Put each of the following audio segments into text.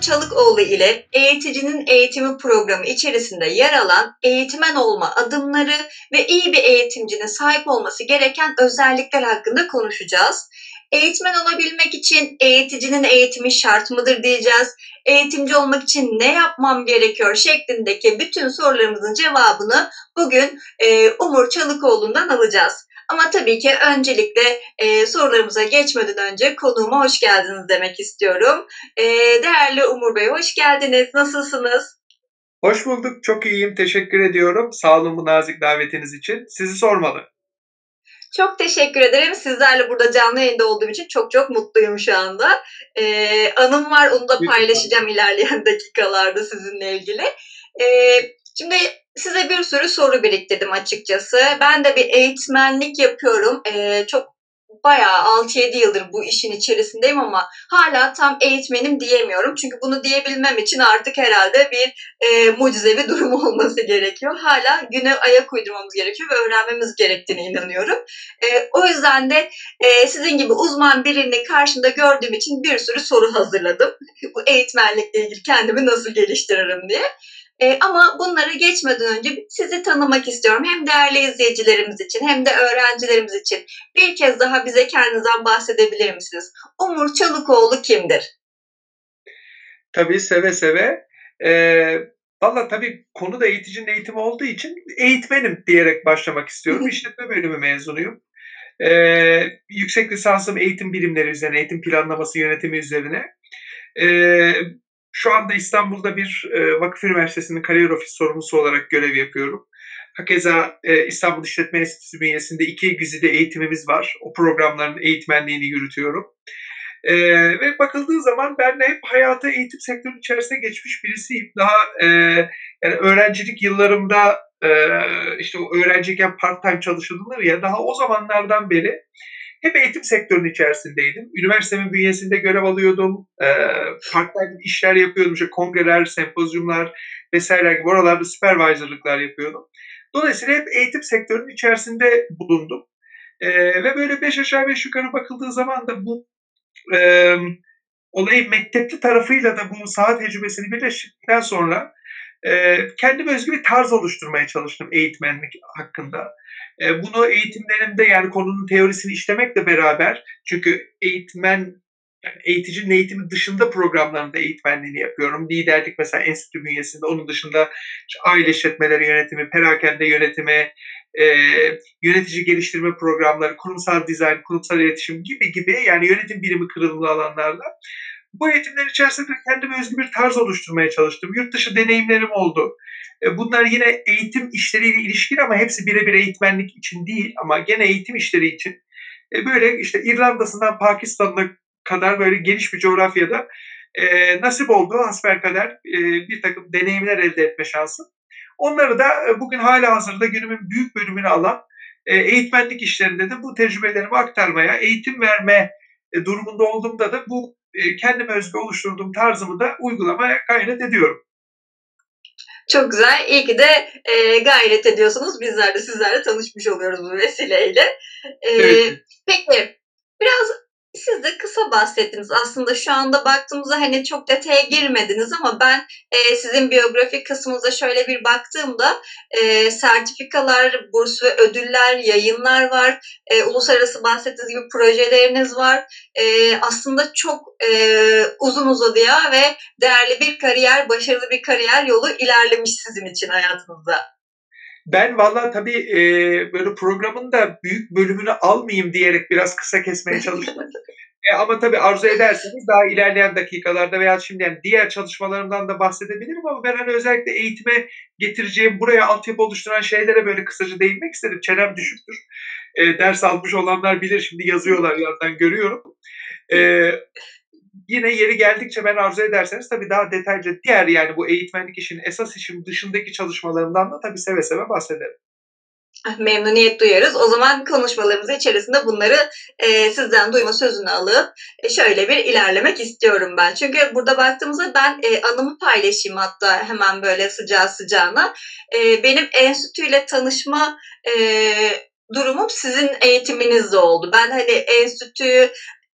Umur Çalıkoğlu ile Eğiticinin Eğitimi programı içerisinde yer alan eğitmen olma adımları ve iyi bir eğitimcinin sahip olması gereken özellikler hakkında konuşacağız. Eğitmen olabilmek için eğiticinin eğitimi şart mıdır diyeceğiz. Eğitimci olmak için ne yapmam gerekiyor şeklindeki bütün sorularımızın cevabını bugün e, Umur Çalıkoğlu'ndan alacağız. Ama tabii ki öncelikle e, sorularımıza geçmeden önce konuğuma hoş geldiniz demek istiyorum. E, değerli Umur Bey hoş geldiniz. Nasılsınız? Hoş bulduk. Çok iyiyim. Teşekkür ediyorum. Sağ olun bu nazik davetiniz için. Sizi sormalı. Çok teşekkür ederim. Sizlerle burada canlı yayında olduğum için çok çok mutluyum şu anda. Ee, anım var onu da paylaşacağım ilerleyen dakikalarda sizinle ilgili. Ee, şimdi size bir sürü soru biriktirdim açıkçası. Ben de bir eğitmenlik yapıyorum. Ee, çok bayağı 6-7 yıldır bu işin içerisindeyim ama hala tam eğitmenim diyemiyorum. Çünkü bunu diyebilmem için artık herhalde bir e, mucizevi durum olması gerekiyor. Hala güne ayak uydurmamız gerekiyor ve öğrenmemiz gerektiğine inanıyorum. E, o yüzden de e, sizin gibi uzman birini karşımda gördüğüm için bir sürü soru hazırladım. bu eğitmenlikle ilgili kendimi nasıl geliştiririm diye. E, ama bunları geçmeden önce sizi tanımak istiyorum. Hem değerli izleyicilerimiz için hem de öğrencilerimiz için. Bir kez daha bize kendinizden bahsedebilir misiniz? Umur Çalıkoğlu kimdir? Tabii seve seve. Ee, Valla tabii konu da eğiticinin eğitimi olduğu için eğitmenim diyerek başlamak istiyorum. İşletme bölümü mezunuyum. Ee, yüksek lisansım eğitim bilimleri üzerine, eğitim planlaması yönetimi üzerine. Ee, şu anda İstanbul'da bir e, vakıf üniversitesinin kariyer ofis sorumlusu olarak görev yapıyorum. Hakeza e, İstanbul İşletme Enstitüsü bünyesinde iki güzide eğitimimiz var. O programların eğitmenliğini yürütüyorum. E, ve bakıldığı zaman ben de hep hayatı eğitim sektörünün içerisinde geçmiş birisiyim. Daha e, yani öğrencilik yıllarımda e, işte o öğrenciyken part time çalışılır ya daha o zamanlardan beri hep eğitim sektörünün içerisindeydim. Üniversitemin bünyesinde görev alıyordum. E, part-time işler yapıyordum. İşte kongreler, sempozyumlar vesaire gibi oralarda supervisorlıklar yapıyordum. Dolayısıyla hep eğitim sektörünün içerisinde bulundum. E, ve böyle beş aşağı beş yukarı bakıldığı zaman da bu e, olayın mektepli tarafıyla da bu saha tecrübesini birleştirdikten sonra e, kendime özgü bir tarz oluşturmaya çalıştım eğitmenlik hakkında. E, bunu eğitimlerimde yani konunun teorisini işlemekle beraber çünkü eğitmen yani eğiticinin eğitimi dışında programlarında eğitmenliğini yapıyorum. Liderlik mesela enstitü bünyesinde, onun dışında aile işletmeleri yönetimi, perakende yönetimi, e, yönetici geliştirme programları, kurumsal dizayn, kurumsal iletişim gibi gibi yani yönetim birimi kırılımlı alanlarda bu eğitimler içerisinde kendime özgü bir tarz oluşturmaya çalıştım. Yurt dışı deneyimlerim oldu. E, bunlar yine eğitim işleriyle ilişkili ama hepsi birebir eğitmenlik için değil ama gene eğitim işleri için. E, böyle işte İrlanda'sından Pakistan'a kadar böyle geniş bir coğrafyada e, nasip oldu hasbelkader bir takım deneyimler elde etme şansı. Onları da bugün hala hazırda günümün büyük bölümünü alan eğitmenlik işlerinde de bu tecrübelerimi aktarmaya, eğitim verme durumunda olduğumda da bu kendime özgü oluşturduğum tarzımı da uygulamaya gayret ediyorum. Çok güzel. İyi ki de e, gayret ediyorsunuz. Bizler de sizlerle tanışmış oluyoruz bu vesileyle. E, evet. Peki biraz siz de kısa bahsettiniz. Aslında şu anda baktığımızda hani çok detaya girmediniz ama ben e, sizin biyografik kısmınıza şöyle bir baktığımda e, sertifikalar, burs ve ödüller, yayınlar var. E, uluslararası bahsettiğiniz gibi projeleriniz var. E, aslında çok e, uzun uzadıya ve değerli bir kariyer, başarılı bir kariyer yolu ilerlemiş sizin için hayatınızda. Ben valla tabii e, böyle programın da büyük bölümünü almayayım diyerek biraz kısa kesmeye çalıştım. e, ama tabii arzu ederseniz daha ilerleyen dakikalarda veya şimdi yani diğer çalışmalarımdan da bahsedebilirim ama ben hani özellikle eğitime getireceğim, buraya altyapı oluşturan şeylere böyle kısaca değinmek istedim. Çenem düşüktür. E, ders almış olanlar bilir şimdi yazıyorlar yandan görüyorum. E, yine yeri geldikçe ben arzu ederseniz tabii daha detaylıca diğer yani bu eğitmenlik işinin esas işin dışındaki çalışmalarından da tabii seve seve bahsederim. Ah, memnuniyet duyarız. O zaman konuşmalarımız içerisinde bunları e, sizden duyma sözünü alıp e, şöyle bir ilerlemek istiyorum ben. Çünkü burada baktığımızda ben e, anımı paylaşayım hatta hemen böyle sıcağı sıcağına. E, benim enstitüyle tanışma e, durumum sizin eğitiminizde oldu. Ben hani enstitüyü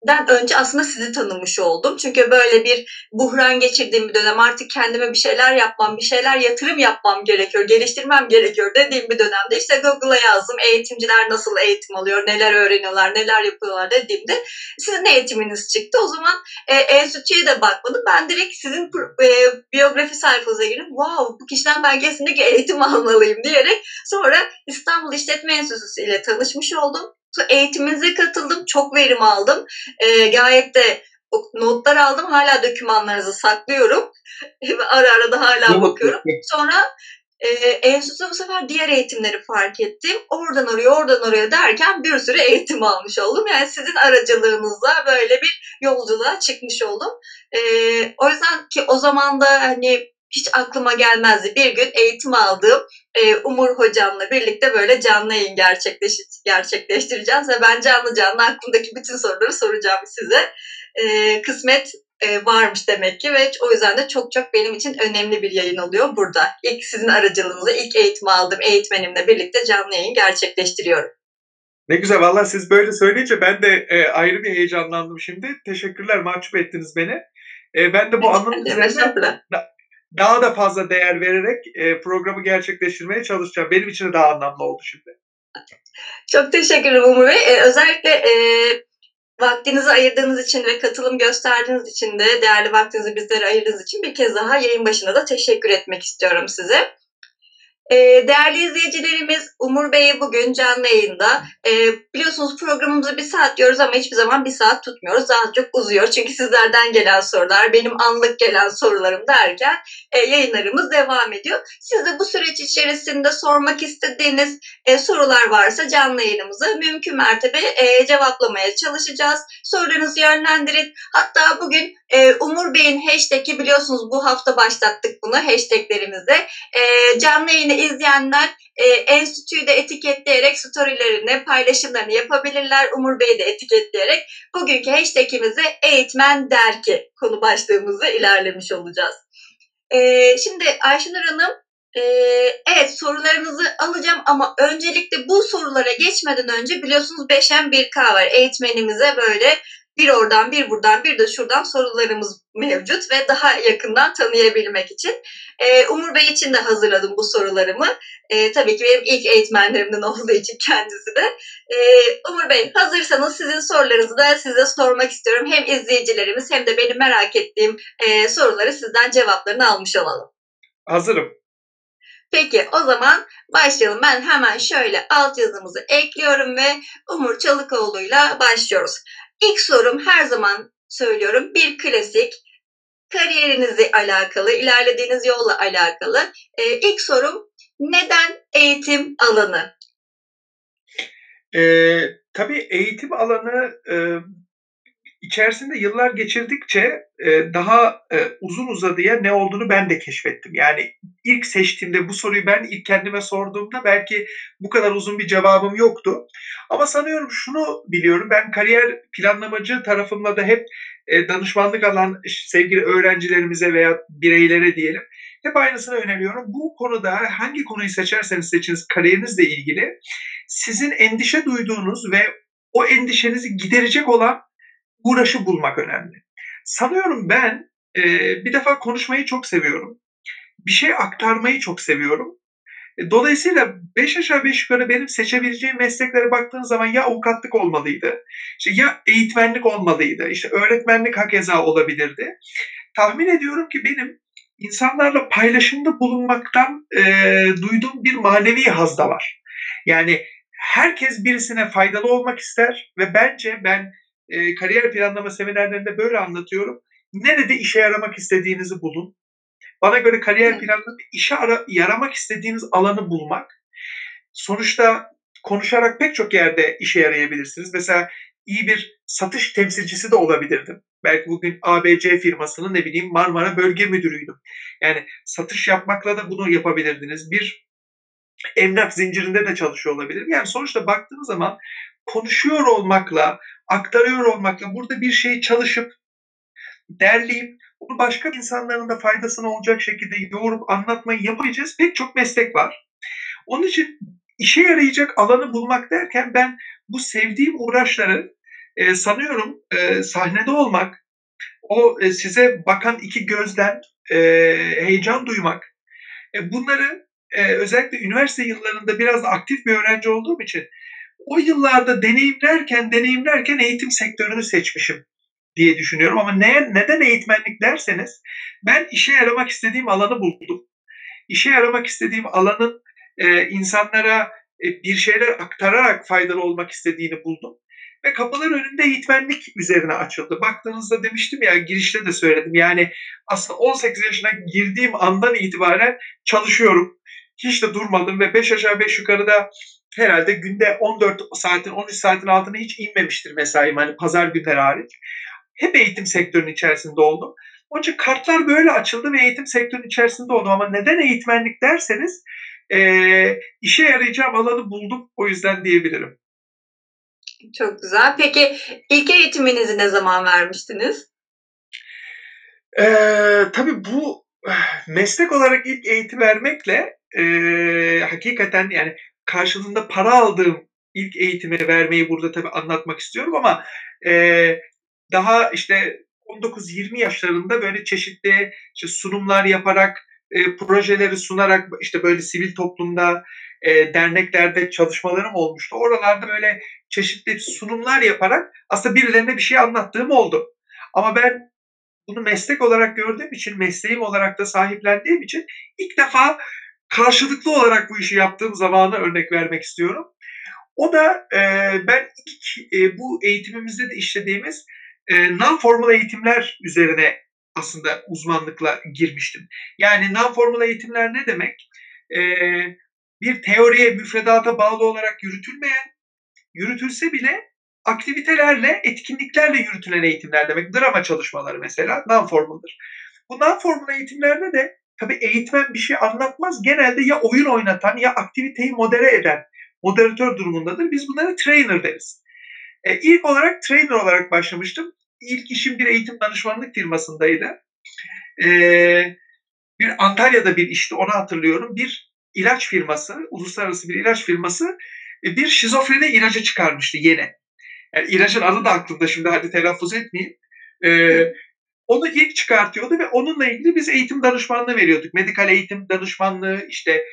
den önce aslında sizi tanımış oldum. Çünkü böyle bir buhran geçirdiğim bir dönem artık kendime bir şeyler yapmam, bir şeyler yatırım yapmam gerekiyor, geliştirmem gerekiyor dediğim bir dönemde işte Google'a yazdım eğitimciler nasıl eğitim alıyor, neler öğreniyorlar, neler yapıyorlar dediğimde sizin eğitiminiz çıktı. O zaman e, enstitüye de bakmadım. Ben direkt sizin e, biyografi sayfanıza girip wow bu kişiden ben kesinlikle eğitim almalıyım diyerek sonra İstanbul İşletme Enstitüsü ile tanışmış oldum eğitiminize katıldım. Çok verim aldım. E, gayet de notlar aldım. Hala dokümanlarınızı saklıyorum. ara ara da hala bakıyorum. Sonra e, enstitüde bu sefer diğer eğitimleri fark ettim. Oradan oraya, oradan oraya derken bir sürü eğitim almış oldum. Yani sizin aracılığınızla böyle bir yolculuğa çıkmış oldum. E, o yüzden ki o zaman da hani hiç aklıma gelmezdi. Bir gün eğitim aldığım e, Umur hocamla birlikte böyle canlı yayın gerçekleş gerçekleştireceğiz ve ben canlı canlı aklımdaki bütün soruları soracağım size. E, kısmet e, varmış demek ki ve o yüzden de çok çok benim için önemli bir yayın oluyor burada. İlk sizin aracılığınızla ilk eğitim aldığım eğitmenimle birlikte canlı yayın gerçekleştiriyorum. Ne güzel valla siz böyle söyleyince ben de e, ayrı bir heyecanlandım şimdi. Teşekkürler mahcup ettiniz beni. E, ben de bu üzerine daha da fazla değer vererek e, programı gerçekleştirmeye çalışacağım. Benim için de daha anlamlı oldu şimdi. Çok teşekkür ederim Umur Bey. Ee, özellikle e, vaktinizi ayırdığınız için ve katılım gösterdiğiniz için de değerli vaktinizi bizlere ayırdığınız için bir kez daha yayın başına da teşekkür etmek istiyorum size. E, değerli izleyicilerimiz Umur Bey bugün canlı yayında. E, biliyorsunuz programımızı bir saat diyoruz ama hiçbir zaman bir saat tutmuyoruz. Daha çok uzuyor. Çünkü sizlerden gelen sorular, benim anlık gelen sorularım derken e, yayınlarımız devam ediyor. Siz de bu süreç içerisinde sormak istediğiniz e, sorular varsa canlı yayınımızı mümkün mertebe e, cevaplamaya çalışacağız. Sorularınızı yönlendirin. Hatta bugün e, Umur Bey'in hashtag'i biliyorsunuz bu hafta başlattık bunu hashtaglerimizde. E, canlı yayını izleyenler e, enstitüyü de etiketleyerek storylerini, paylaşımlarını yapabilirler. Umur Bey'i de etiketleyerek bugünkü hashtagimizi eğitmen der ki konu başlığımızı ilerlemiş olacağız. E, şimdi Ayşenur Hanım ee, evet sorularınızı alacağım ama öncelikle bu sorulara geçmeden önce biliyorsunuz 5M 1K var. Eğitmenimize böyle bir oradan bir buradan bir de şuradan sorularımız mevcut ve daha yakından tanıyabilmek için. E, Umur Bey için de hazırladım bu sorularımı. E, tabii ki benim ilk eğitmenlerimden olduğu için kendisi de. E, Umur Bey hazırsanız sizin sorularınızı da size sormak istiyorum. Hem izleyicilerimiz hem de benim merak ettiğim e, soruları sizden cevaplarını almış olalım. Hazırım. Peki o zaman başlayalım. Ben hemen şöyle alt yazımızı ekliyorum ve Umur Çalıkoğlu'yla başlıyoruz. İlk sorum her zaman söylüyorum bir klasik kariyerinizle alakalı, ilerlediğiniz yolla alakalı. Ee, ilk sorum neden eğitim alanı? Ee, tabii eğitim alanı e, içerisinde yıllar geçirdikçe e, daha e, uzun uzadıya ne olduğunu ben de keşfettim. Yani ilk seçtiğimde bu soruyu ben ilk kendime sorduğumda belki bu kadar uzun bir cevabım yoktu. Ama sanıyorum şunu biliyorum ben kariyer planlamacı tarafımla da hep e, danışmanlık alan sevgili öğrencilerimize veya bireylere diyelim hep aynısını öneriyorum. Bu konuda hangi konuyu seçerseniz seçiniz kariyerinizle ilgili sizin endişe duyduğunuz ve o endişenizi giderecek olan uğraşı bulmak önemli. Sanıyorum ben e, bir defa konuşmayı çok seviyorum. Bir şey aktarmayı çok seviyorum. E, dolayısıyla beş aşağı beş yukarı benim seçebileceğim mesleklere baktığın zaman ya avukatlık olmalıydı, işte ya eğitmenlik olmalıydı, işte öğretmenlik hakeza olabilirdi. Tahmin ediyorum ki benim insanlarla paylaşımda bulunmaktan e, duyduğum bir manevi haz da var. Yani herkes birisine faydalı olmak ister ve bence ben e, kariyer planlama seminerlerinde böyle anlatıyorum. Nerede işe yaramak istediğinizi bulun. Bana göre kariyer planlaması işe ara, yaramak istediğiniz alanı bulmak. Sonuçta konuşarak pek çok yerde işe yarayabilirsiniz. Mesela iyi bir satış temsilcisi de olabilirdim. Belki bugün ABC firmasının ne bileyim Marmara Bölge Müdürüydüm. Yani satış yapmakla da bunu yapabilirdiniz. Bir emlak zincirinde de çalışıyor olabilir. Yani sonuçta baktığınız zaman konuşuyor olmakla, aktarıyor olmakla burada bir şeyi çalışıp derleyip bunu başka insanların da faydasına olacak şekilde yoğurup anlatmayı yapabileceğiz pek çok meslek var. Onun için işe yarayacak alanı bulmak derken ben bu sevdiğim uğraşları e, sanıyorum e, sahnede olmak, o e, size bakan iki gözden e, heyecan duymak, e, bunları e, özellikle üniversite yıllarında biraz da aktif bir öğrenci olduğum için o yıllarda deneyimlerken deneyimlerken eğitim sektörünü seçmişim diye düşünüyorum. Ama ne, neden eğitmenlik derseniz ben işe yaramak istediğim alanı buldum. İşe yaramak istediğim alanın e, insanlara e, bir şeyler aktararak faydalı olmak istediğini buldum. Ve kapılar önünde eğitmenlik üzerine açıldı. Baktığınızda demiştim ya girişte de söyledim. Yani aslında 18 yaşına girdiğim andan itibaren çalışıyorum. Hiç de durmadım ve 5 aşağı 5 yukarıda herhalde günde 14 saatin 13 saatin altına hiç inmemiştir mesaim hani pazar günleri hariç. Hep eğitim sektörünün içerisinde oldum. Onun için kartlar böyle açıldı ve eğitim sektörünün içerisinde oldum. Ama neden eğitmenlik derseniz e, işe yarayacağım alanı buldum. O yüzden diyebilirim. Çok güzel. Peki ilk eğitiminizi ne zaman vermiştiniz? Ee, tabii bu meslek olarak ilk eğitim vermekle e, hakikaten yani karşılığında para aldığım ilk eğitimi vermeyi burada tabii anlatmak istiyorum ama e, daha işte 19-20 yaşlarında böyle çeşitli işte sunumlar yaparak, e, projeleri sunarak işte böyle sivil toplumda, e, derneklerde çalışmalarım olmuştu. Oralarda böyle çeşitli sunumlar yaparak aslında birilerine bir şey anlattığım oldu. Ama ben bunu meslek olarak gördüğüm için, mesleğim olarak da sahiplendiğim için ilk defa karşılıklı olarak bu işi yaptığım zamanı örnek vermek istiyorum. O da e, ben ilk e, bu eğitimimizde de işlediğimiz e, non-formal eğitimler üzerine aslında uzmanlıkla girmiştim. Yani non-formal eğitimler ne demek? E, bir teoriye, müfredata bağlı olarak yürütülmeyen, yürütülse bile aktivitelerle, etkinliklerle yürütülen eğitimler demek. Drama çalışmaları mesela non-formal'dır. Bu non-formal eğitimlerde de tabii eğitmen bir şey anlatmaz. Genelde ya oyun oynatan ya aktiviteyi modere eden moderatör durumundadır. Biz bunlara trainer deriz. E, ilk olarak trainer olarak başlamıştım. İlk işim bir eğitim danışmanlık firmasındaydı. E, bir Antalya'da bir işti onu hatırlıyorum. Bir ilaç firması, uluslararası bir ilaç firması e, bir şizofreni ilacı çıkarmıştı yeni. Yani ilacın adı da aklımda şimdi hadi telaffuz etmeyeyim. Ee, onu ilk çıkartıyordu ve onunla ilgili biz eğitim danışmanlığı veriyorduk. Medikal eğitim danışmanlığı, işte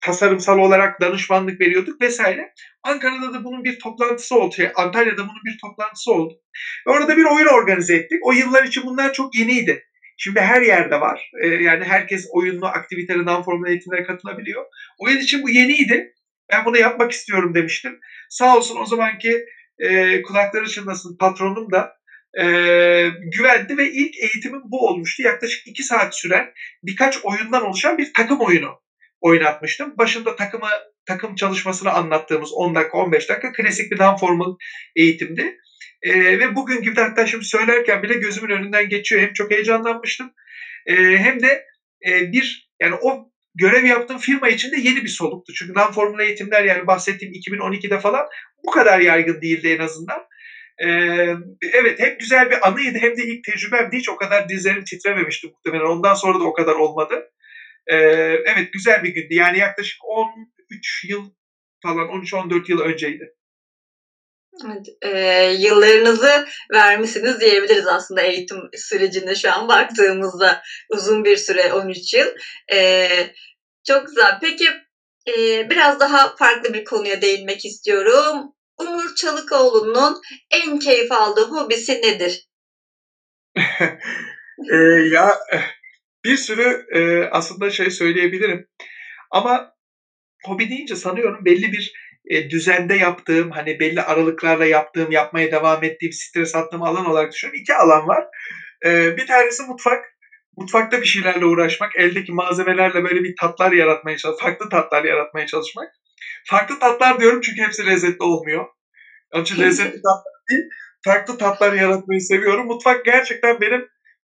tasarımsal olarak danışmanlık veriyorduk vesaire. Ankara'da da bunun bir toplantısı oldu. Şey, Antalya'da bunun bir toplantısı oldu. Ve orada bir oyun organize ettik. O yıllar için bunlar çok yeniydi. Şimdi her yerde var. Ee, yani herkes oyunlu aktivitelere, non-formal eğitimlere katılabiliyor. Oyun için bu yeniydi. Ben bunu yapmak istiyorum demiştim. Sağ olsun o zamanki e, kulakları çınlasın patronum da e, güvendi ve ilk eğitimim bu olmuştu. Yaklaşık iki saat süren birkaç oyundan oluşan bir takım oyunu oynatmıştım. Başında takımı takım çalışmasını anlattığımız 10 dakika 15 dakika klasik bir non-formal eğitimdi. E, ve bugün gibi hatta şimdi söylerken bile gözümün önünden geçiyor. Hem çok heyecanlanmıştım e, hem de e, bir yani o görev yaptığım firma için de yeni bir soluktu. Çünkü non-formal eğitimler yani bahsettiğim 2012'de falan bu kadar yaygın değildi en azından. Ee, evet hem güzel bir anıydı hem de ilk tecrübemdi. Hiç o kadar dizlerim titrememişti muhtemelen. Ondan sonra da o kadar olmadı. Ee, evet güzel bir gündü. Yani yaklaşık 13 yıl falan 13-14 yıl önceydi. Evet, e, yıllarınızı vermişsiniz diyebiliriz aslında eğitim sürecinde şu an baktığımızda uzun bir süre 13 yıl. E, çok güzel. Peki e, biraz daha farklı bir konuya değinmek istiyorum. Umur Çalıkoğlu'nun en keyif aldığı hobisi nedir? e, ya bir sürü e, aslında şey söyleyebilirim. Ama hobi deyince sanıyorum belli bir e, düzende yaptığım, hani belli aralıklarla yaptığım, yapmaya devam ettiğim, stres attığım alan olarak düşünüyorum. İki alan var. E, bir tanesi mutfak. Mutfakta bir şeylerle uğraşmak, eldeki malzemelerle böyle bir tatlar yaratmaya çalışmak, farklı tatlar yaratmaya çalışmak. Farklı tatlar diyorum çünkü hepsi lezzetli olmuyor. Onun için lezzetli tatlar değil, farklı tatlar yaratmayı seviyorum. Mutfak gerçekten benim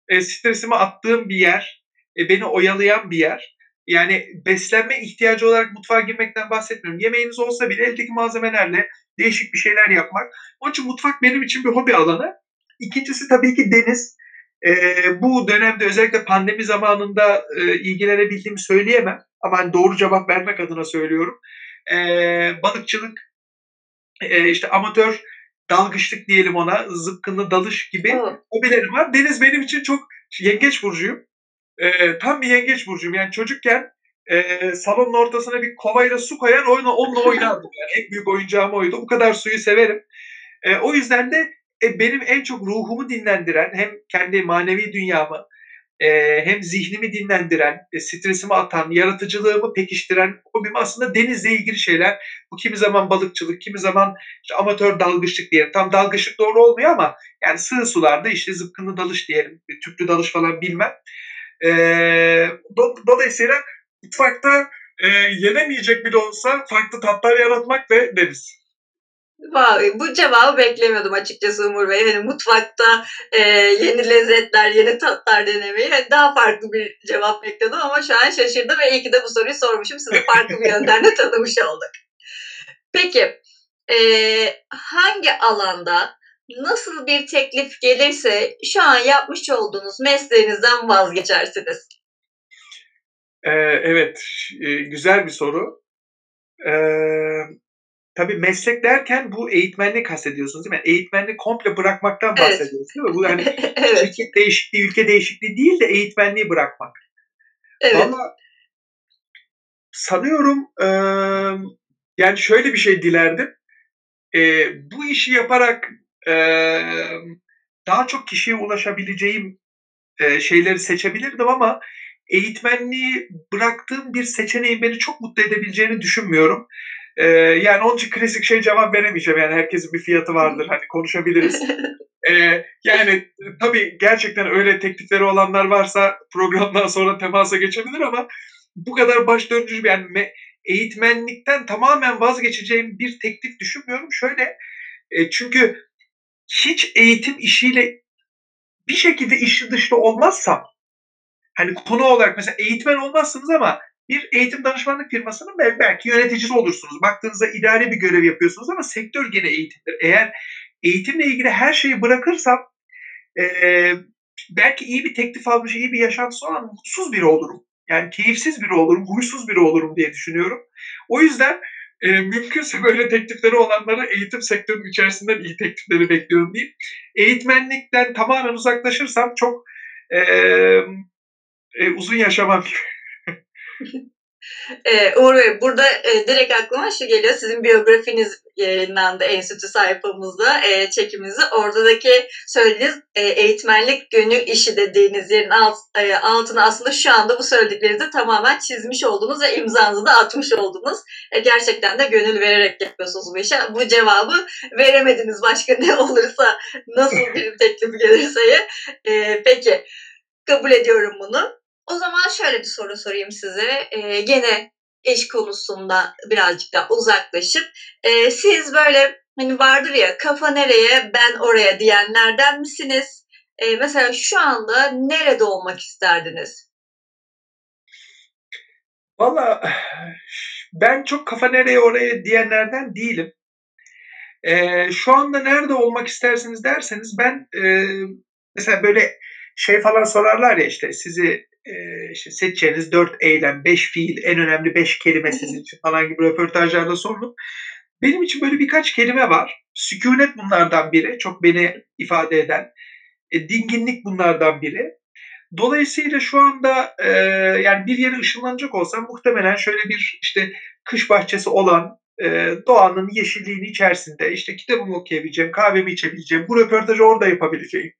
e, stresimi attığım bir yer, e, beni oyalayan bir yer. Yani beslenme ihtiyacı olarak mutfağa girmekten bahsetmiyorum. Yemeğiniz olsa bile eldeki malzemelerle değişik bir şeyler yapmak. Onun için mutfak benim için bir hobi alanı. İkincisi tabii ki deniz. Ee, bu dönemde özellikle pandemi zamanında e, ilgilenebildiğimi söyleyemem. Ama hani doğru cevap vermek adına söylüyorum. Ee, balıkçılık, e, işte amatör dalgıçlık diyelim ona, zıpkınlı dalış gibi Evet. hobilerim var. Deniz benim için çok yengeç burcuyum. Ee, tam bir yengeç burcuyum. Yani çocukken e, salonun ortasına bir kovayla su koyar, onunla, onunla oynardım. Yani en büyük oyuncağım oydu. Bu kadar suyu severim. E, o yüzden de e, benim en çok ruhumu dinlendiren, hem kendi manevi dünyamı, e, hem zihnimi dinlendiren, e, stresimi atan, yaratıcılığımı pekiştiren hobim aslında denizle ilgili şeyler. Bu kimi zaman balıkçılık, kimi zaman işte amatör dalgıçlık diyelim. Tam dalgıçlık doğru olmuyor ama yani sığ sularda işte zıpkınlı dalış diyelim. Tüplü dalış falan bilmem. E, do- dolayısıyla mutfakta e, yenemeyecek bile olsa farklı tatlar yaratmak ve deniz. Bu cevabı beklemiyordum açıkçası Umur Bey. Hani mutfakta e, yeni lezzetler, yeni tatlar denemeyi hani daha farklı bir cevap bekliyordum ama şu an şaşırdım ve iyi ki de bu soruyu sormuşum. Sizi farklı bir yönden de tanımış olduk. Peki, e, hangi alanda nasıl bir teklif gelirse şu an yapmış olduğunuz mesleğinizden vazgeçersiniz? Ee, evet, e, güzel bir soru. Ee, tabii meslek derken bu eğitmenlik kastediyorsunuz değil mi? Eğitmenliği komple bırakmaktan Evet. bahsediyorsunuz değil mi? Bu yani evet, şirket değişikliği, ülke değişikliği değil de eğitmenliği bırakmak. evet. Valla sanıyorum e, yani şöyle bir şey dilerdim. E, bu işi yaparak e, daha çok kişiye ulaşabileceğim e, şeyleri seçebilirdim ama eğitmenliği bıraktığım bir seçeneğin beni çok mutlu edebileceğini düşünmüyorum. E, yani onun için klasik şey cevap veremeyeceğim. Yani herkesin bir fiyatı vardır. Hani konuşabiliriz. E, yani tabii gerçekten öyle teklifleri olanlar varsa programdan sonra temasa geçebilir ama bu kadar baş döndürücü yani me- eğitmenlikten tamamen vazgeçeceğim bir teklif düşünmüyorum. Şöyle e, çünkü hiç eğitim işiyle bir şekilde işi dışlı olmazsam hani konu olarak mesela eğitmen olmazsınız ama bir eğitim danışmanlık firmasının bel- belki yöneticisi olursunuz. Baktığınızda idari bir görev yapıyorsunuz ama sektör gene eğitimdir. Eğer eğitimle ilgili her şeyi bırakırsam e, belki iyi bir teklif almış, iyi bir yaşantısı olan mutsuz biri olurum. Yani keyifsiz biri olurum, huysuz biri olurum diye düşünüyorum. O yüzden e, mümkünse böyle teklifleri olanlara eğitim sektörünün içerisinden iyi teklifleri bekliyorum diyeyim. Eğitmenlikten tamamen uzaklaşırsam çok e, e, uzun yaşamam. Ee, Uğur Bey, burada e, direkt aklıma şu geliyor. Sizin biyografiniz yayınlandı Enstitü sayfamızda, e, çekimimizi. Oradaki söylediğiniz e, eğitmenlik gönül işi dediğiniz yerin alt, e, altına aslında şu anda bu söylediklerinizi tamamen çizmiş oldunuz ve imzanızı da atmış oldunuz. E, gerçekten de gönül vererek yapıyorsunuz bu işe. Bu cevabı veremediniz başka ne olursa, nasıl bir teklif gelirse. E, peki, kabul ediyorum bunu. O zaman şöyle bir soru sorayım size. Ee, gene iş konusunda birazcık da uzaklaşıp e, siz böyle hani vardır ya kafa nereye ben oraya diyenlerden misiniz? E, mesela şu anda nerede olmak isterdiniz? Valla ben çok kafa nereye oraya diyenlerden değilim. E, şu anda nerede olmak istersiniz derseniz ben e, mesela böyle şey falan sorarlar ya işte sizi e, işte seçeceğiniz dört eylem, beş fiil, en önemli beş kelime sizin için falan gibi röportajlarda sorulup benim için böyle birkaç kelime var. Sükunet bunlardan biri. Çok beni ifade eden. E, dinginlik bunlardan biri. Dolayısıyla şu anda e, yani bir yere ışınlanacak olsam muhtemelen şöyle bir işte kış bahçesi olan e, doğanın yeşilliğinin içerisinde işte kitabımı okuyabileceğim, kahvemi içebileceğim, bu röportajı orada yapabileceğim.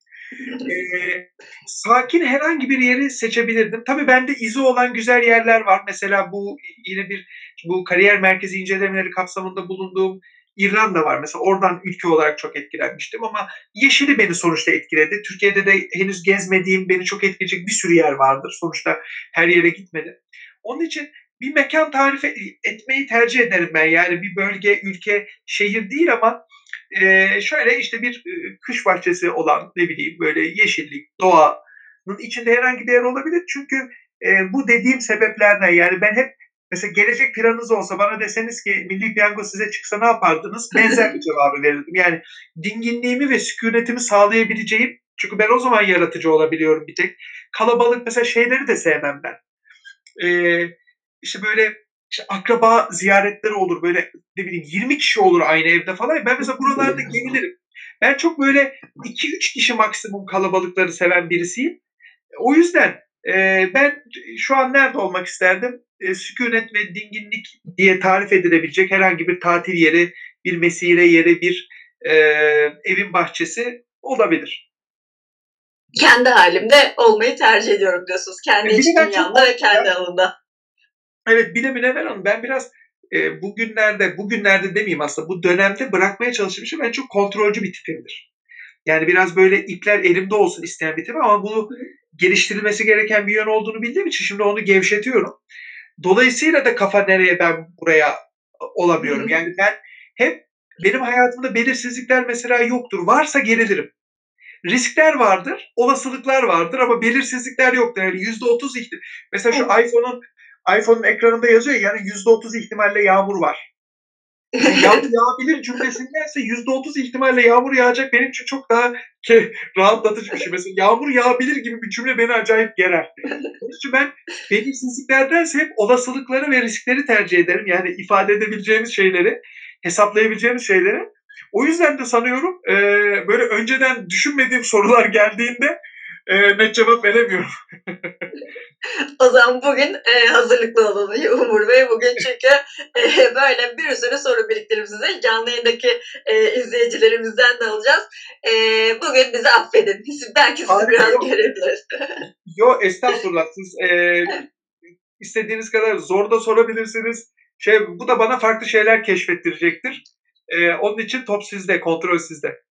E, sakin herhangi bir yeri seçebilirdim. Tabii bende izi olan güzel yerler var. Mesela bu yine bir bu kariyer merkezi incelemeleri kapsamında bulunduğum İrlanda var. Mesela oradan ülke olarak çok etkilenmiştim ama yeşili beni sonuçta etkiledi. Türkiye'de de henüz gezmediğim, beni çok etkileyecek bir sürü yer vardır. Sonuçta her yere gitmedim. Onun için bir mekan tarif etmeyi tercih ederim ben. Yani bir bölge, ülke, şehir değil ama e, şöyle işte bir e, kış bahçesi olan ne bileyim böyle yeşillik, doğanın içinde herhangi bir yer olabilir. Çünkü e, bu dediğim sebeplerden yani ben hep mesela gelecek planınız olsa bana deseniz ki milli piyango size çıksa ne yapardınız? Benzer bir cevabı verirdim. Yani dinginliğimi ve sükunetimi sağlayabileceğim çünkü ben o zaman yaratıcı olabiliyorum bir tek. Kalabalık mesela şeyleri de sevmem ben. Ee, işte böyle işte akraba ziyaretleri olur böyle ne bileyim 20 kişi olur aynı evde falan. Ben mesela buralarda gerilirim. Ben çok böyle 2-3 kişi maksimum kalabalıkları seven birisiyim. O yüzden e, ben şu an nerede olmak isterdim? E, sükunet ve dinginlik diye tarif edilebilecek herhangi bir tatil yeri, bir mesire yeri, bir e, evin bahçesi olabilir. Kendi halimde olmayı tercih ediyorum diyorsunuz. Kendi e, iç dünyamda ve kendi ya. alanında. Evet bir de Münevver Hanım ben biraz e, bugünlerde, bugünlerde demeyeyim aslında bu dönemde bırakmaya çalışmışım. Ben çok kontrolcü bir tipimdir. Yani biraz böyle ipler elimde olsun isteyen bir tipim ama bunu geliştirilmesi gereken bir yön olduğunu bildiğim için şimdi onu gevşetiyorum. Dolayısıyla da kafa nereye ben buraya olamıyorum. Yani ben hep benim hayatımda belirsizlikler mesela yoktur. Varsa gerilirim. Riskler vardır, olasılıklar vardır ama belirsizlikler yoktur. Yani %30 ihtimal. Mesela şu iPhone'un iPhone'un ekranında yazıyor yani %30 ihtimalle yağmur var. yağmur yağabilir cümlesindense %30 ihtimalle yağmur yağacak benim için çok daha ke, rahatlatıcı bir şey. Mesela yağmur yağabilir gibi bir cümle beni acayip gerer. Onun için ben belirsizliklerdense hep olasılıkları ve riskleri tercih ederim. Yani ifade edebileceğimiz şeyleri, hesaplayabileceğimiz şeyleri. O yüzden de sanıyorum e, böyle önceden düşünmediğim sorular geldiğinde e, net cevap veremiyorum. o zaman bugün e, hazırlıklı olun Umur Bey. Bugün çünkü e, böyle bir sürü soru biriktirip size canlı yayındaki e, izleyicilerimizden de alacağız. E, bugün bizi affedin. Belki sizi Harika, biraz görebiliriz. Yok estağfurullah. Siz e, istediğiniz kadar zor da sorabilirsiniz. Şey, bu da bana farklı şeyler keşfettirecektir. E, onun için top sizde, kontrol sizde.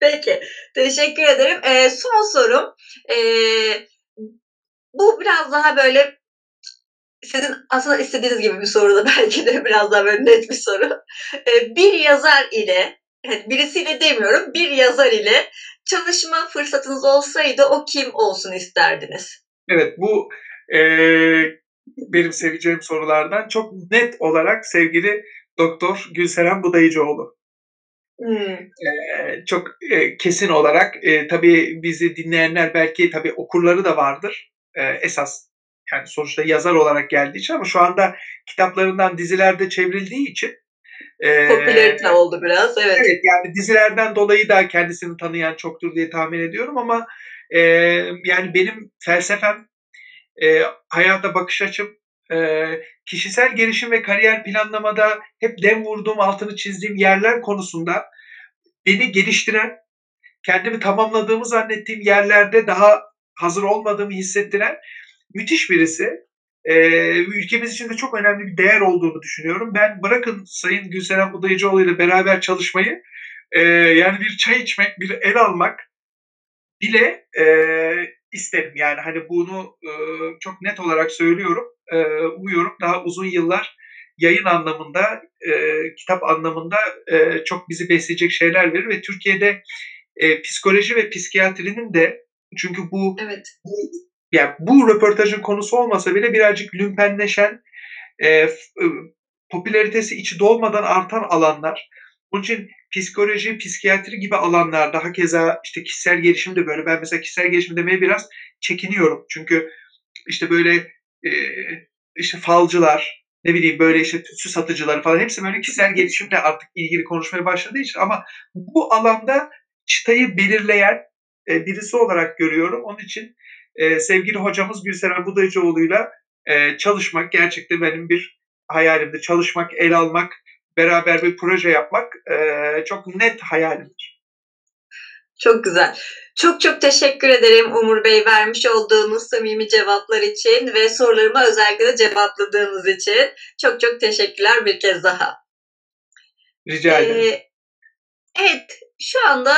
Peki, teşekkür ederim. E, son sorum. E, bu biraz daha böyle sizin aslında istediğiniz gibi bir soru da belki de biraz daha böyle net bir soru. E, bir yazar ile, birisiyle demiyorum, bir yazar ile çalışma fırsatınız olsaydı o kim olsun isterdiniz? Evet, bu e, benim seveceğim sorulardan çok net olarak sevgili Doktor Gülseren Budayıcıoğlu. Hmm. Ee, çok e, kesin olarak e, tabii bizi dinleyenler belki tabii okurları da vardır. E, esas yani sonuçta yazar olarak geldiği için ama şu anda kitaplarından dizilerde çevrildiği için e, popülerite oldu biraz evet. Evet yani dizilerden dolayı da kendisini tanıyan çoktur diye tahmin ediyorum ama e, yani benim felsefem e, hayata bakış açım e, kişisel gelişim ve kariyer planlamada hep dem vurduğum, altını çizdiğim yerler konusunda beni geliştiren, kendimi tamamladığımı zannettiğim yerlerde daha hazır olmadığımı hissettiren müthiş birisi. Ee, ülkemiz için de çok önemli bir değer olduğunu düşünüyorum. Ben bırakın Sayın Gülseren Udayıcıoğlu ile beraber çalışmayı, e, yani bir çay içmek, bir el almak bile e, isterim. Yani hani bunu e, çok net olarak söylüyorum. E, umuyorum daha uzun yıllar yayın anlamında, e, kitap anlamında e, çok bizi besleyecek şeyler verir ve Türkiye'de e, psikoloji ve psikiyatrinin de çünkü bu, evet. bu yani bu röportajın konusu olmasa bile birazcık lümpenleşen, e, e, popülaritesi içi dolmadan artan alanlar. Onun için psikoloji, psikiyatri gibi alanlarda hakeza işte kişisel gelişim de böyle. Ben mesela kişisel gelişim demeye biraz çekiniyorum. Çünkü işte böyle e, işte falcılar, ne bileyim böyle işte tütsü satıcıları falan hepsi böyle kişisel gelişimle artık ilgili konuşmaya başladığı için ama bu alanda çıtayı belirleyen e, birisi olarak görüyorum. Onun için e, sevgili hocamız Gülseren Budayıcıoğlu'yla e, çalışmak gerçekten benim bir hayalimdi. Çalışmak, el almak, beraber bir proje yapmak çok net hayalimdir. Çok güzel. Çok çok teşekkür ederim Umur Bey vermiş olduğunuz samimi cevaplar için ve sorularıma özellikle de cevapladığınız için. Çok çok teşekkürler bir kez daha. Rica ederim. Ee, evet, şu anda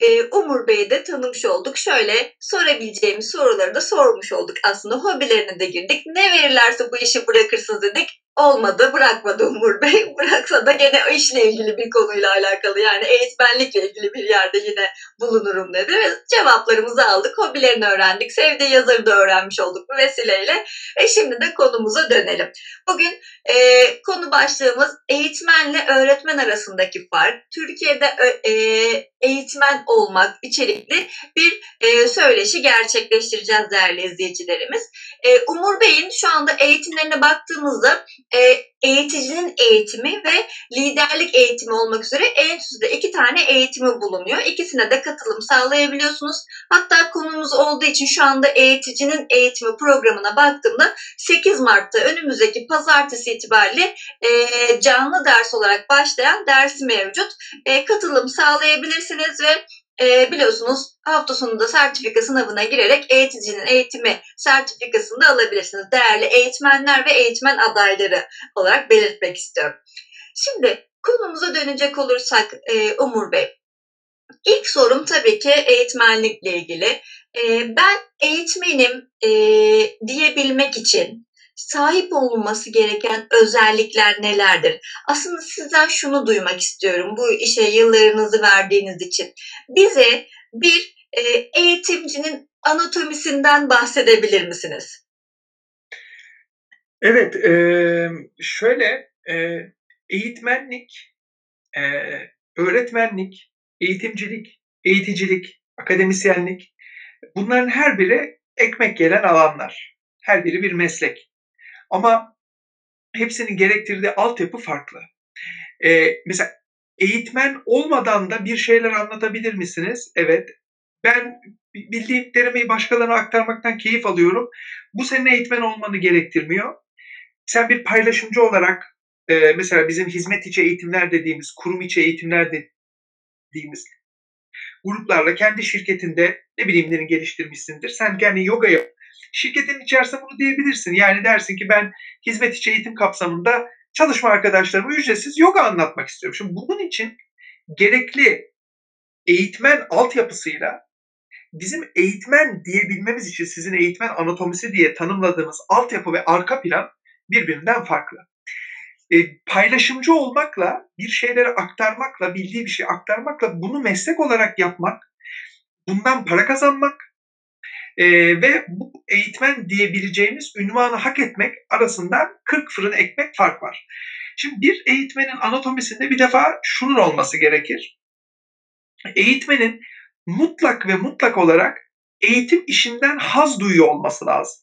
e, Umur Bey'i de tanımış olduk. Şöyle sorabileceğimiz soruları da sormuş olduk. Aslında hobilerine de girdik. Ne verirlerse bu işi bırakırsınız dedik olmadı, bırakmadı Umur Bey. Bıraksa da gene işle ilgili bir konuyla alakalı yani eğitmenlikle ilgili bir yerde yine bulunurum dedi ve cevaplarımızı aldık, hobilerini öğrendik, sevdiği yazarı da öğrenmiş olduk bu vesileyle. E şimdi de konumuza dönelim. Bugün e, konu başlığımız eğitmenle öğretmen arasındaki fark. Türkiye'de e, eğitmen olmak içerikli bir e, söyleşi gerçekleştireceğiz değerli izleyicilerimiz. E, Umur Bey'in şu anda eğitimlerine baktığımızda e, eğiticinin eğitimi ve liderlik eğitimi olmak üzere en üstte iki tane eğitimi bulunuyor. İkisine de katılım sağlayabiliyorsunuz. Hatta konumuz olduğu için şu anda eğiticinin eğitimi programına baktığımda 8 Mart'ta önümüzdeki pazartesi itibariyle e, canlı ders olarak başlayan dersi mevcut. E, katılım sağlayabilirsiniz ve e, biliyorsunuz hafta sonunda sertifika sınavına girerek eğiticinin eğitimi sertifikasını da alabilirsiniz. Değerli eğitmenler ve eğitmen adayları olarak belirtmek istiyorum. Şimdi konumuza dönecek olursak e, Umur Bey. İlk sorum tabii ki eğitmenlikle ilgili. E, ben eğitmenim e, diyebilmek için sahip olunması gereken özellikler nelerdir? Aslında sizden şunu duymak istiyorum bu işe yıllarınızı verdiğiniz için. Bize bir e, eğitimcinin anatomisinden bahsedebilir misiniz? Evet, e, şöyle e, eğitmenlik, öğretmenlik, eğitimcilik, eğiticilik, akademisyenlik bunların her biri ekmek gelen alanlar. Her biri bir meslek. Ama hepsinin gerektirdiği altyapı farklı. Ee, mesela eğitmen olmadan da bir şeyler anlatabilir misiniz? Evet. Ben bildiklerimi başkalarına aktarmaktan keyif alıyorum. Bu senin eğitmen olmanı gerektirmiyor. Sen bir paylaşımcı olarak e, mesela bizim hizmet içi eğitimler dediğimiz, kurum içi eğitimler dediğimiz gruplarla kendi şirketinde ne bilimlerini geliştirmişsindir. Sen kendi yoga yap. Şirketin içerisinde bunu diyebilirsin. Yani dersin ki ben hizmet içi eğitim kapsamında çalışma arkadaşlarıma ücretsiz yoga anlatmak istiyorum. Şimdi bunun için gerekli eğitmen altyapısıyla bizim eğitmen diyebilmemiz için sizin eğitmen anatomisi diye tanımladığımız altyapı ve arka plan birbirinden farklı. E, paylaşımcı olmakla, bir şeyleri aktarmakla, bildiği bir şey aktarmakla bunu meslek olarak yapmak, bundan para kazanmak e, ve bu eğitmen diyebileceğimiz ünvanı hak etmek arasında 40 fırın ekmek fark var. Şimdi bir eğitmenin anatomisinde bir defa şunun olması gerekir. Eğitmenin mutlak ve mutlak olarak eğitim işinden haz duyuyor olması lazım.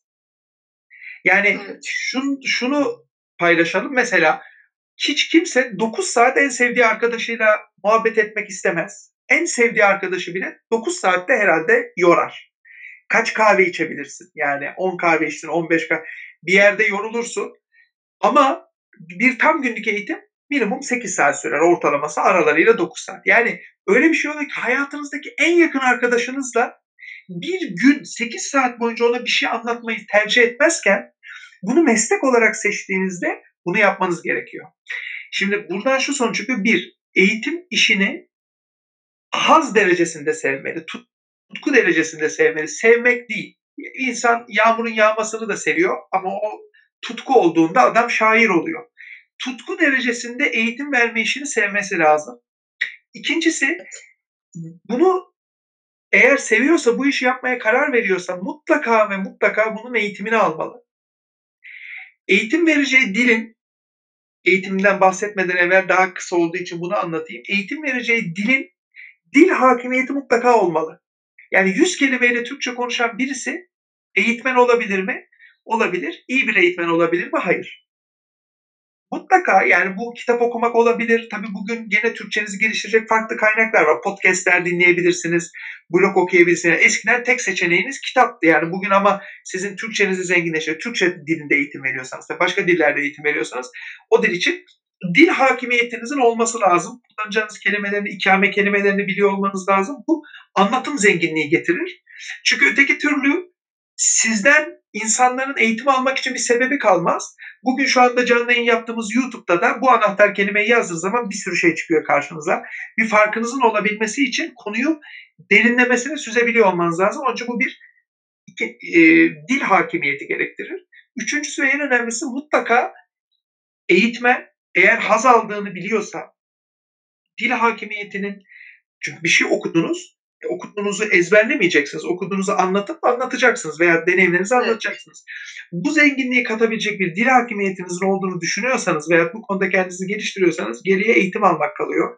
Yani şun, şunu paylaşalım. Mesela hiç kimse 9 saat en sevdiği arkadaşıyla muhabbet etmek istemez. En sevdiği arkadaşı bile 9 saatte herhalde yorar. Kaç kahve içebilirsin? Yani 10 kahve içtin, 15 kahve. Bir yerde yorulursun. Ama bir tam günlük eğitim minimum 8 saat sürer ortalaması aralarıyla 9 saat. Yani öyle bir şey oluyor ki hayatınızdaki en yakın arkadaşınızla bir gün 8 saat boyunca ona bir şey anlatmayı tercih etmezken bunu meslek olarak seçtiğinizde bunu yapmanız gerekiyor. Şimdi buradan şu sonuç çıkıyor. Bir, eğitim işini haz derecesinde sevmeli, tutku derecesinde sevmeli. Sevmek değil. İnsan yağmurun yağmasını da seviyor ama o tutku olduğunda adam şair oluyor. Tutku derecesinde eğitim verme işini sevmesi lazım. İkincisi bunu eğer seviyorsa bu işi yapmaya karar veriyorsa mutlaka ve mutlaka bunun eğitimini almalı. Eğitim vereceği dilin eğitimden bahsetmeden evvel daha kısa olduğu için bunu anlatayım. Eğitim vereceği dilin dil hakimiyeti mutlaka olmalı. Yani 100 kelimeyle Türkçe konuşan birisi eğitmen olabilir mi? Olabilir. İyi bir eğitmen olabilir mi? Hayır. Mutlaka yani bu kitap okumak olabilir. Tabii bugün gene Türkçenizi geliştirecek farklı kaynaklar var. Podcastler dinleyebilirsiniz, blog okuyabilirsiniz. Eskiden tek seçeneğiniz kitaptı. Yani bugün ama sizin Türkçenizi zenginleştirecek, Türkçe dilinde eğitim veriyorsanız, başka dillerde eğitim veriyorsanız o dil için dil hakimiyetinizin olması lazım. Kullanacağınız kelimelerini, ikame kelimelerini biliyor olmanız lazım. Bu anlatım zenginliği getirir. Çünkü öteki türlü sizden insanların eğitim almak için bir sebebi kalmaz. Bugün şu anda canlı yayın yaptığımız YouTube'da da bu anahtar kelimeyi yazdığınız zaman bir sürü şey çıkıyor karşınıza. Bir farkınızın olabilmesi için konuyu derinlemesine süzebiliyor olmanız lazım. Onun için bu bir iki, e, dil hakimiyeti gerektirir. Üçüncüsü ve en önemlisi mutlaka eğitmen eğer haz aldığını biliyorsa dil hakimiyetinin çünkü bir şey okudunuz e, okuduğunuzu ezberlemeyeceksiniz. Okuduğunuzu anlatıp anlatacaksınız veya deneyimlerinizi anlatacaksınız. Evet. Bu zenginliği katabilecek bir dil hakimiyetinizin olduğunu düşünüyorsanız veya bu konuda kendinizi geliştiriyorsanız geriye eğitim almak kalıyor.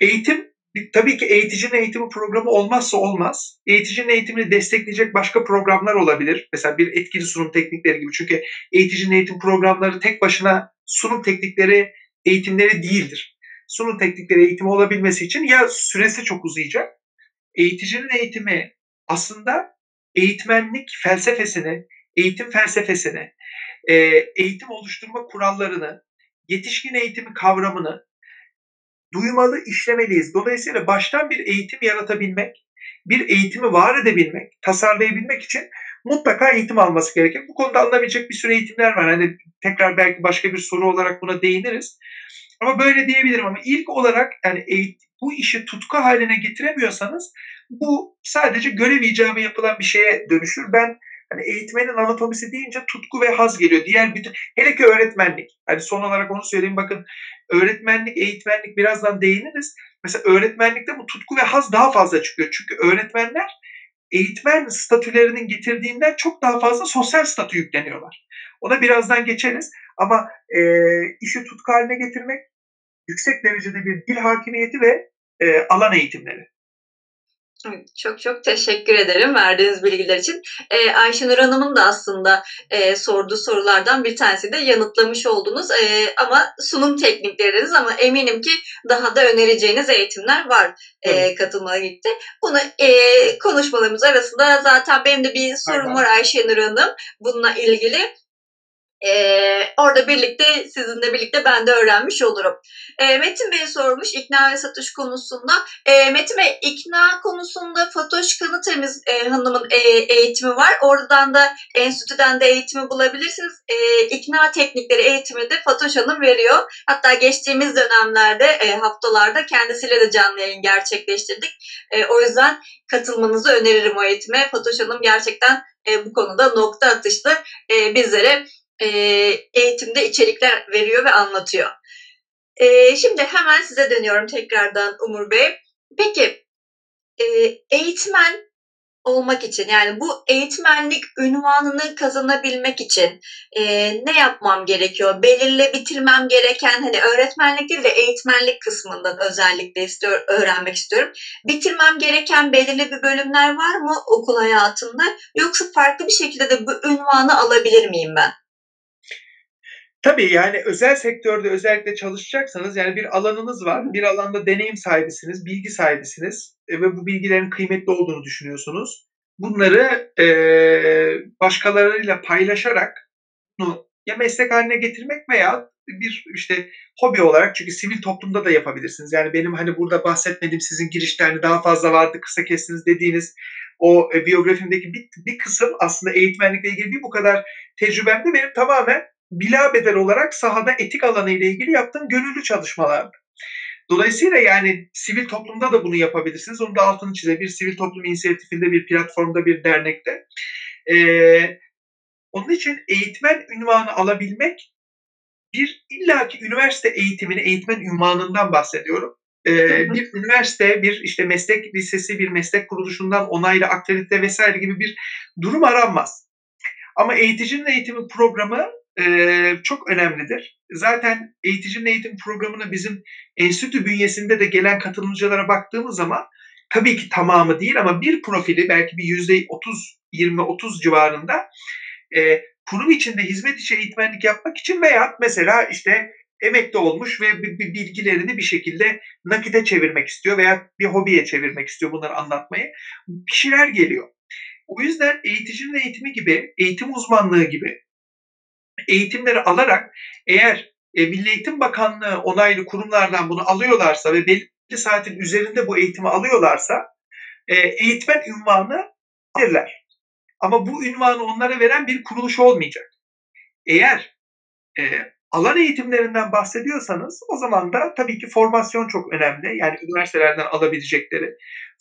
Eğitim tabii ki eğiticinin eğitimi programı olmazsa olmaz. Eğiticinin eğitimini destekleyecek başka programlar olabilir. Mesela bir etkili sunum teknikleri gibi. Çünkü eğiticinin eğitim programları tek başına sunum teknikleri, eğitimleri değildir. Sunum teknikleri eğitimi olabilmesi için ya süresi çok uzayacak. Eğiticinin eğitimi aslında eğitmenlik felsefesini, eğitim felsefesini, e, eğitim oluşturma kurallarını, yetişkin eğitimi kavramını duymalı, işlemeliyiz. Dolayısıyla baştan bir eğitim yaratabilmek, bir eğitimi var edebilmek, tasarlayabilmek için mutlaka eğitim alması gerekir. Bu konuda alınabilecek bir sürü eğitimler var. Hani tekrar belki başka bir soru olarak buna değiniriz. Ama böyle diyebilirim ama ilk olarak yani eğitim, bu işi tutku haline getiremiyorsanız bu sadece görev icabı yapılan bir şeye dönüşür. Ben hani eğitmenin anatomisi deyince tutku ve haz geliyor. Diğer bütün hele ki öğretmenlik. Hani son olarak onu söyleyeyim bakın öğretmenlik, eğitmenlik birazdan değiniriz. Mesela öğretmenlikte bu tutku ve haz daha fazla çıkıyor. Çünkü öğretmenler eğitmen statülerinin getirdiğinden çok daha fazla sosyal statü yükleniyorlar. Ona birazdan geçeriz. Ama e, işi tutku haline getirmek yüksek derecede bir dil hakimiyeti ve e, alan eğitimleri. Çok çok teşekkür ederim verdiğiniz bilgiler için. Ee, Ayşenur Hanım'ın da aslında e, sorduğu sorulardan bir tanesi de yanıtlamış oldunuz. E, ama sunum teknikleriniz ama eminim ki daha da önereceğiniz eğitimler var e, katılmaya gitti. Bunu e, konuşmalarımız arasında zaten benim de bir sorum Aynen. var Ayşenur Hanım bununla ilgili. Ee, orada birlikte sizinle birlikte ben de öğrenmiş olurum. Ee, Metin Bey sormuş ikna ve satış konusunda. Ee, Metin Bey ikna konusunda Fatoş Kanıtemiz e, Hanım'ın e, eğitimi var. Oradan da enstitüden de eğitimi bulabilirsiniz. E, ikna teknikleri eğitimi de Fatoş Hanım veriyor. Hatta geçtiğimiz dönemlerde e, haftalarda kendisiyle de canlı yayın gerçekleştirdik. E, o yüzden katılmanızı öneririm o eğitime. Fatoş Hanım gerçekten e, bu konuda nokta atışlı e, bizlere e, eğitimde içerikler veriyor ve anlatıyor. E, şimdi hemen size dönüyorum tekrardan Umur Bey. Peki e, eğitmen olmak için yani bu eğitmenlik ünvanını kazanabilmek için e, ne yapmam gerekiyor? Belirle bitirmem gereken hani öğretmenlik değil de eğitmenlik kısmından özellikle istiyor, öğrenmek istiyorum. Bitirmem gereken belirli bir bölümler var mı okul hayatında yoksa farklı bir şekilde de bu ünvanı alabilir miyim ben? Tabii yani özel sektörde özellikle çalışacaksanız yani bir alanınız var. Bir alanda deneyim sahibisiniz, bilgi sahibisiniz e, ve bu bilgilerin kıymetli olduğunu düşünüyorsunuz. Bunları e, başkalarıyla paylaşarak bunu ya meslek haline getirmek veya bir işte hobi olarak çünkü sivil toplumda da yapabilirsiniz. Yani benim hani burada bahsetmediğim sizin girişte hani daha fazla vardı kısa kestiniz dediğiniz o e, biyografimdeki bir, bir kısım aslında eğitmenlikle ilgili bir bu kadar tecrübemde benim tamamen bila bedel olarak sahada etik alanı ile ilgili yaptığım gönüllü çalışmalardı. Dolayısıyla yani sivil toplumda da bunu yapabilirsiniz. Onu da altını çize bir sivil toplum inisiyatifinde, bir platformda, bir dernekte. Ee, onun için eğitmen ünvanı alabilmek bir illaki üniversite eğitimini, eğitmen ünvanından bahsediyorum. Ee, bir üniversite, bir işte meslek lisesi, bir meslek kuruluşundan onaylı akredite vesaire gibi bir durum aranmaz. Ama eğiticinin eğitimi programı e, çok önemlidir. Zaten eğiticinin eğitim programına bizim enstitü bünyesinde de gelen katılımcılara baktığımız zaman tabii ki tamamı değil ama bir profili belki bir yüzde 30, 20, 30 civarında e, kurum içinde hizmet içi eğitmenlik yapmak için veya mesela işte emekli olmuş ve bilgilerini bir şekilde nakite çevirmek istiyor veya bir hobiye çevirmek istiyor bunları anlatmayı. Kişiler geliyor. O yüzden eğiticinin eğitimi gibi, eğitim uzmanlığı gibi eğitimleri alarak eğer e, Milli Eğitim Bakanlığı onaylı kurumlardan bunu alıyorlarsa ve belli saatin üzerinde bu eğitimi alıyorlarsa e, eğitmen ünvanı alırlar. Ama bu ünvanı onlara veren bir kuruluş olmayacak. Eğer e, alan eğitimlerinden bahsediyorsanız o zaman da tabii ki formasyon çok önemli. Yani üniversitelerden alabilecekleri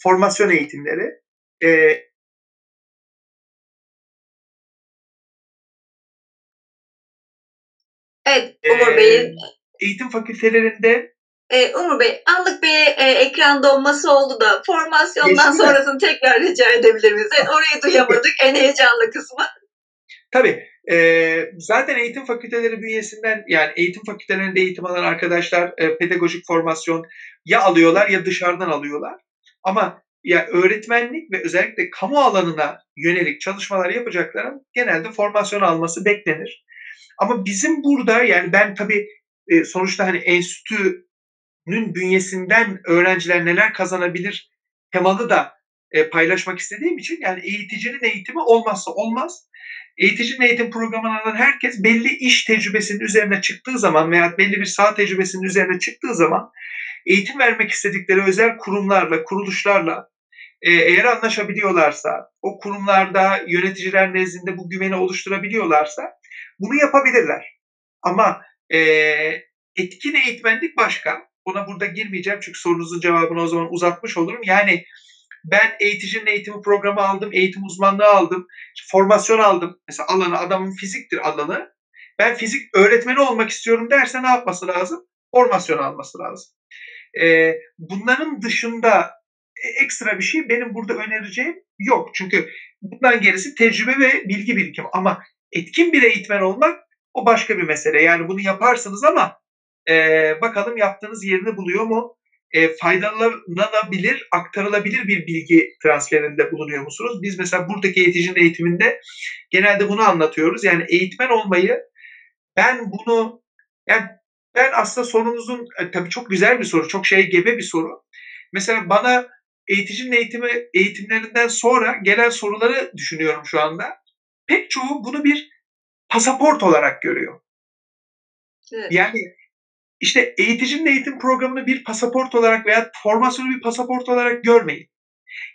formasyon eğitimleri. E, Evet Umur Bey'in eğitim fakültelerinde e, Umur Bey anlık bir e, ekran donması oldu da formasyondan Geçti sonrasını tekrar rica edebilir miyiz? Yani orayı duyamadık en heyecanlı kısmı. Tabii. E, zaten eğitim fakülteleri bünyesinden yani eğitim fakültelerinde eğitim alan arkadaşlar e, pedagojik formasyon ya alıyorlar ya dışarıdan alıyorlar. Ama ya öğretmenlik ve özellikle kamu alanına yönelik çalışmalar yapacakların genelde formasyon alması beklenir. Ama bizim burada yani ben tabii e, sonuçta hani enstitünün bünyesinden öğrenciler neler kazanabilir temalı da e, paylaşmak istediğim için yani eğiticinin eğitimi olmazsa olmaz. Eğiticinin eğitim programına alan herkes belli iş tecrübesinin üzerine çıktığı zaman veya belli bir saha tecrübesinin üzerine çıktığı zaman eğitim vermek istedikleri özel kurumlarla, kuruluşlarla e, eğer anlaşabiliyorlarsa, o kurumlarda yöneticiler nezdinde bu güveni oluşturabiliyorlarsa bunu yapabilirler. Ama e, etkin eğitmenlik başka. Ona burada girmeyeceğim çünkü sorunuzun cevabını o zaman uzatmış olurum. Yani ben eğiticinin eğitimi programı aldım, eğitim uzmanlığı aldım, formasyon aldım. Mesela alanı adamın fiziktir alanı. Ben fizik öğretmeni olmak istiyorum derse ne yapması lazım? Formasyon alması lazım. Ee, bunların dışında e, ekstra bir şey benim burada önereceğim yok. Çünkü bundan gerisi tecrübe ve bilgi birikim. Ama etkin bir eğitmen olmak o başka bir mesele. Yani bunu yaparsınız ama e, bakalım yaptığınız yerini buluyor mu? E, faydalanabilir, aktarılabilir bir bilgi transferinde bulunuyor musunuz? Biz mesela buradaki eğiticinin eğitiminde genelde bunu anlatıyoruz. Yani eğitmen olmayı ben bunu yani ben aslında sorunuzun e, tabii çok güzel bir soru, çok şey gebe bir soru. Mesela bana eğiticinin eğitimi eğitimlerinden sonra gelen soruları düşünüyorum şu anda. Pek çoğu bunu bir pasaport olarak görüyor. Evet. Yani işte eğiticinin eğitim programını bir pasaport olarak veya formasyonu bir pasaport olarak görmeyin.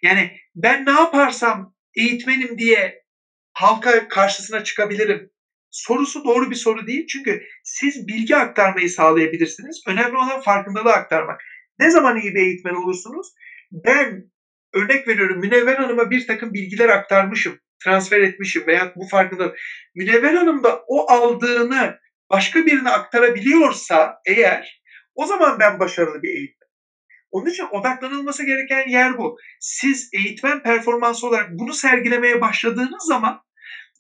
Yani ben ne yaparsam eğitmenim diye halka karşısına çıkabilirim. Sorusu doğru bir soru değil. Çünkü siz bilgi aktarmayı sağlayabilirsiniz. Önemli olan farkındalığı aktarmak. Ne zaman iyi bir eğitmen olursunuz? Ben örnek veriyorum Münevver Hanım'a bir takım bilgiler aktarmışım, transfer etmişim veya bu farkında. Münevver Hanım da o aldığını başka birine aktarabiliyorsa eğer o zaman ben başarılı bir eğitmen. Onun için odaklanılması gereken yer bu. Siz eğitmen performansı olarak bunu sergilemeye başladığınız zaman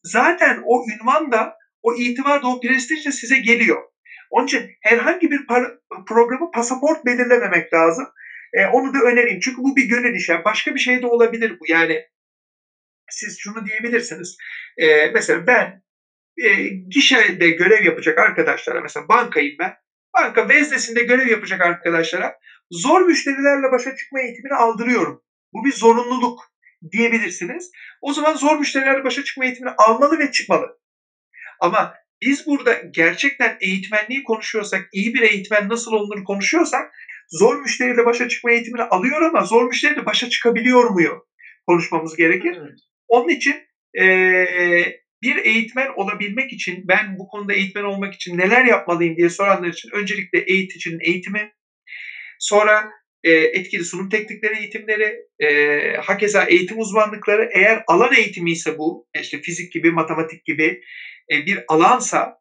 zaten o ünvan da, o itibar da, o prestij de size geliyor. Onun için herhangi bir programı pasaport belirlememek lazım. E, onu da önereyim. Çünkü bu bir gönül işi. Başka bir şey de olabilir bu. Yani siz şunu diyebilirsiniz. E, mesela ben e, gişede görev yapacak arkadaşlara, mesela bankayım ben. Banka veznesinde görev yapacak arkadaşlara zor müşterilerle başa çıkma eğitimini aldırıyorum. Bu bir zorunluluk diyebilirsiniz. O zaman zor müşterilerle başa çıkma eğitimini almalı ve çıkmalı. Ama biz burada gerçekten eğitmenliği konuşuyorsak, iyi bir eğitmen nasıl olunur konuşuyorsak zor müşteriyle başa çıkma eğitimini alıyor ama zor müşteriyle başa çıkabiliyor muyu konuşmamız gerekir. Onun için e, bir eğitmen olabilmek için ben bu konuda eğitmen olmak için neler yapmalıyım diye soranlar için öncelikle eğiticinin eğitimi, sonra e, etkili sunum teknikleri eğitimleri, e, hakeza eğitim uzmanlıkları eğer alan eğitimi ise bu işte fizik gibi, matematik gibi e, bir alansa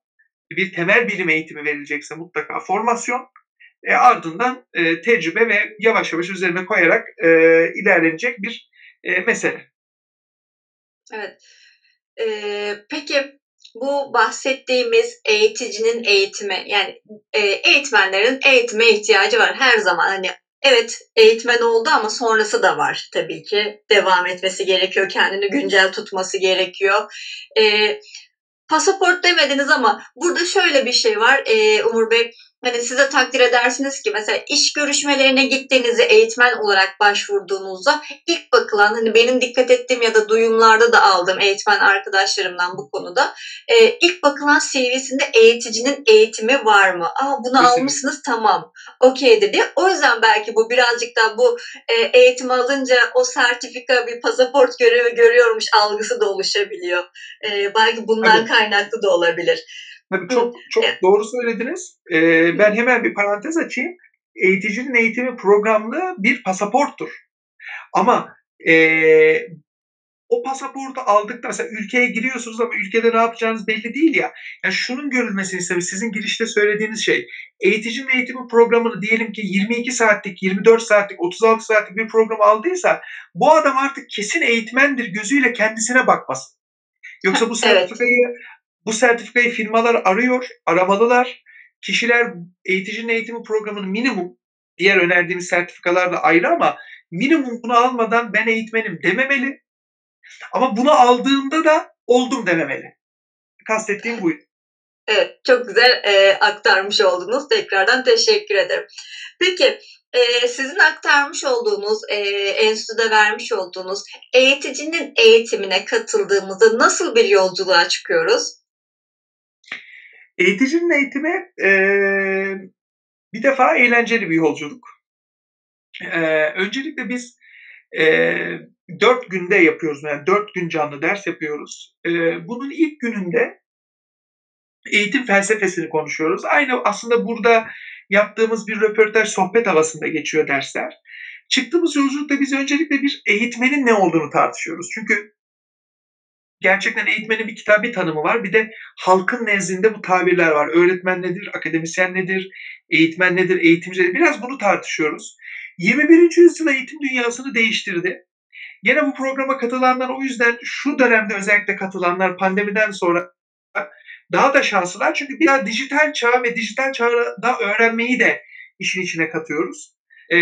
bir temel bilim eğitimi verilecekse mutlaka formasyon e, ardından e, tecrübe ve yavaş yavaş üzerine koyarak e, ilerlenecek bir e, mesele. Evet. Ee, peki bu bahsettiğimiz eğiticinin eğitimi yani e, eğitmenlerin eğitime ihtiyacı var her zaman. Hani evet eğitmen oldu ama sonrası da var tabii ki. Devam etmesi gerekiyor, kendini güncel tutması gerekiyor. Ee, pasaport demediniz ama burada şöyle bir şey var e, Umur Bey Hani size takdir edersiniz ki mesela iş görüşmelerine gittiğinizde eğitmen olarak başvurduğunuzda ilk bakılan hani benim dikkat ettiğim ya da duyumlarda da aldığım eğitmen arkadaşlarımdan bu konuda e, ilk bakılan CV'sinde eğiticinin eğitimi var mı? Aa bunu Kesinlikle. almışsınız tamam okeydir diye. O yüzden belki bu birazcık da bu e, eğitim alınca o sertifika bir pasaport görevi görüyormuş algısı da oluşabiliyor. E, belki bundan evet. kaynaklı da olabilir. Tabii çok çok doğru söylediniz. Ee, ben hemen bir parantez açayım. Eğiticinin eğitimi programlı bir pasaporttur. Ama e, o pasaportu aldıktan mesela ülkeye giriyorsunuz ama ülkede ne yapacağınız belli değil ya. Yani şunun görülmesini istedim. Sizin girişte söylediğiniz şey eğiticinin eğitimi programını diyelim ki 22 saatlik, 24 saatlik, 36 saatlik bir program aldıysa bu adam artık kesin eğitmendir gözüyle kendisine bakmasın. Yoksa bu sertifikayı evet. Bu sertifikayı firmalar arıyor, aramalılar. Kişiler eğiticinin eğitimi programının minimum diğer önerdiğimiz sertifikalarla ayrı ama minimum bunu almadan ben eğitmenim dememeli. Ama bunu aldığında da oldum dememeli. Kastettiğim buydu. Evet, çok güzel e, aktarmış oldunuz. Tekrardan teşekkür ederim. Peki, e, sizin aktarmış olduğunuz, e, enstitüde vermiş olduğunuz eğiticinin eğitimine katıldığımızda nasıl bir yolculuğa çıkıyoruz? Eğiticinin eğitimi e, bir defa eğlenceli bir yolculuk. E, öncelikle biz e, dört günde yapıyoruz. Yani dört gün canlı ders yapıyoruz. E, bunun ilk gününde eğitim felsefesini konuşuyoruz. Aynı aslında burada yaptığımız bir röportaj sohbet havasında geçiyor dersler. Çıktığımız yolculukta biz öncelikle bir eğitmenin ne olduğunu tartışıyoruz. Çünkü gerçekten eğitmenin bir kitabi tanımı var. Bir de halkın nezdinde bu tabirler var. Öğretmen nedir, akademisyen nedir, eğitmen nedir, eğitimci nedir? Biraz bunu tartışıyoruz. 21. yüzyıl eğitim dünyasını değiştirdi. Yine bu programa katılanlar o yüzden şu dönemde özellikle katılanlar pandemiden sonra daha da şanslılar. Çünkü biraz dijital çağ ve dijital çağda öğrenmeyi de işin içine katıyoruz. Ee,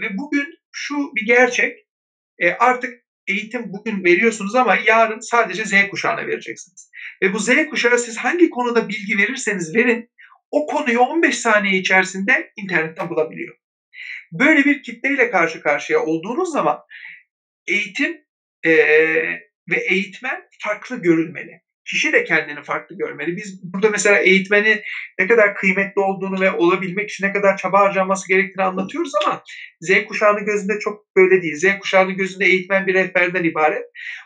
ve bugün şu bir gerçek. E, artık eğitim bugün veriyorsunuz ama yarın sadece Z kuşağına vereceksiniz. Ve bu Z kuşağı siz hangi konuda bilgi verirseniz verin o konuyu 15 saniye içerisinde internetten bulabiliyor. Böyle bir kitleyle karşı karşıya olduğunuz zaman eğitim e, ve eğitmen farklı görülmeli. Kişi de kendini farklı görmeli. Biz burada mesela eğitmeni ne kadar kıymetli olduğunu ve olabilmek için ne kadar çaba harcaması gerektiğini anlatıyoruz ama Z kuşağının gözünde çok böyle değil. Z kuşağının gözünde eğitmen bir rehberden ibaret.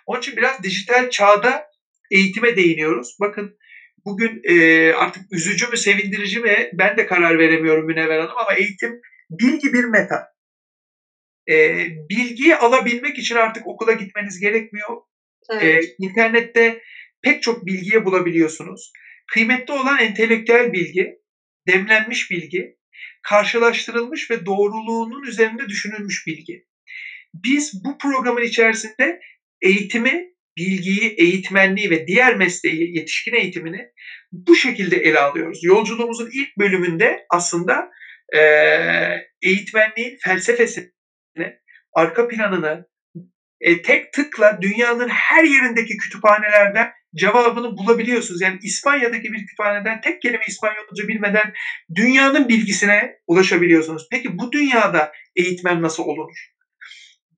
Onun için biraz dijital çağda eğitime değiniyoruz. Bakın bugün e, artık üzücü mü sevindirici mi ben de karar veremiyorum Münevver Hanım ama eğitim bilgi bir meta. E, bilgiyi alabilmek için artık okula gitmeniz gerekmiyor. Evet. E, internette pek çok bilgiye bulabiliyorsunuz. Kıymetli olan entelektüel bilgi, demlenmiş bilgi, karşılaştırılmış ve doğruluğunun üzerinde düşünülmüş bilgi. Biz bu programın içerisinde eğitimi, bilgiyi, eğitmenliği ve diğer mesleği, yetişkin eğitimini bu şekilde ele alıyoruz. Yolculuğumuzun ilk bölümünde aslında e, eğitmenliğin felsefesini, arka planını e, tek tıkla dünyanın her yerindeki kütüphanelerden cevabını bulabiliyorsunuz. Yani İspanya'daki bir kütüphaneden tek kelime İspanyolca bilmeden dünyanın bilgisine ulaşabiliyorsunuz. Peki bu dünyada eğitmen nasıl olur?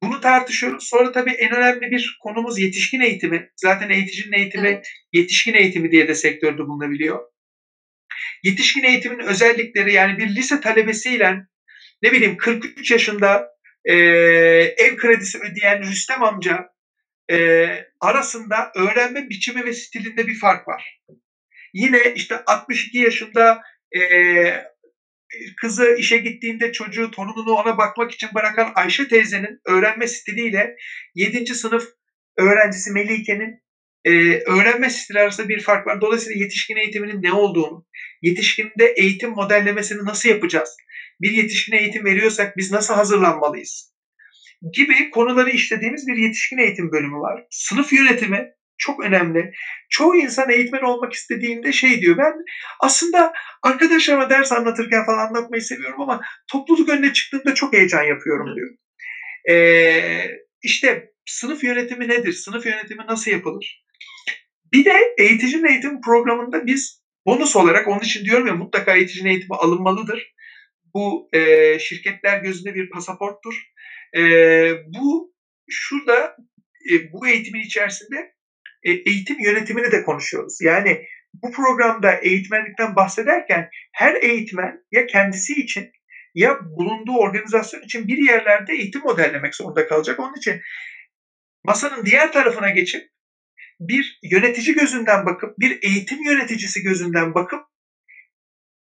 Bunu tartışıyoruz. Sonra tabii en önemli bir konumuz yetişkin eğitimi. Zaten eğiticinin eğitimi evet. yetişkin eğitimi diye de sektörde bulunabiliyor. Yetişkin eğitimin özellikleri yani bir lise talebesiyle ne bileyim 43 yaşında e, ev kredisi ödeyen Rüstem amca e, arasında öğrenme biçimi ve stilinde bir fark var. Yine işte 62 yaşında e, kızı işe gittiğinde çocuğu, torununu ona bakmak için bırakan Ayşe teyzenin öğrenme stiliyle 7. sınıf öğrencisi Melike'nin e, öğrenme stili arasında bir fark var. Dolayısıyla yetişkin eğitiminin ne olduğunu, yetişkinde eğitim modellemesini nasıl yapacağız? Bir yetişkine eğitim veriyorsak biz nasıl hazırlanmalıyız? Gibi konuları işlediğimiz bir yetişkin eğitim bölümü var. Sınıf yönetimi çok önemli. Çoğu insan eğitmen olmak istediğinde şey diyor ben aslında arkadaşlarıma ders anlatırken falan anlatmayı seviyorum ama topluluk önüne çıktığımda çok heyecan yapıyorum diyor. Ee, işte sınıf yönetimi nedir? Sınıf yönetimi nasıl yapılır? Bir de eğiticinin eğitim programında biz bonus olarak onun için diyorum ya mutlaka eğiticinin eğitimi alınmalıdır. Bu e, şirketler gözünde bir pasaporttur. E, bu şurada e, bu eğitimin içerisinde e, eğitim yönetimini de konuşuyoruz. Yani bu programda eğitmenlikten bahsederken her eğitmen ya kendisi için ya bulunduğu organizasyon için bir yerlerde eğitim modellemek zorunda kalacak. Onun için masanın diğer tarafına geçip bir yönetici gözünden bakıp, bir eğitim yöneticisi gözünden bakıp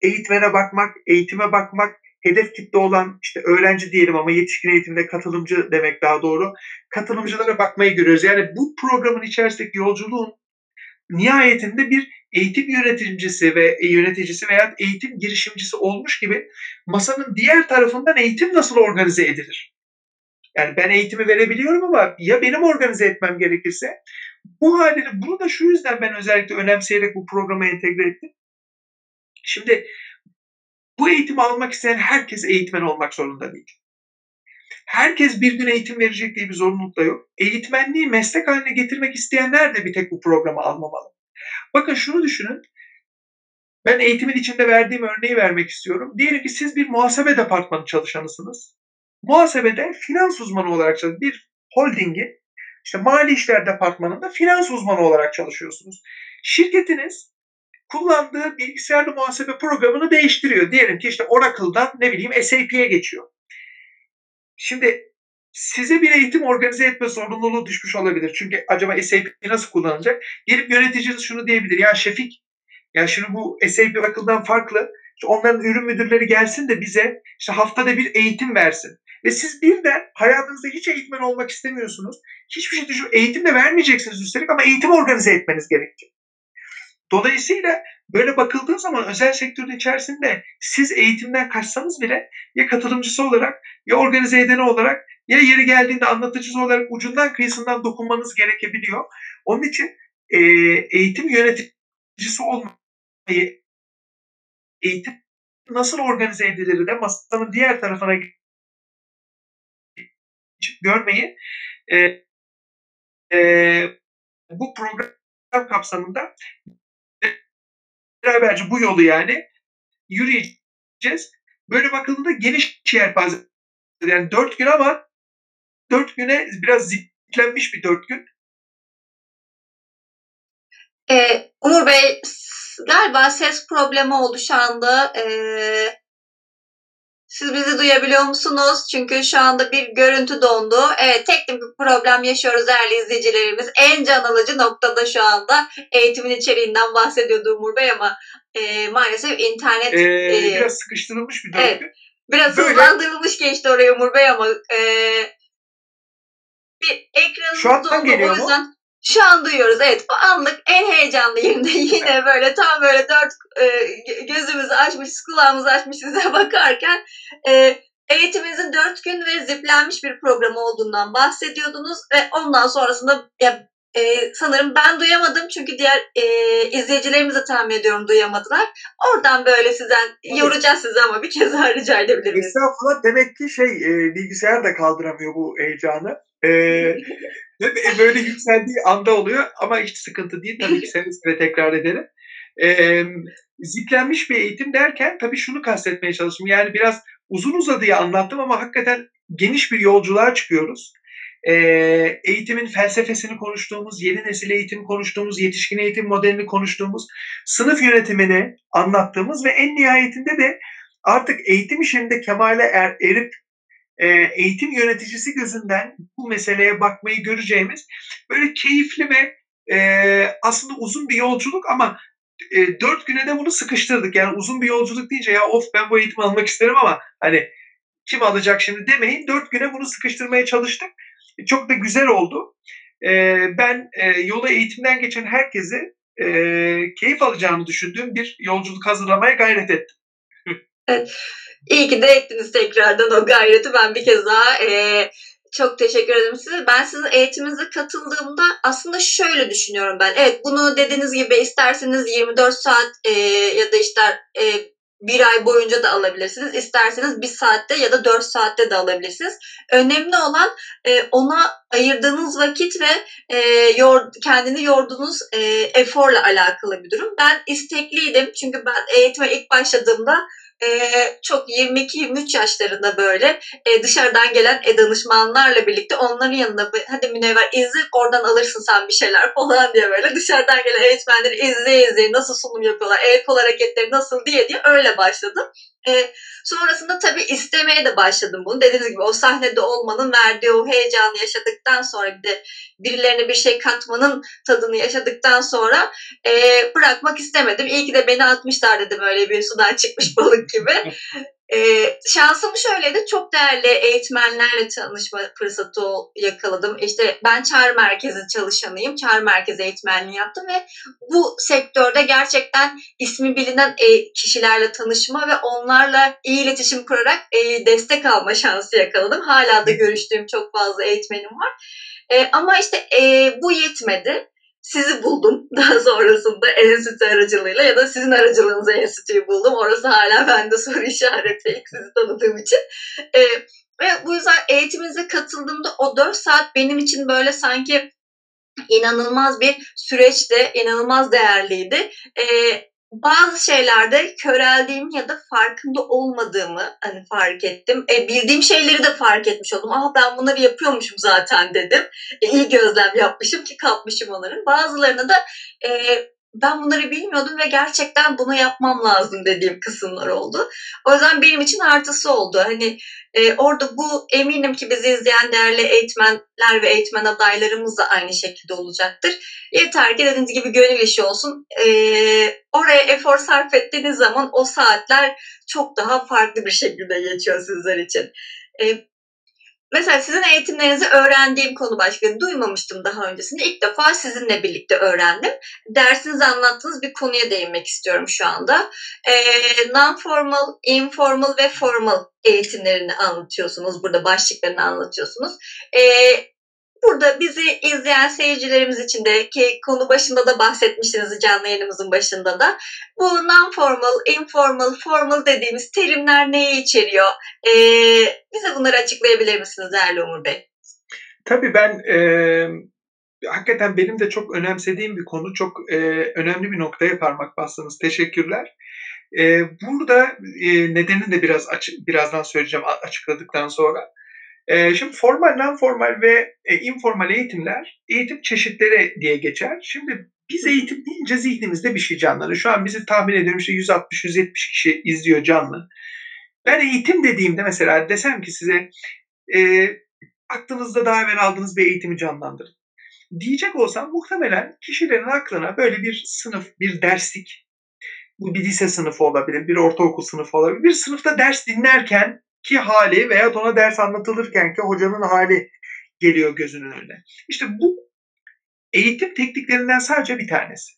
eğitmene bakmak, eğitime bakmak, hedef kitle olan işte öğrenci diyelim ama yetişkin eğitimde katılımcı demek daha doğru. Katılımcılara bakmayı görüyoruz. Yani bu programın içerisindeki yolculuğun nihayetinde bir eğitim yöneticisi ve yöneticisi veya eğitim girişimcisi olmuş gibi masanın diğer tarafından eğitim nasıl organize edilir? Yani ben eğitimi verebiliyorum ama ya benim organize etmem gerekirse bu haliyle bunu da şu yüzden ben özellikle önemseyerek bu programa entegre ettim. Şimdi bu eğitimi almak isteyen herkes eğitmen olmak zorunda değil. Herkes bir gün eğitim verecek diye bir zorunluluk da yok. Eğitmenliği meslek haline getirmek isteyenler de bir tek bu programı almamalı. Bakın şunu düşünün. Ben eğitimin içinde verdiğim örneği vermek istiyorum. Diyelim ki siz bir muhasebe departmanı çalışanısınız. Muhasebede finans uzmanı olarak çalışıyorsunuz. Bir holdingin işte mali işler departmanında finans uzmanı olarak çalışıyorsunuz. Şirketiniz kullandığı bilgisayarlı muhasebe programını değiştiriyor. Diyelim ki işte Oracle'dan ne bileyim SAP'ye geçiyor. Şimdi size bir eğitim organize etme zorunluluğu düşmüş olabilir. Çünkü acaba SAP nasıl kullanılacak? Gelip yöneticiniz şunu diyebilir. Ya Şefik, ya şimdi bu SAP Oracle'dan farklı. İşte onların ürün müdürleri gelsin de bize işte haftada bir eğitim versin. Ve siz birden hayatınızda hiç eğitmen olmak istemiyorsunuz. Hiçbir şey düşün, eğitim de vermeyeceksiniz üstelik ama eğitim organize etmeniz gerekecek. Dolayısıyla böyle bakıldığı zaman özel sektörün içerisinde siz eğitimden kaçsanız bile ya katılımcısı olarak ya organize edeni olarak ya yeri geldiğinde anlatıcısı olarak ucundan kıyısından dokunmanız gerekebiliyor. Onun için e, eğitim yöneticisi olmayı, eğitim nasıl organize edilir de masanın diğer tarafına görmeyi e, e, bu program kapsamında beraberce bu yolu yani yürüyeceğiz. Böyle bakıldığında geniş yelpaze. Yani dört gün ama dört güne biraz ziplenmiş bir dört gün. Ee, Umur Bey galiba ses problemi anda. Ee, siz bizi duyabiliyor musunuz? Çünkü şu anda bir görüntü dondu. Evet teknik bir problem yaşıyoruz değerli izleyicilerimiz. En can alıcı noktada şu anda eğitimin içeriğinden bahsediyordu Umur Bey ama e, maalesef internet... Ee, e, biraz sıkıştırılmış bir döngü. Evet, biraz Böyle, hızlandırılmış geçti oraya Umur Bey ama e, bir ekranımız dondu. O yüzden mu? Şu an duyuyoruz. Evet bu anlık en heyecanlı yerinde yine böyle tam böyle dört e, gözümüzü açmış, kulağımızı açmış size bakarken e, eğitiminizin dört gün ve ziplenmiş bir program olduğundan bahsediyordunuz ve ondan sonrasında ya, e, sanırım ben duyamadım çünkü diğer e, izleyicilerimiz de tahmin ediyorum duyamadılar. Oradan böyle sizden evet. yoracağız sizi ama bir kez daha rica edebilir miyiz? Estağfurullah demek ki şey e, bilgisayar da kaldıramıyor bu heyecanı. E, böyle yükseldiği anda oluyor ama hiç sıkıntı değil. Tabii ki seve seve tekrar ederim. E, ziplenmiş bir eğitim derken tabii şunu kastetmeye çalıştım. Yani biraz uzun uzadıya anlattım ama hakikaten geniş bir yolculuğa çıkıyoruz. E, eğitimin felsefesini konuştuğumuz, yeni nesil eğitim konuştuğumuz, yetişkin eğitim modelini konuştuğumuz, sınıf yönetimini anlattığımız ve en nihayetinde de artık eğitim işinde kemale er, erip e, eğitim yöneticisi gözünden bu meseleye bakmayı göreceğimiz böyle keyifli ve e, aslında uzun bir yolculuk ama e, dört güne de bunu sıkıştırdık. Yani uzun bir yolculuk deyince ya of ben bu eğitimi almak isterim ama hani kim alacak şimdi demeyin. Dört güne bunu sıkıştırmaya çalıştık. Çok da güzel oldu. E, ben e, yola eğitimden geçen herkese e, keyif alacağını düşündüğüm bir yolculuk hazırlamaya gayret ettim. Evet. İyi ki de ettiniz tekrardan o gayreti. Ben bir kez daha e, çok teşekkür ederim size. Ben sizin eğitiminize katıldığımda aslında şöyle düşünüyorum ben. Evet bunu dediğiniz gibi isterseniz 24 saat e, ya da işte e, bir ay boyunca da alabilirsiniz. İsterseniz bir saatte ya da dört saatte de alabilirsiniz. Önemli olan e, ona ayırdığınız vakit ve e, yor, kendini yorduğunuz e, eforla alakalı bir durum. Ben istekliydim çünkü ben eğitime ilk başladığımda çok 22-23 yaşlarında böyle dışarıdan gelen danışmanlarla birlikte onların yanında hadi Münevver izle oradan alırsın sen bir şeyler falan diye böyle dışarıdan gelen eğitmenleri izle izle nasıl sunum yapıyorlar, el kol hareketleri nasıl diye diye öyle başladım. E, sonrasında tabii istemeye de başladım bunu. Dediğiniz gibi o sahnede olmanın verdiği o heyecanı yaşadıktan sonra bir de birilerine bir şey katmanın tadını yaşadıktan sonra e, bırakmak istemedim. İyi ki de beni atmışlar dedim öyle bir sudan çıkmış balık gibi. E, şansım şöyleydi. Çok değerli eğitmenlerle tanışma fırsatı yakaladım. İşte ben çağrı merkezi çalışanıyım. Çağrı merkezi eğitmenliği yaptım ve bu sektörde gerçekten ismi bilinen e, kişilerle tanışma ve onlarla iyi iletişim kurarak e, destek alma şansı yakaladım. Hala da görüştüğüm çok fazla eğitmenim var. E, ama işte e, bu yetmedi sizi buldum daha sonrasında enstitü aracılığıyla ya da sizin aracılığınıza enstitüyü buldum. Orası hala bende soru işareti ilk sizi tanıdığım için. Ee, ve bu yüzden eğitiminize katıldığımda o 4 saat benim için böyle sanki inanılmaz bir süreçti, inanılmaz değerliydi. Ee, bazı şeylerde köreldiğim ya da farkında olmadığımı hani fark ettim. E, bildiğim şeyleri de fark etmiş oldum. Aa ben bunları yapıyormuşum zaten dedim. E, iyi gözlem yapmışım ki kapmışım onların. Bazılarını da e, ben bunları bilmiyordum ve gerçekten bunu yapmam lazım dediğim kısımlar oldu. O yüzden benim için artısı oldu. Hani e, orada bu eminim ki bizi izleyen değerli eğitmenler ve eğitmen adaylarımız da aynı şekilde olacaktır. Yeter ki dediğiniz gibi gönül işi olsun. E, oraya efor sarf ettiğiniz zaman o saatler çok daha farklı bir şekilde geçiyor sizler için. E, Mesela sizin eğitimlerinizi öğrendiğim konu başka duymamıştım daha öncesinde. İlk defa sizinle birlikte öğrendim. Dersinizi anlattığınız bir konuya değinmek istiyorum şu anda. Ee, non-formal, informal ve formal eğitimlerini anlatıyorsunuz. Burada başlıklarını anlatıyorsunuz. Ee, Burada bizi izleyen seyircilerimiz için de ki konu başında da bahsetmiştiniz canlı yayınımızın başında da bu non-formal, informal, formal dediğimiz terimler neyi içeriyor? Ee, bize bunları açıklayabilir misiniz değerli Umur Bey? Tabii ben e, hakikaten benim de çok önemsediğim bir konu. Çok e, önemli bir noktaya parmak bastınız. Teşekkürler. E, burada e, nedenini de biraz açık, birazdan söyleyeceğim açıkladıktan sonra. E, şimdi formal, non-formal ve e, informal eğitimler eğitim çeşitleri diye geçer. Şimdi biz eğitim deyince zihnimizde bir şey canlanır. Şu an bizi tahmin ediyorum işte 160-170 kişi izliyor canlı. Ben eğitim dediğimde mesela desem ki size e, aklınızda daha evvel aldığınız bir eğitimi canlandırın. Diyecek olsam muhtemelen kişilerin aklına böyle bir sınıf, bir derslik, bu bir lise sınıfı olabilir, bir ortaokul sınıfı olabilir. Bir sınıfta ders dinlerken ki hali veya ona ders anlatılırken ki hocanın hali geliyor gözünün önüne. İşte bu eğitim tekniklerinden sadece bir tanesi.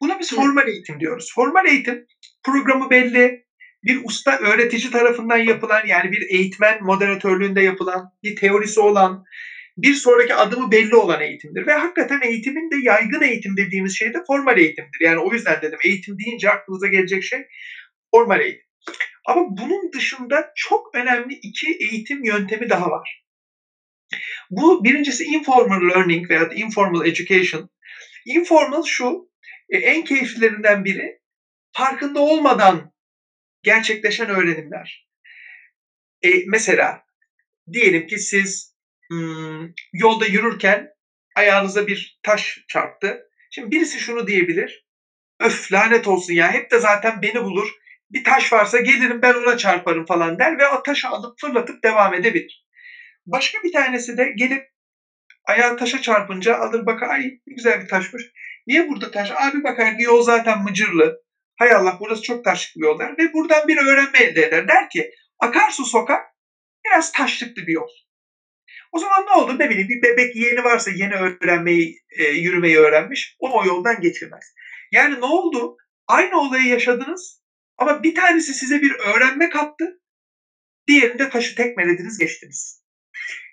Buna biz formal eğitim diyoruz. Formal eğitim programı belli, bir usta öğretici tarafından yapılan yani bir eğitmen moderatörlüğünde yapılan, bir teorisi olan, bir sonraki adımı belli olan eğitimdir. Ve hakikaten eğitimin de yaygın eğitim dediğimiz şey de formal eğitimdir. Yani o yüzden dedim eğitim deyince aklınıza gelecek şey formal eğitim. Ama bunun dışında çok önemli iki eğitim yöntemi daha var. Bu birincisi informal learning veya informal education. Informal şu, e, en keyiflilerinden biri farkında olmadan gerçekleşen öğrenimler. E, mesela diyelim ki siz hmm, yolda yürürken ayağınıza bir taş çarptı. Şimdi birisi şunu diyebilir. Öf lanet olsun ya hep de zaten beni bulur bir taş varsa gelirim ben ona çarparım falan der ve o taşı alıp fırlatıp devam edebilir. Başka bir tanesi de gelip ayağı taşa çarpınca alır bakar ay ne güzel bir taşmış. Niye burada taş? Abi bakar ki yol zaten mıcırlı. Hay Allah burası çok taşlık bir yol der ve buradan bir öğrenme elde eder. Der ki akarsu sokak biraz taşlıklı bir yol. O zaman ne olur ne bileyim bir bebek yeni varsa yeni öğrenmeyi, e, yürümeyi öğrenmiş onu o yoldan geçirmez. Yani ne oldu? Aynı olayı yaşadınız ama bir tanesi size bir öğrenme kattı. Diğerinde taşı tekmelediniz geçtiniz.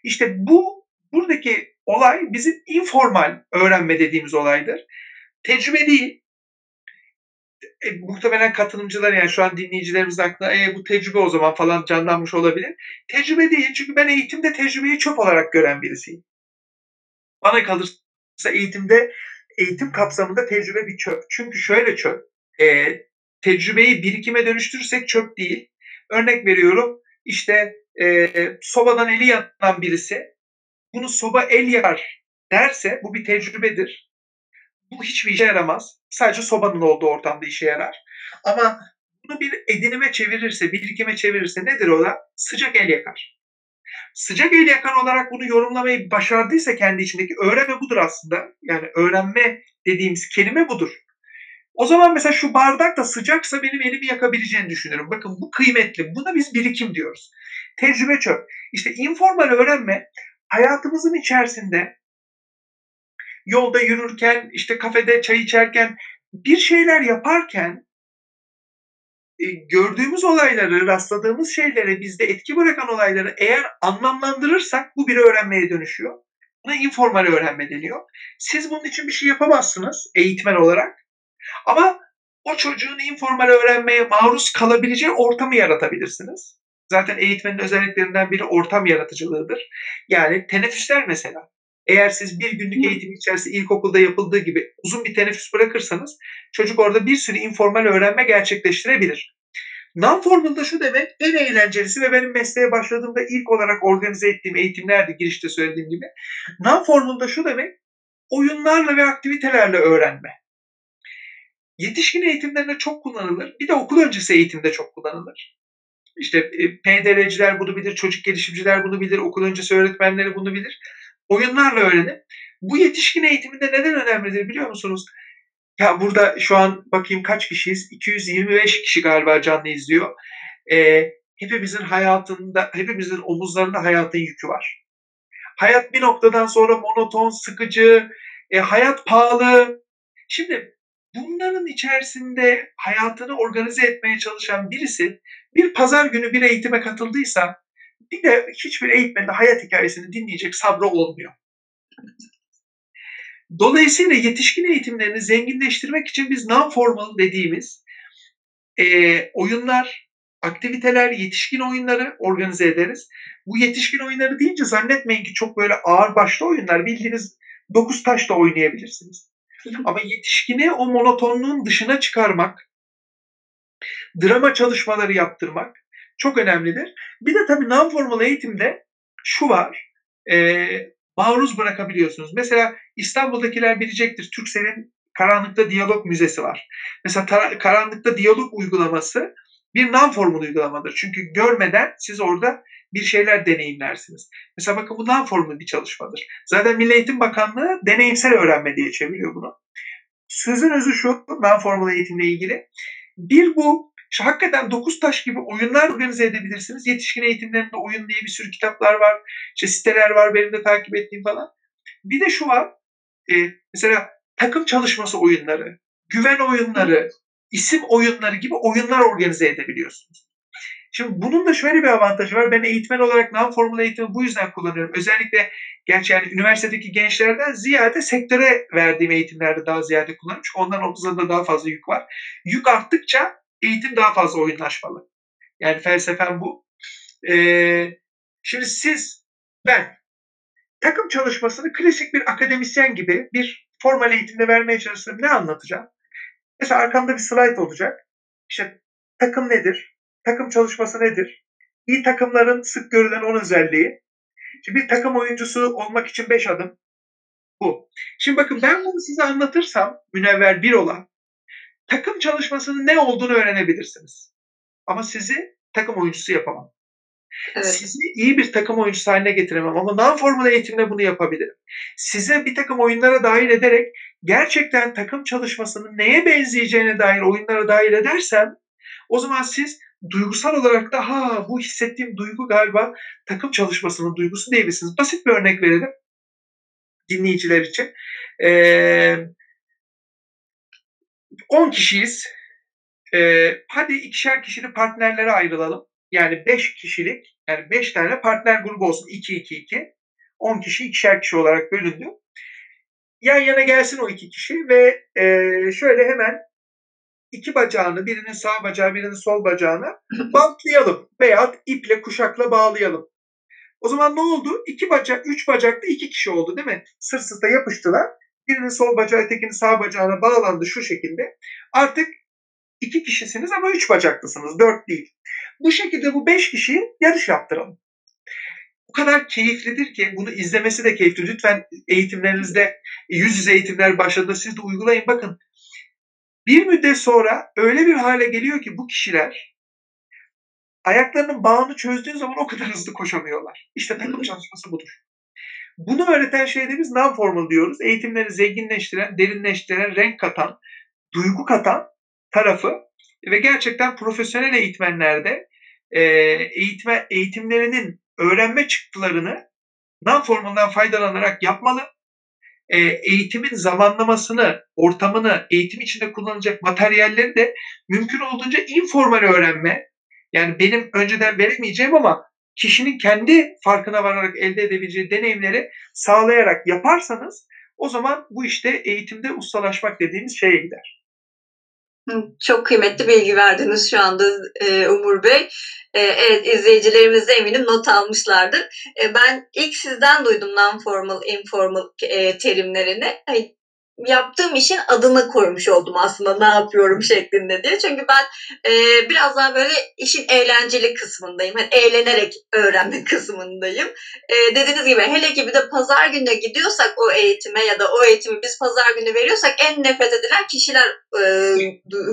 İşte bu buradaki olay bizim informal öğrenme dediğimiz olaydır. Tecrübe değil. E, muhtemelen katılımcılar yani şu an dinleyicilerimiz aklına e, bu tecrübe o zaman falan canlanmış olabilir. Tecrübe değil çünkü ben eğitimde tecrübeyi çöp olarak gören birisiyim. Bana kalırsa eğitimde eğitim kapsamında tecrübe bir çöp. Çünkü şöyle çöp. E, tecrübeyi birikime dönüştürürsek çöp değil. Örnek veriyorum işte e, sobadan eli yanan birisi bunu soba el yakar derse bu bir tecrübedir. Bu hiçbir işe yaramaz. Sadece sobanın olduğu ortamda işe yarar. Ama bunu bir edinime çevirirse, birikime çevirirse nedir o da? Sıcak el yakar. Sıcak el yakan olarak bunu yorumlamayı başardıysa kendi içindeki öğrenme budur aslında. Yani öğrenme dediğimiz kelime budur. O zaman mesela şu bardak da sıcaksa benim elimi yakabileceğini düşünüyorum. Bakın bu kıymetli. Buna biz birikim diyoruz. Tecrübe çöp. İşte informal öğrenme hayatımızın içerisinde yolda yürürken, işte kafede çay içerken, bir şeyler yaparken e, gördüğümüz olayları, rastladığımız şeylere, bizde etki bırakan olayları eğer anlamlandırırsak bu bir öğrenmeye dönüşüyor. Buna informal öğrenme deniyor. Siz bunun için bir şey yapamazsınız eğitmen olarak. Ama o çocuğun informal öğrenmeye maruz kalabileceği ortamı yaratabilirsiniz. Zaten eğitmenin özelliklerinden biri ortam yaratıcılığıdır. Yani teneffüsler mesela. Eğer siz bir günlük eğitim içerisinde ilkokulda yapıldığı gibi uzun bir teneffüs bırakırsanız çocuk orada bir sürü informal öğrenme gerçekleştirebilir. Non-formal da şu demek en eğlencelisi ve benim mesleğe başladığımda ilk olarak organize ettiğim eğitimlerdi girişte söylediğim gibi. Non-formal da şu demek oyunlarla ve aktivitelerle öğrenme. Yetişkin eğitimlerinde çok kullanılır. Bir de okul öncesi eğitimde çok kullanılır. İşte e, PDR'ciler bunu bilir, çocuk gelişimciler bunu bilir, okul öncesi öğretmenleri bunu bilir oyunlarla öğrenip bu yetişkin eğitiminde neden önemlidir biliyor musunuz? Ya burada şu an bakayım kaç kişiyiz? 225 kişi galiba canlı izliyor. Ee, hepimizin hayatında, hepimizin omuzlarında hayatın yükü var. Hayat bir noktadan sonra monoton, sıkıcı, e, hayat pahalı. Şimdi bunların içerisinde hayatını organize etmeye çalışan birisi bir pazar günü bir eğitime katıldıysa bir de hiçbir eğitmenin hayat hikayesini dinleyecek sabrı olmuyor. Dolayısıyla yetişkin eğitimlerini zenginleştirmek için biz non-formal dediğimiz e, oyunlar, aktiviteler, yetişkin oyunları organize ederiz. Bu yetişkin oyunları deyince zannetmeyin ki çok böyle ağır başlı oyunlar. Bildiğiniz dokuz taş da oynayabilirsiniz. Ama yetişkini o monotonluğun dışına çıkarmak, drama çalışmaları yaptırmak, çok önemlidir. Bir de tabii non-formal eğitimde şu var. E, maruz bırakabiliyorsunuz. Mesela İstanbul'dakiler bilecektir. Türksel'in Karanlıkta Diyalog Müzesi var. Mesela ta- Karanlıkta Diyalog uygulaması bir non-formal uygulamadır. Çünkü görmeden siz orada bir şeyler deneyimlersiniz. Mesela bakın bu non-formal bir çalışmadır. Zaten Milli Eğitim Bakanlığı deneyimsel öğrenme diye çeviriyor bunu. Sözün özü şu non-formal eğitimle ilgili. Bir bu işte hakikaten dokuz taş gibi oyunlar organize edebilirsiniz. Yetişkin eğitimlerinde oyun diye bir sürü kitaplar var. İşte siteler var benim de takip ettiğim falan. Bir de şu var. E, mesela takım çalışması oyunları, güven oyunları, isim oyunları gibi oyunlar organize edebiliyorsunuz. Şimdi bunun da şöyle bir avantajı var. Ben eğitmen olarak non-formal eğitimi bu yüzden kullanıyorum. Özellikle gerçi yani üniversitedeki gençlerden ziyade sektöre verdiğim eğitimlerde daha ziyade kullanıyorum. Çünkü onların omuzlarında daha fazla yük var. Yük arttıkça eğitim daha fazla oyunlaşmalı. Yani felsefem bu. Ee, şimdi siz, ben takım çalışmasını klasik bir akademisyen gibi bir formal eğitimde vermeye çalışsam ne anlatacağım? Mesela arkamda bir slide olacak. İşte takım nedir? Takım çalışması nedir? İyi takımların sık görülen 10 özelliği. Şimdi bir takım oyuncusu olmak için 5 adım. Bu. Şimdi bakın ben bunu size anlatırsam münevver bir olan takım çalışmasının ne olduğunu öğrenebilirsiniz. Ama sizi takım oyuncusu yapamam. Evet. Sizi iyi bir takım oyuncusu haline getiremem ama non-formal eğitimle bunu yapabilirim. Size bir takım oyunlara dahil ederek gerçekten takım çalışmasının neye benzeyeceğine dair oyunlara dahil edersem o zaman siz duygusal olarak da ha bu hissettiğim duygu galiba takım çalışmasının duygusu diyebilirsiniz. Basit bir örnek verelim dinleyiciler için. Ee, 10 kişiyiz. Ee, hadi ikişer kişili partnerlere ayrılalım. Yani 5 kişilik, yani 5 tane partner grubu olsun. 2-2-2. 10 kişi ikişer kişi olarak bölündü. Yan yana gelsin o iki kişi ve e, şöyle hemen iki bacağını, birinin sağ bacağı, birinin sol bacağını bantlayalım veya iple, kuşakla bağlayalım. O zaman ne oldu? İki bacak, üç bacakta iki kişi oldu değil mi? Sırt sırta yapıştılar. Birinin sol bacağı, ötekinin sağ bacağına bağlandı şu şekilde. Artık iki kişisiniz ama üç bacaklısınız, dört değil. Bu şekilde bu beş kişiyi yarış yaptıralım. O kadar keyiflidir ki bunu izlemesi de keyifli. Lütfen eğitimlerinizde yüz yüze eğitimler başladı siz de uygulayın. Bakın bir müddet sonra öyle bir hale geliyor ki bu kişiler ayaklarının bağını çözdüğün zaman o kadar hızlı koşamıyorlar. İşte takım çalışması budur. Bunu öğreten şeyde biz non-formal diyoruz. Eğitimleri zenginleştiren, derinleştiren, renk katan, duygu katan tarafı ve gerçekten profesyonel eğitmenlerde e, eğitme, eğitimlerinin öğrenme çıktılarını non formaldan faydalanarak yapmalı. E, eğitimin zamanlamasını, ortamını, eğitim içinde kullanılacak materyalleri de mümkün olduğunca informal öğrenme. Yani benim önceden veremeyeceğim ama kişinin kendi farkına vararak elde edebileceği deneyimleri sağlayarak yaparsanız o zaman bu işte eğitimde ustalaşmak dediğimiz şeye gider. Çok kıymetli bilgi verdiniz şu anda e, Umur Bey. E, evet izleyicilerimiz de eminim not almışlardır. E, ben ilk sizden duydum non-formal, informal terimlerini yaptığım işin adını koymuş oldum aslında ne yapıyorum şeklinde diye. Çünkü ben e, biraz daha böyle işin eğlenceli kısmındayım. Yani eğlenerek öğrenme kısmındayım. E, dediğiniz gibi hele ki bir de pazar gününe gidiyorsak o eğitime ya da o eğitimi biz pazar günü veriyorsak en nefret edilen kişiler e,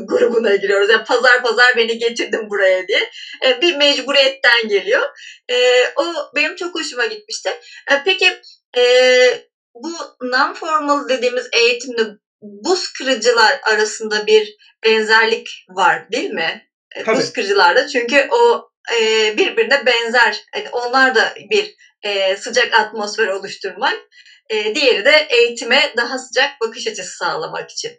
grubuna giriyoruz. Yani pazar pazar beni getirdim buraya diye. E, bir mecburiyetten geliyor. E, o benim çok hoşuma gitmişti. E, peki e, bu non-formal dediğimiz eğitimde buz kırıcılar arasında bir benzerlik var değil mi? E, Tabii. Buz kırıcılarda çünkü o e, birbirine benzer. Yani onlar da bir e, sıcak atmosfer oluşturmak. E, diğeri de eğitime daha sıcak bakış açısı sağlamak için.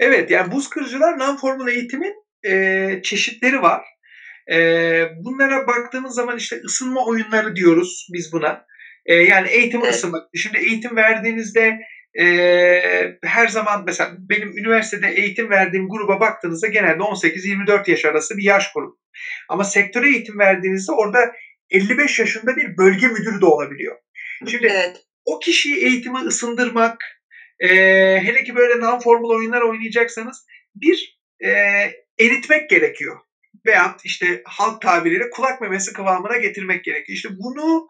Evet yani buz kırıcılar non-formal eğitimin e, çeşitleri var. E, bunlara baktığımız zaman işte ısınma oyunları diyoruz biz buna. E, yani eğitim evet. ısınmak. Şimdi eğitim verdiğinizde e, her zaman mesela benim üniversitede eğitim verdiğim gruba baktığınızda genelde 18-24 yaş arası bir yaş grubu. Ama sektöre eğitim verdiğinizde orada 55 yaşında bir bölge müdürü de olabiliyor. Şimdi evet. o kişiyi eğitime ısındırmak, e, hele ki böyle non-formal oyunlar oynayacaksanız bir e, eritmek gerekiyor. Veyahut işte halk tabiriyle kulak memesi kıvamına getirmek gerekiyor. İşte bunu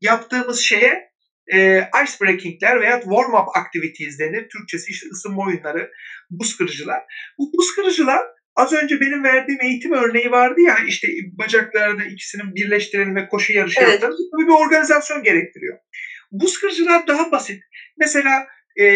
yaptığımız şeye e, ice breaking'ler veya warm up activities denir. Türkçesi işte ısınma oyunları, buz kırıcılar. Bu buz kırıcılar az önce benim verdiğim eğitim örneği vardı ya işte bacaklarda ikisinin birleştirelim ve koşu yarışı evet. yaptığımız bir organizasyon gerektiriyor. Buz kırıcılar daha basit. Mesela e,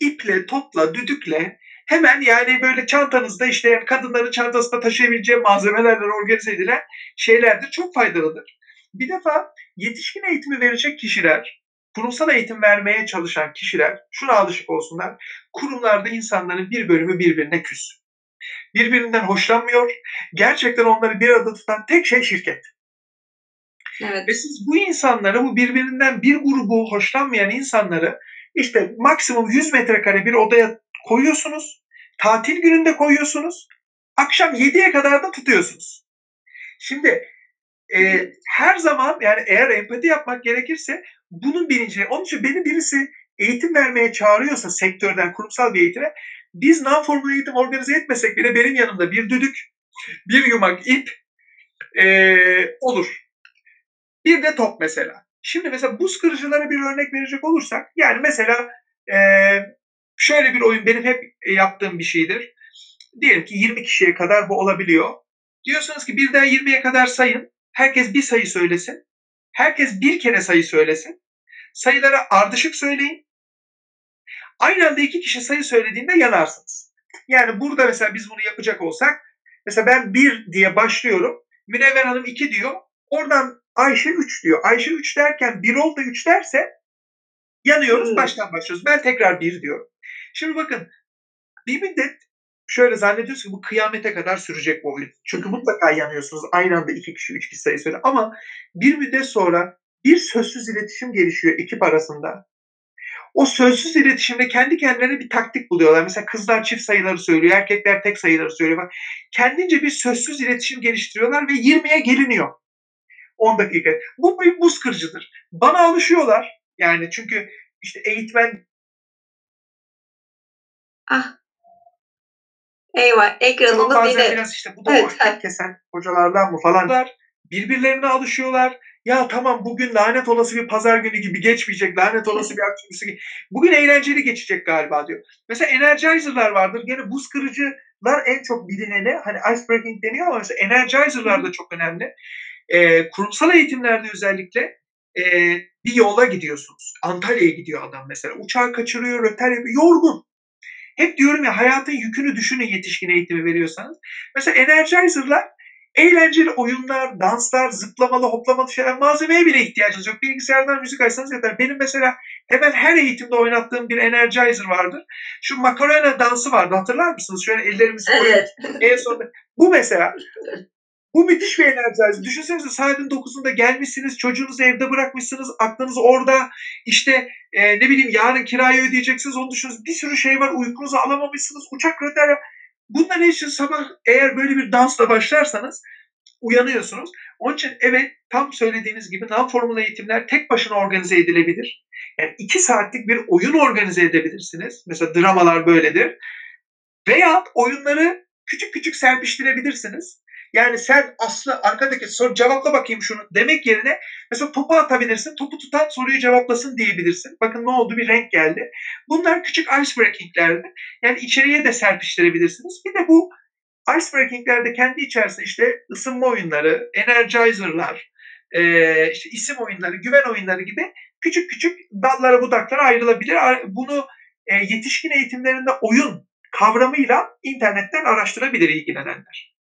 iple, topla, düdükle hemen yani böyle çantanızda işte kadınların çantasında taşıyabileceği malzemelerle organize edilen şeylerdir. Çok faydalıdır. Bir defa yetişkin eğitimi verecek kişiler, kurumsal eğitim vermeye çalışan kişiler şuna alışık olsunlar. Kurumlarda insanların bir bölümü birbirine küs. Birbirinden hoşlanmıyor. Gerçekten onları bir arada tutan tek şey şirket. Evet. Ve siz bu insanları, bu birbirinden bir grubu hoşlanmayan insanları işte maksimum 100 metrekare bir odaya koyuyorsunuz. Tatil gününde koyuyorsunuz. Akşam 7'ye kadar da tutuyorsunuz. Şimdi e, her zaman yani eğer empati yapmak gerekirse bunun bilincine, onun için beni birisi eğitim vermeye çağırıyorsa sektörden kurumsal bir eğitime biz non-formal eğitim organize etmesek bile benim yanımda bir düdük, bir yumak ip e, olur. Bir de top mesela. Şimdi mesela buz kırıcılara bir örnek verecek olursak yani mesela e, şöyle bir oyun benim hep yaptığım bir şeydir. Diyelim ki 20 kişiye kadar bu olabiliyor. Diyorsunuz ki birden 20'ye kadar sayın. Herkes bir sayı söylesin. Herkes bir kere sayı söylesin. Sayıları ardışık söyleyin. Aynı anda iki kişi sayı söylediğinde yanarsınız. Yani burada mesela biz bunu yapacak olsak mesela ben bir diye başlıyorum. Münevver Hanım iki diyor. Oradan Ayşe üç diyor. Ayşe üç derken bir oldu üç derse yanıyoruz baştan başlıyoruz. Ben tekrar bir diyorum. Şimdi bakın bir müddet şöyle zannediyorsunuz ki bu kıyamete kadar sürecek bu oyun. Çünkü mutlaka yanıyorsunuz. Aynı anda iki kişi, üç kişi sayı söyle. Ama bir müddet sonra bir sözsüz iletişim gelişiyor ekip arasında. O sözsüz iletişimde kendi kendilerine bir taktik buluyorlar. Mesela kızlar çift sayıları söylüyor, erkekler tek sayıları söylüyor. Kendince bir sözsüz iletişim geliştiriyorlar ve 20'ye geliniyor. 10 dakika. Bu bir buz kırıcıdır. Bana alışıyorlar. Yani çünkü işte eğitmen Ah Eyvah ekranımız bazen yine. biraz işte bu da evet, evet. kesen hocalardan mı falan. Birbirlerine alışıyorlar. Ya tamam bugün lanet olası bir pazar günü gibi geçmeyecek. Lanet olası bir akşamüstü gibi. Bugün eğlenceli geçecek galiba diyor. Mesela Energizer'lar vardır. Gene buz kırıcılar en çok bilineni. Hani ice breaking deniyor ama mesela Energizer'lar da çok önemli. Ee, kurumsal eğitimlerde özellikle e, bir yola gidiyorsunuz. Antalya'ya gidiyor adam mesela. Uçağı kaçırıyor, röter yapıyor. Yorgun. Hep diyorum ya hayatın yükünü düşünün yetişkin eğitimi veriyorsanız. Mesela Energizer'lar eğlenceli oyunlar, danslar, zıplamalı, hoplamalı şeyler malzemeye bile ihtiyacınız yok. Bilgisayardan müzik açsanız yeter. Benim mesela hemen her eğitimde oynattığım bir Energizer vardır. Şu makarona dansı vardı hatırlar mısınız? Şöyle ellerimizi evet. en sonunda. Bu mesela bu müthiş bir enerji. Düşünsenize saatin 9'unda gelmişsiniz, çocuğunuzu evde bırakmışsınız, aklınız orada. İşte e, ne bileyim yarın kirayı ödeyeceksiniz, onu düşünüyorsunuz. Bir sürü şey var, uykunuzu alamamışsınız, uçak röter. Bunlar için sabah eğer böyle bir dansla başlarsanız uyanıyorsunuz. Onun için evet tam söylediğiniz gibi non formal eğitimler tek başına organize edilebilir. Yani iki saatlik bir oyun organize edebilirsiniz. Mesela dramalar böyledir. Veya oyunları küçük küçük serpiştirebilirsiniz. Yani sen aslında arkadaki soru cevapla bakayım şunu demek yerine mesela topu atabilirsin. Topu tutan soruyu cevaplasın diyebilirsin. Bakın ne oldu bir renk geldi. Bunlar küçük ice breaking'lerdi. Yani içeriye de serpiştirebilirsiniz. Bir de bu ice breaking'lerde kendi içerisinde işte ısınma oyunları, energizer'lar, e, işte isim oyunları, güven oyunları gibi küçük küçük dallara budaklara ayrılabilir. Bunu e, yetişkin eğitimlerinde oyun kavramıyla internetten araştırabilir ilgilenenler.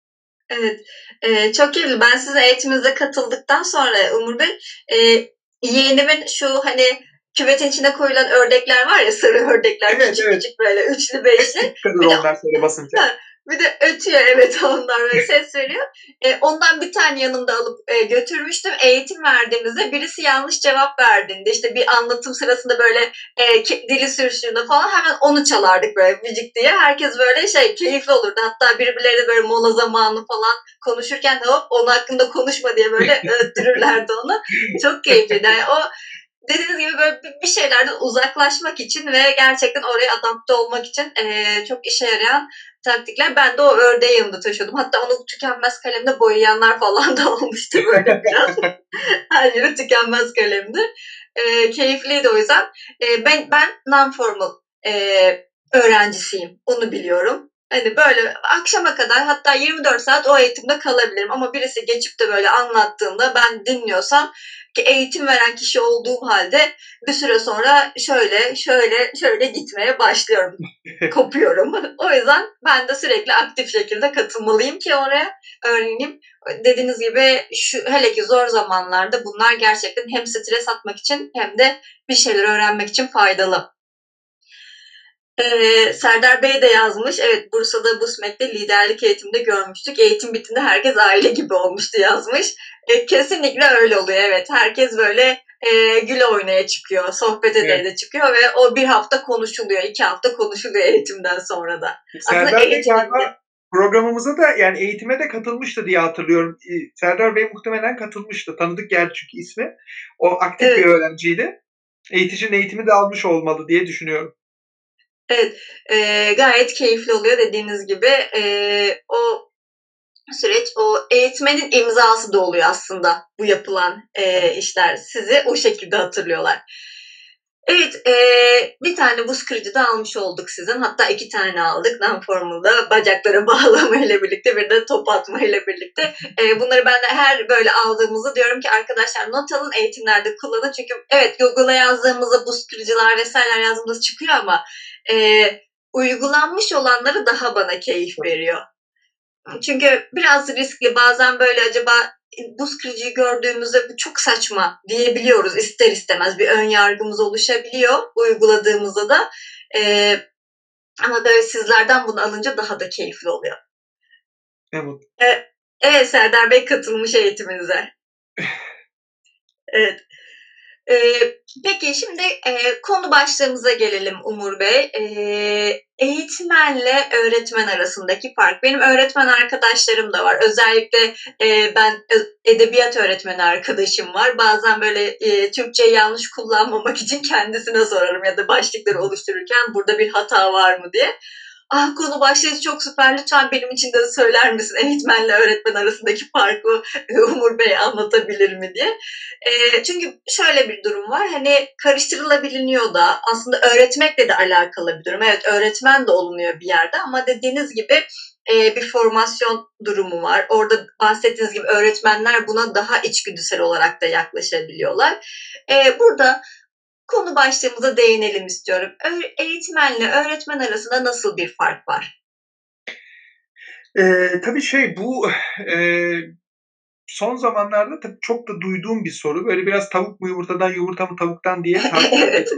Evet, e, çok iyi. Ben sizin eğitiminize katıldıktan sonra Umur Bey, e, yeğenimin şu hani küvetin içine koyulan ördekler var ya sarı ördekler evet, küçük evet. küçük böyle üçlü beşli. Hep onlar sonra basınca. Bir de ötüyor evet onlar böyle ses veriyor. E, ondan bir tane yanımda alıp e, götürmüştüm. Eğitim verdiğimizde birisi yanlış cevap verdiğinde işte bir anlatım sırasında böyle e, dili sürüştüğünde falan hemen onu çalardık böyle müzik diye. Herkes böyle şey keyifli olurdu. Hatta birbirleri böyle mola zamanı falan konuşurken hop onun hakkında konuşma diye böyle öttürürlerdi onu. Çok keyifliydi. Yani o dediğiniz gibi böyle bir şeylerden uzaklaşmak için ve gerçekten oraya adapte olmak için e, çok işe yarayan taktikler. Ben de o ördeği yanımda taşıyordum. Hatta onu tükenmez kalemde boyayanlar falan da olmuştu böyle biraz. Her yeri tükenmez kalemdir. E, keyifliydi o yüzden. E, ben ben non-formal e, öğrencisiyim. Onu biliyorum. Hani böyle akşama kadar hatta 24 saat o eğitimde kalabilirim. Ama birisi geçip de böyle anlattığında ben dinliyorsam ki eğitim veren kişi olduğum halde bir süre sonra şöyle şöyle şöyle gitmeye başlıyorum. Kopuyorum. o yüzden ben de sürekli aktif şekilde katılmalıyım ki oraya öğreneyim. Dediğiniz gibi şu hele ki zor zamanlarda bunlar gerçekten hem stres atmak için hem de bir şeyler öğrenmek için faydalı. Ee, Serdar Bey de yazmış. Evet Bursa'da BUSMET'te liderlik eğitimde görmüştük. Eğitim bittiğinde herkes aile gibi olmuştu yazmış. E, kesinlikle öyle oluyor evet. Herkes böyle e, güle oynaya çıkıyor, sohbet ederek evet. çıkıyor ve o bir hafta konuşuluyor, iki hafta konuşuluyor eğitimden sonra da. Serdar Bey galiba programımıza da yani eğitime de katılmıştı diye hatırlıyorum. E, Serdar Bey muhtemelen katılmıştı. Tanıdık geldi çünkü ismi. O aktif evet. bir öğrenciydi. Eğiticinin eğitimi de almış olmalı diye düşünüyorum. Evet, e, gayet keyifli oluyor dediğiniz gibi. E, o süreç o eğitmenin imzası da oluyor aslında bu yapılan e, işler. Sizi o şekilde hatırlıyorlar. Evet, e, bir tane buz kırıcı da almış olduk sizin. Hatta iki tane aldık. Non-formal'da bacaklara bağlama ile birlikte bir de top atma ile birlikte. E, bunları ben de her böyle aldığımızda diyorum ki arkadaşlar not alın eğitimlerde kullanın. Çünkü evet Google'a yazdığımızda buz kırıcılar vesaire yazdığımızda çıkıyor ama e, uygulanmış olanları daha bana keyif veriyor. Çünkü biraz riskli. Bazen böyle acaba buz kırıcıyı gördüğümüzde bu çok saçma diyebiliyoruz ister istemez. Bir ön yargımız oluşabiliyor uyguladığımızda da. Ee, ama böyle sizlerden bunu alınca daha da keyifli oluyor. Evet. Ee, evet Serdar Bey katılmış eğitiminize. evet. Ee, peki şimdi e, konu başlığımıza gelelim Umur Bey. Ee, eğitmenle öğretmen arasındaki fark. Benim öğretmen arkadaşlarım da var. Özellikle e, ben edebiyat öğretmeni arkadaşım var. Bazen böyle e, Türkçeyi yanlış kullanmamak için kendisine sorarım ya da başlıkları oluştururken burada bir hata var mı diye ah konu başlığı çok süper lütfen benim için de söyler misin eğitmenle öğretmen arasındaki farkı Umur Bey anlatabilir mi diye. E, çünkü şöyle bir durum var hani karıştırılabiliniyor da aslında öğretmekle de alakalı bir durum. Evet öğretmen de olunuyor bir yerde ama dediğiniz gibi e, bir formasyon durumu var. Orada bahsettiğiniz gibi öğretmenler buna daha içgüdüsel olarak da yaklaşabiliyorlar. E, burada konu başlığımıza değinelim istiyorum. Eğitmenle öğretmen arasında nasıl bir fark var? Ee, tabii şey bu e, son zamanlarda tabii çok da duyduğum bir soru. Böyle biraz tavuk mu yumurtadan yumurta mı tavuktan diye evet.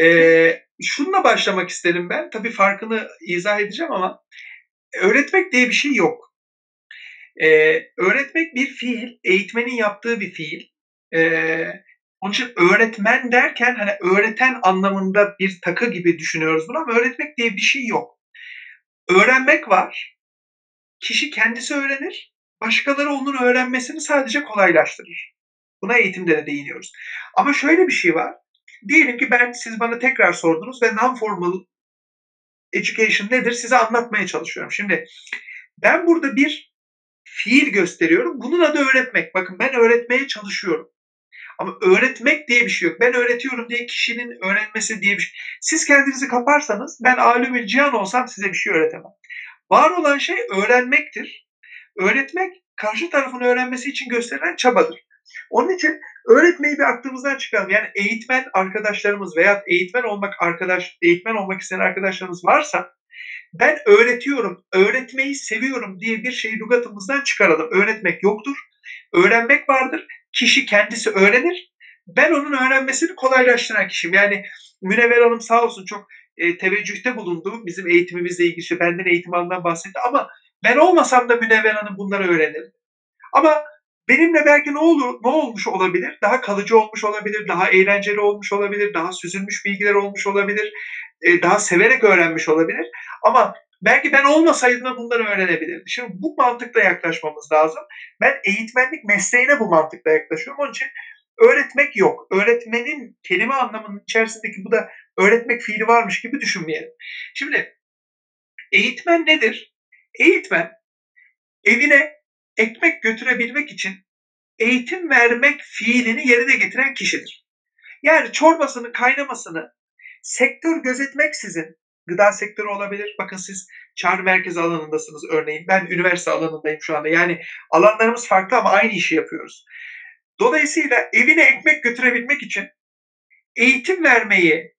ee, şununla başlamak isterim ben. Tabii farkını izah edeceğim ama öğretmek diye bir şey yok. Ee, öğretmek bir fiil, eğitmenin yaptığı bir fiil. Ee, onun için öğretmen derken hani öğreten anlamında bir takı gibi düşünüyoruz bunu ama öğretmek diye bir şey yok. Öğrenmek var. Kişi kendisi öğrenir. Başkaları onun öğrenmesini sadece kolaylaştırır. Buna eğitimde de değiniyoruz. Ama şöyle bir şey var. Diyelim ki ben siz bana tekrar sordunuz ve non-formal education nedir size anlatmaya çalışıyorum. Şimdi ben burada bir fiil gösteriyorum. Bunun adı öğretmek. Bakın ben öğretmeye çalışıyorum. Ama öğretmek diye bir şey yok. Ben öğretiyorum diye kişinin öğrenmesi diye bir şey. Siz kendinizi kaparsanız ben alimül cihan olsam size bir şey öğretemem. Var olan şey öğrenmektir. Öğretmek karşı tarafın öğrenmesi için gösterilen çabadır. Onun için öğretmeyi bir aklımızdan çıkaralım. Yani eğitmen arkadaşlarımız veya eğitmen olmak arkadaş, eğitmen olmak isteyen arkadaşlarımız varsa ben öğretiyorum, öğretmeyi seviyorum diye bir şeyi lügatımızdan çıkaralım. Öğretmek yoktur. Öğrenmek vardır. Kişi kendisi öğrenir. Ben onun öğrenmesini kolaylaştıran kişiyim. Yani Münevver Hanım sağ olsun çok e, teveccühte bulundu. Bizim eğitimimizle ilgili benden eğitim alanından bahsetti ama ben olmasam da Münevver Hanım bunları öğrenirdi. Ama benimle belki ne olur, ne olmuş olabilir? Daha kalıcı olmuş olabilir, daha eğlenceli olmuş olabilir, daha süzülmüş bilgiler olmuş olabilir, e, daha severek öğrenmiş olabilir. Ama belki ben olmasaydım da bunları öğrenebilirdim. Şimdi bu mantıkla yaklaşmamız lazım. Ben eğitmenlik mesleğine bu mantıkla yaklaşıyorum. Onun için öğretmek yok. Öğretmenin kelime anlamının içerisindeki bu da öğretmek fiili varmış gibi düşünmeyelim. Şimdi eğitmen nedir? Eğitmen evine ekmek götürebilmek için eğitim vermek fiilini yerine getiren kişidir. Yani çorbasının kaynamasını sektör gözetmeksizin gıda sektörü olabilir. Bakın siz çağrı merkezi alanındasınız örneğin. Ben üniversite alanındayım şu anda. Yani alanlarımız farklı ama aynı işi yapıyoruz. Dolayısıyla evine ekmek götürebilmek için eğitim vermeyi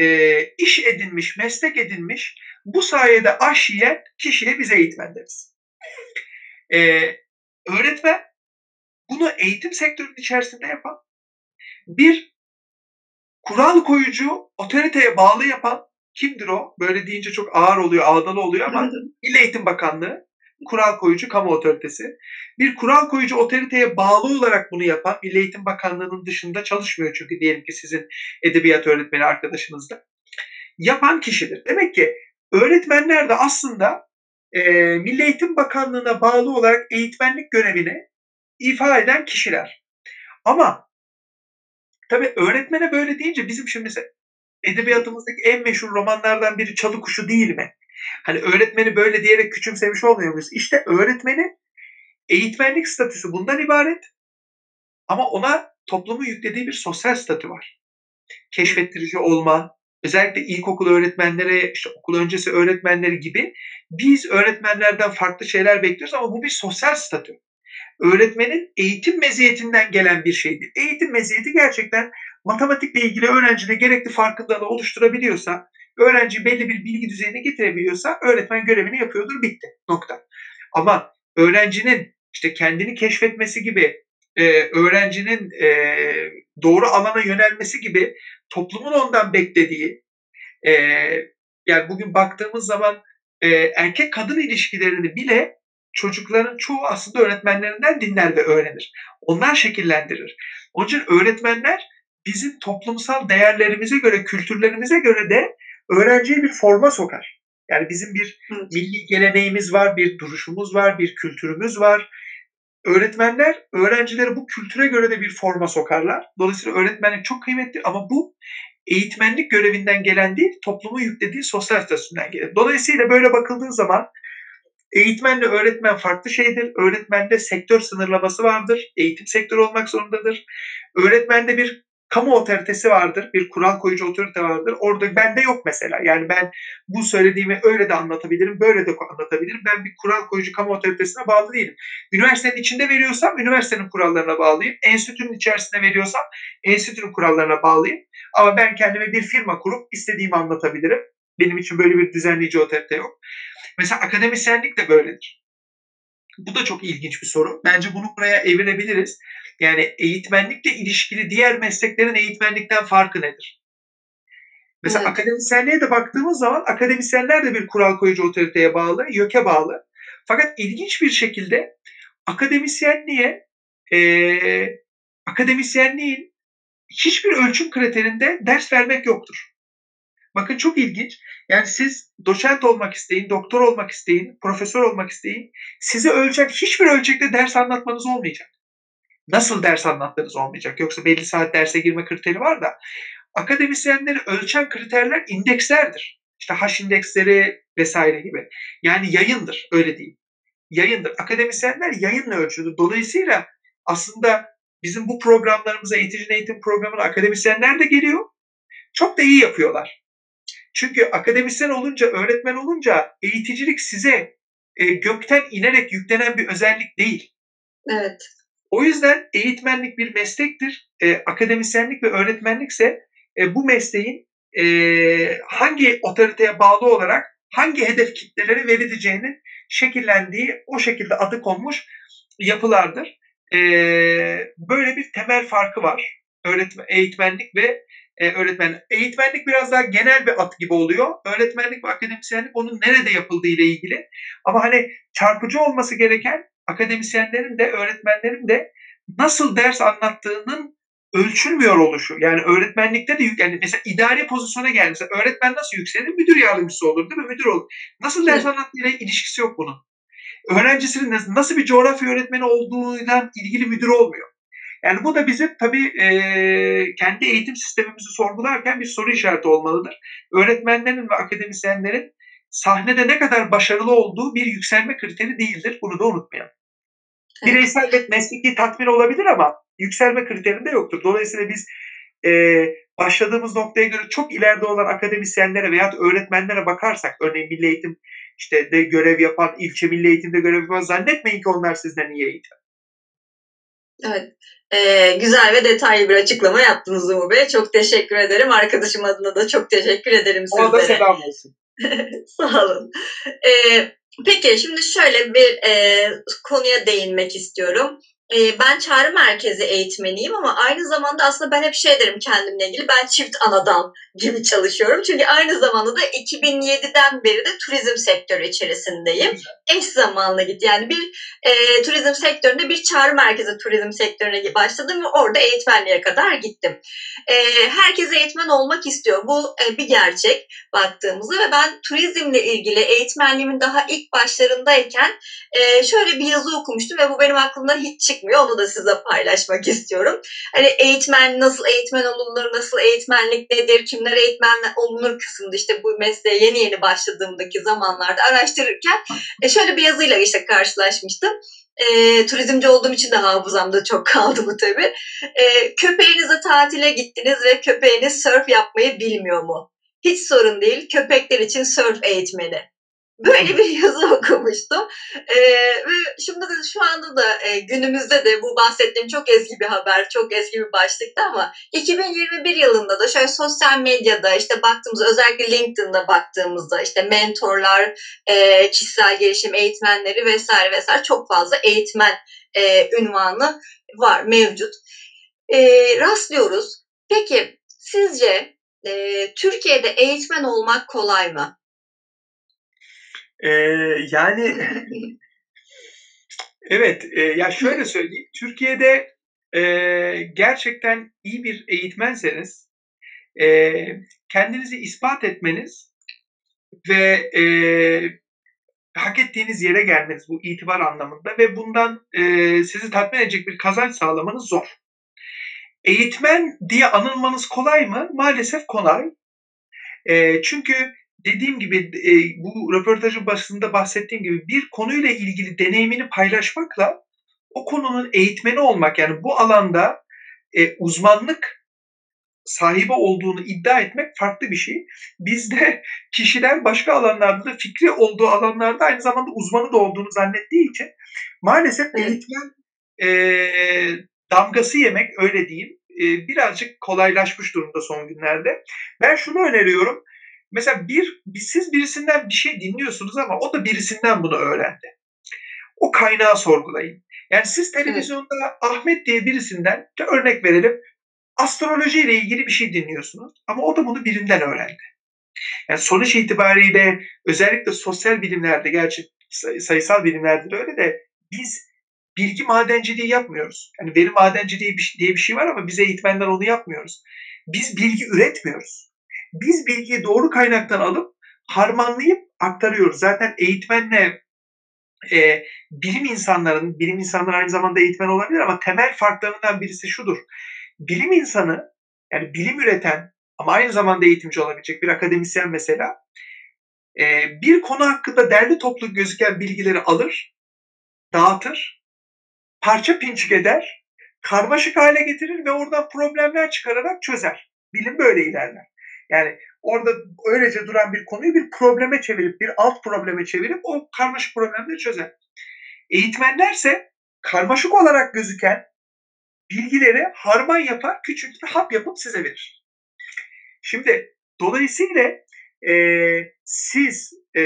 e, iş edinmiş, meslek edinmiş, bu sayede aş yiyen kişiye biz eğitmen deriz. E, öğretmen bunu eğitim sektörünün içerisinde yapan, bir kural koyucu, otoriteye bağlı yapan kimdir o? Böyle deyince çok ağır oluyor, ağdalı oluyor ama İl Eğitim Bakanlığı kural koyucu kamu otoritesi. Bir kural koyucu otoriteye bağlı olarak bunu yapan Milli Eğitim Bakanlığı'nın dışında çalışmıyor çünkü diyelim ki sizin edebiyat öğretmeni arkadaşınız da. Yapan kişidir. Demek ki öğretmenler de aslında e, Milli Eğitim Bakanlığı'na bağlı olarak eğitmenlik görevini ifa eden kişiler. Ama tabii öğretmene böyle deyince bizim şimdi mesela edebiyatımızdaki en meşhur romanlardan biri Çalı Kuşu değil mi? Hani öğretmeni böyle diyerek küçümsemiş olmuyor muyuz? İşte öğretmenin eğitmenlik statüsü bundan ibaret. Ama ona toplumun yüklediği bir sosyal statü var. Keşfettirici olma, özellikle ilkokul öğretmenleri, işte okul öncesi öğretmenleri gibi biz öğretmenlerden farklı şeyler bekliyoruz ama bu bir sosyal statü. Öğretmenin eğitim meziyetinden gelen bir şeydir. Eğitim meziyeti gerçekten matematikle ilgili öğrencide gerekli farkındalığı oluşturabiliyorsa, öğrenci belli bir bilgi düzeyine getirebiliyorsa öğretmen görevini yapıyordur bitti. Nokta. Ama öğrencinin işte kendini keşfetmesi gibi, e, öğrencinin e, doğru alana yönelmesi gibi toplumun ondan beklediği, e, yani bugün baktığımız zaman e, erkek kadın ilişkilerini bile çocukların çoğu aslında öğretmenlerinden dinler ve öğrenir. Onlar şekillendirir. Onun için öğretmenler bizim toplumsal değerlerimize göre, kültürlerimize göre de öğrenciyi bir forma sokar. Yani bizim bir milli geleneğimiz var, bir duruşumuz var, bir kültürümüz var. Öğretmenler öğrencileri bu kültüre göre de bir forma sokarlar. Dolayısıyla öğretmenlik çok kıymetli ama bu eğitmenlik görevinden gelen değil, toplumu yüklediği sosyal statüsünden gelir. Dolayısıyla böyle bakıldığı zaman eğitmenle öğretmen farklı şeydir. Öğretmende sektör sınırlaması vardır. Eğitim sektörü olmak zorundadır. Öğretmende bir kamu otoritesi vardır, bir kural koyucu otorite vardır. Orada bende yok mesela. Yani ben bu söylediğimi öyle de anlatabilirim, böyle de anlatabilirim. Ben bir kural koyucu kamu otoritesine bağlı değilim. Üniversitenin içinde veriyorsam üniversitenin kurallarına bağlıyım. Enstitünün içerisinde veriyorsam enstitünün kurallarına bağlıyım. Ama ben kendime bir firma kurup istediğimi anlatabilirim. Benim için böyle bir düzenleyici otorite yok. Mesela akademisyenlik de böyledir. Bu da çok ilginç bir soru. Bence bunu buraya evirebiliriz. Yani eğitmenlikle ilişkili diğer mesleklerin eğitmenlikten farkı nedir? Mesela evet. akademisyenliğe de baktığımız zaman akademisyenler de bir kural koyucu otoriteye bağlı, YÖK'e bağlı. Fakat ilginç bir şekilde akademisyenliğe e, akademisyenliğin hiçbir ölçüm kriterinde ders vermek yoktur. Bakın çok ilginç. Yani siz doçent olmak isteyin, doktor olmak isteyin, profesör olmak isteyin. Size ölçek hiçbir ölçekte ders anlatmanız olmayacak. Nasıl ders anlattığınız olmayacak. Yoksa belli saat derse girme kriteri var da akademisyenleri ölçen kriterler indekslerdir. İşte H indeksleri vesaire gibi. Yani yayındır öyle değil. Yayındır. Akademisyenler yayınla ölçüdür. Dolayısıyla aslında bizim bu programlarımıza eğitici eğitim programına akademisyenler de geliyor. Çok da iyi yapıyorlar. Çünkü akademisyen olunca, öğretmen olunca eğiticilik size e, gökten inerek yüklenen bir özellik değil. Evet. O yüzden eğitmenlik bir meslektir. E, akademisyenlik ve öğretmenlikse e, bu mesleğin e, hangi otoriteye bağlı olarak hangi hedef kitleleri verileceğinin şekillendiği, o şekilde adı konmuş yapılardır. E, böyle bir temel farkı var. Öğretmen, eğitmenlik ve e, öğretmen. Eğitmenlik biraz daha genel bir at gibi oluyor. Öğretmenlik ve akademisyenlik onun nerede yapıldığı ile ilgili. Ama hani çarpıcı olması gereken akademisyenlerin de öğretmenlerin de nasıl ders anlattığının ölçülmüyor oluşu. Yani öğretmenlikte de yani mesela idari pozisyona geldi. Mesela öğretmen nasıl yükselir? Müdür yardımcısı olur değil mi? Müdür olur. Nasıl ders anlattığıyla ilişkisi yok bunun. Öğrencisinin nasıl bir coğrafya öğretmeni olduğundan ilgili müdür olmuyor. Yani bu da bizim tabii e, kendi eğitim sistemimizi sorgularken bir soru işareti olmalıdır. Öğretmenlerin ve akademisyenlerin sahnede ne kadar başarılı olduğu bir yükselme kriteri değildir. Bunu da unutmayalım. Bireysel ve mesleki tatmin olabilir ama yükselme kriterinde yoktur. Dolayısıyla biz e, başladığımız noktaya göre çok ileride olan akademisyenlere veya öğretmenlere bakarsak, örneğin milli eğitim işte de görev yapan, ilçe milli eğitimde görev yapan zannetmeyin ki onlar sizden iyi eğitim. Evet. Ee, güzel ve detaylı bir açıklama yaptınız Umur Bey. Çok teşekkür ederim. Arkadaşım adına da çok teşekkür ederim sizlere. Ona da selam olsun. Sağ olun. Ee, peki şimdi şöyle bir e, konuya değinmek istiyorum e, ben çağrı merkezi eğitmeniyim ama aynı zamanda aslında ben hep şey derim kendimle ilgili ben çift anadan gibi çalışıyorum. Çünkü aynı zamanda da 2007'den beri de turizm sektörü içerisindeyim. Eş zamanlı git yani bir e, turizm sektöründe bir çağrı merkezi turizm sektörüne başladım ve orada eğitmenliğe kadar gittim. E, herkes eğitmen olmak istiyor. Bu e, bir gerçek baktığımızda ve ben turizmle ilgili eğitmenliğimin daha ilk başlarındayken e, şöyle bir yazı okumuştum ve bu benim aklımdan hiç çıkmadı çıkmıyor. Onu da size paylaşmak istiyorum. Hani eğitmen nasıl eğitmen olunur, nasıl eğitmenlik nedir, kimler eğitmen olunur kısımda işte bu mesleğe yeni yeni başladığımdaki zamanlarda araştırırken e, şöyle bir yazıyla işte karşılaşmıştım. E, turizmci olduğum için de hafızamda çok kaldı bu tabii. E, köpeğinize tatile gittiniz ve köpeğiniz surf yapmayı bilmiyor mu? Hiç sorun değil. Köpekler için surf eğitmeni. Böyle bir yazı okumuştum. Ee, ve şimdi de şu anda da e, günümüzde de bu bahsettiğim çok eski bir haber, çok eski bir başlıkta ama 2021 yılında da şöyle sosyal medyada işte baktığımızda özellikle LinkedIn'da baktığımızda işte mentorlar, e, kişisel gelişim eğitmenleri vesaire vesaire çok fazla eğitmen e, ünvanı var, mevcut. E, rastlıyoruz. Peki sizce e, Türkiye'de eğitmen olmak kolay mı? Ee, yani evet e, ya şöyle söyleyeyim. Türkiye'de e, gerçekten iyi bir eğitmenseniz e, kendinizi ispat etmeniz ve e, hak ettiğiniz yere gelmeniz bu itibar anlamında ve bundan e, sizi tatmin edecek bir kazanç sağlamanız zor. Eğitmen diye anılmanız kolay mı? Maalesef kolay. E, çünkü dediğim gibi e, bu röportajın başında bahsettiğim gibi bir konuyla ilgili deneyimini paylaşmakla o konunun eğitmeni olmak yani bu alanda e, uzmanlık sahibi olduğunu iddia etmek farklı bir şey. Bizde kişiler başka alanlarda da fikri olduğu alanlarda aynı zamanda uzmanı da olduğunu zannettiği için maalesef evet. eğitmen e, damgası yemek öyle diyeyim e, birazcık kolaylaşmış durumda son günlerde. Ben şunu öneriyorum. Mesela bir siz birisinden bir şey dinliyorsunuz ama o da birisinden bunu öğrendi. O kaynağı sorgulayın. Yani siz televizyonda evet. Ahmet diye birisinden örnek verelim astroloji ile ilgili bir şey dinliyorsunuz ama o da bunu birinden öğrendi. Yani sonuç itibariyle özellikle sosyal bilimlerde gerçi sayısal bilimlerde de öyle de biz bilgi madenciliği yapmıyoruz. Yani veri madenciliği diye bir şey var ama biz eğitmenler onu yapmıyoruz. Biz bilgi üretmiyoruz. Biz bilgiyi doğru kaynaktan alıp harmanlayıp aktarıyoruz. Zaten eğitmenle e, bilim insanların, bilim insanları aynı zamanda eğitmen olabilir ama temel farklarından birisi şudur bilim insanı yani bilim üreten ama aynı zamanda eğitimci olabilecek bir akademisyen mesela e, bir konu hakkında derli toplu gözüken bilgileri alır, dağıtır, parça pinçik eder, karmaşık hale getirir ve oradan problemler çıkararak çözer. Bilim böyle ilerler. Yani orada öylece duran bir konuyu bir probleme çevirip, bir alt probleme çevirip o karmaşık problemleri çözer. Eğitmenlerse karmaşık olarak gözüken bilgileri harman yapar, küçültür, hap yapıp size verir. Şimdi dolayısıyla e, siz e,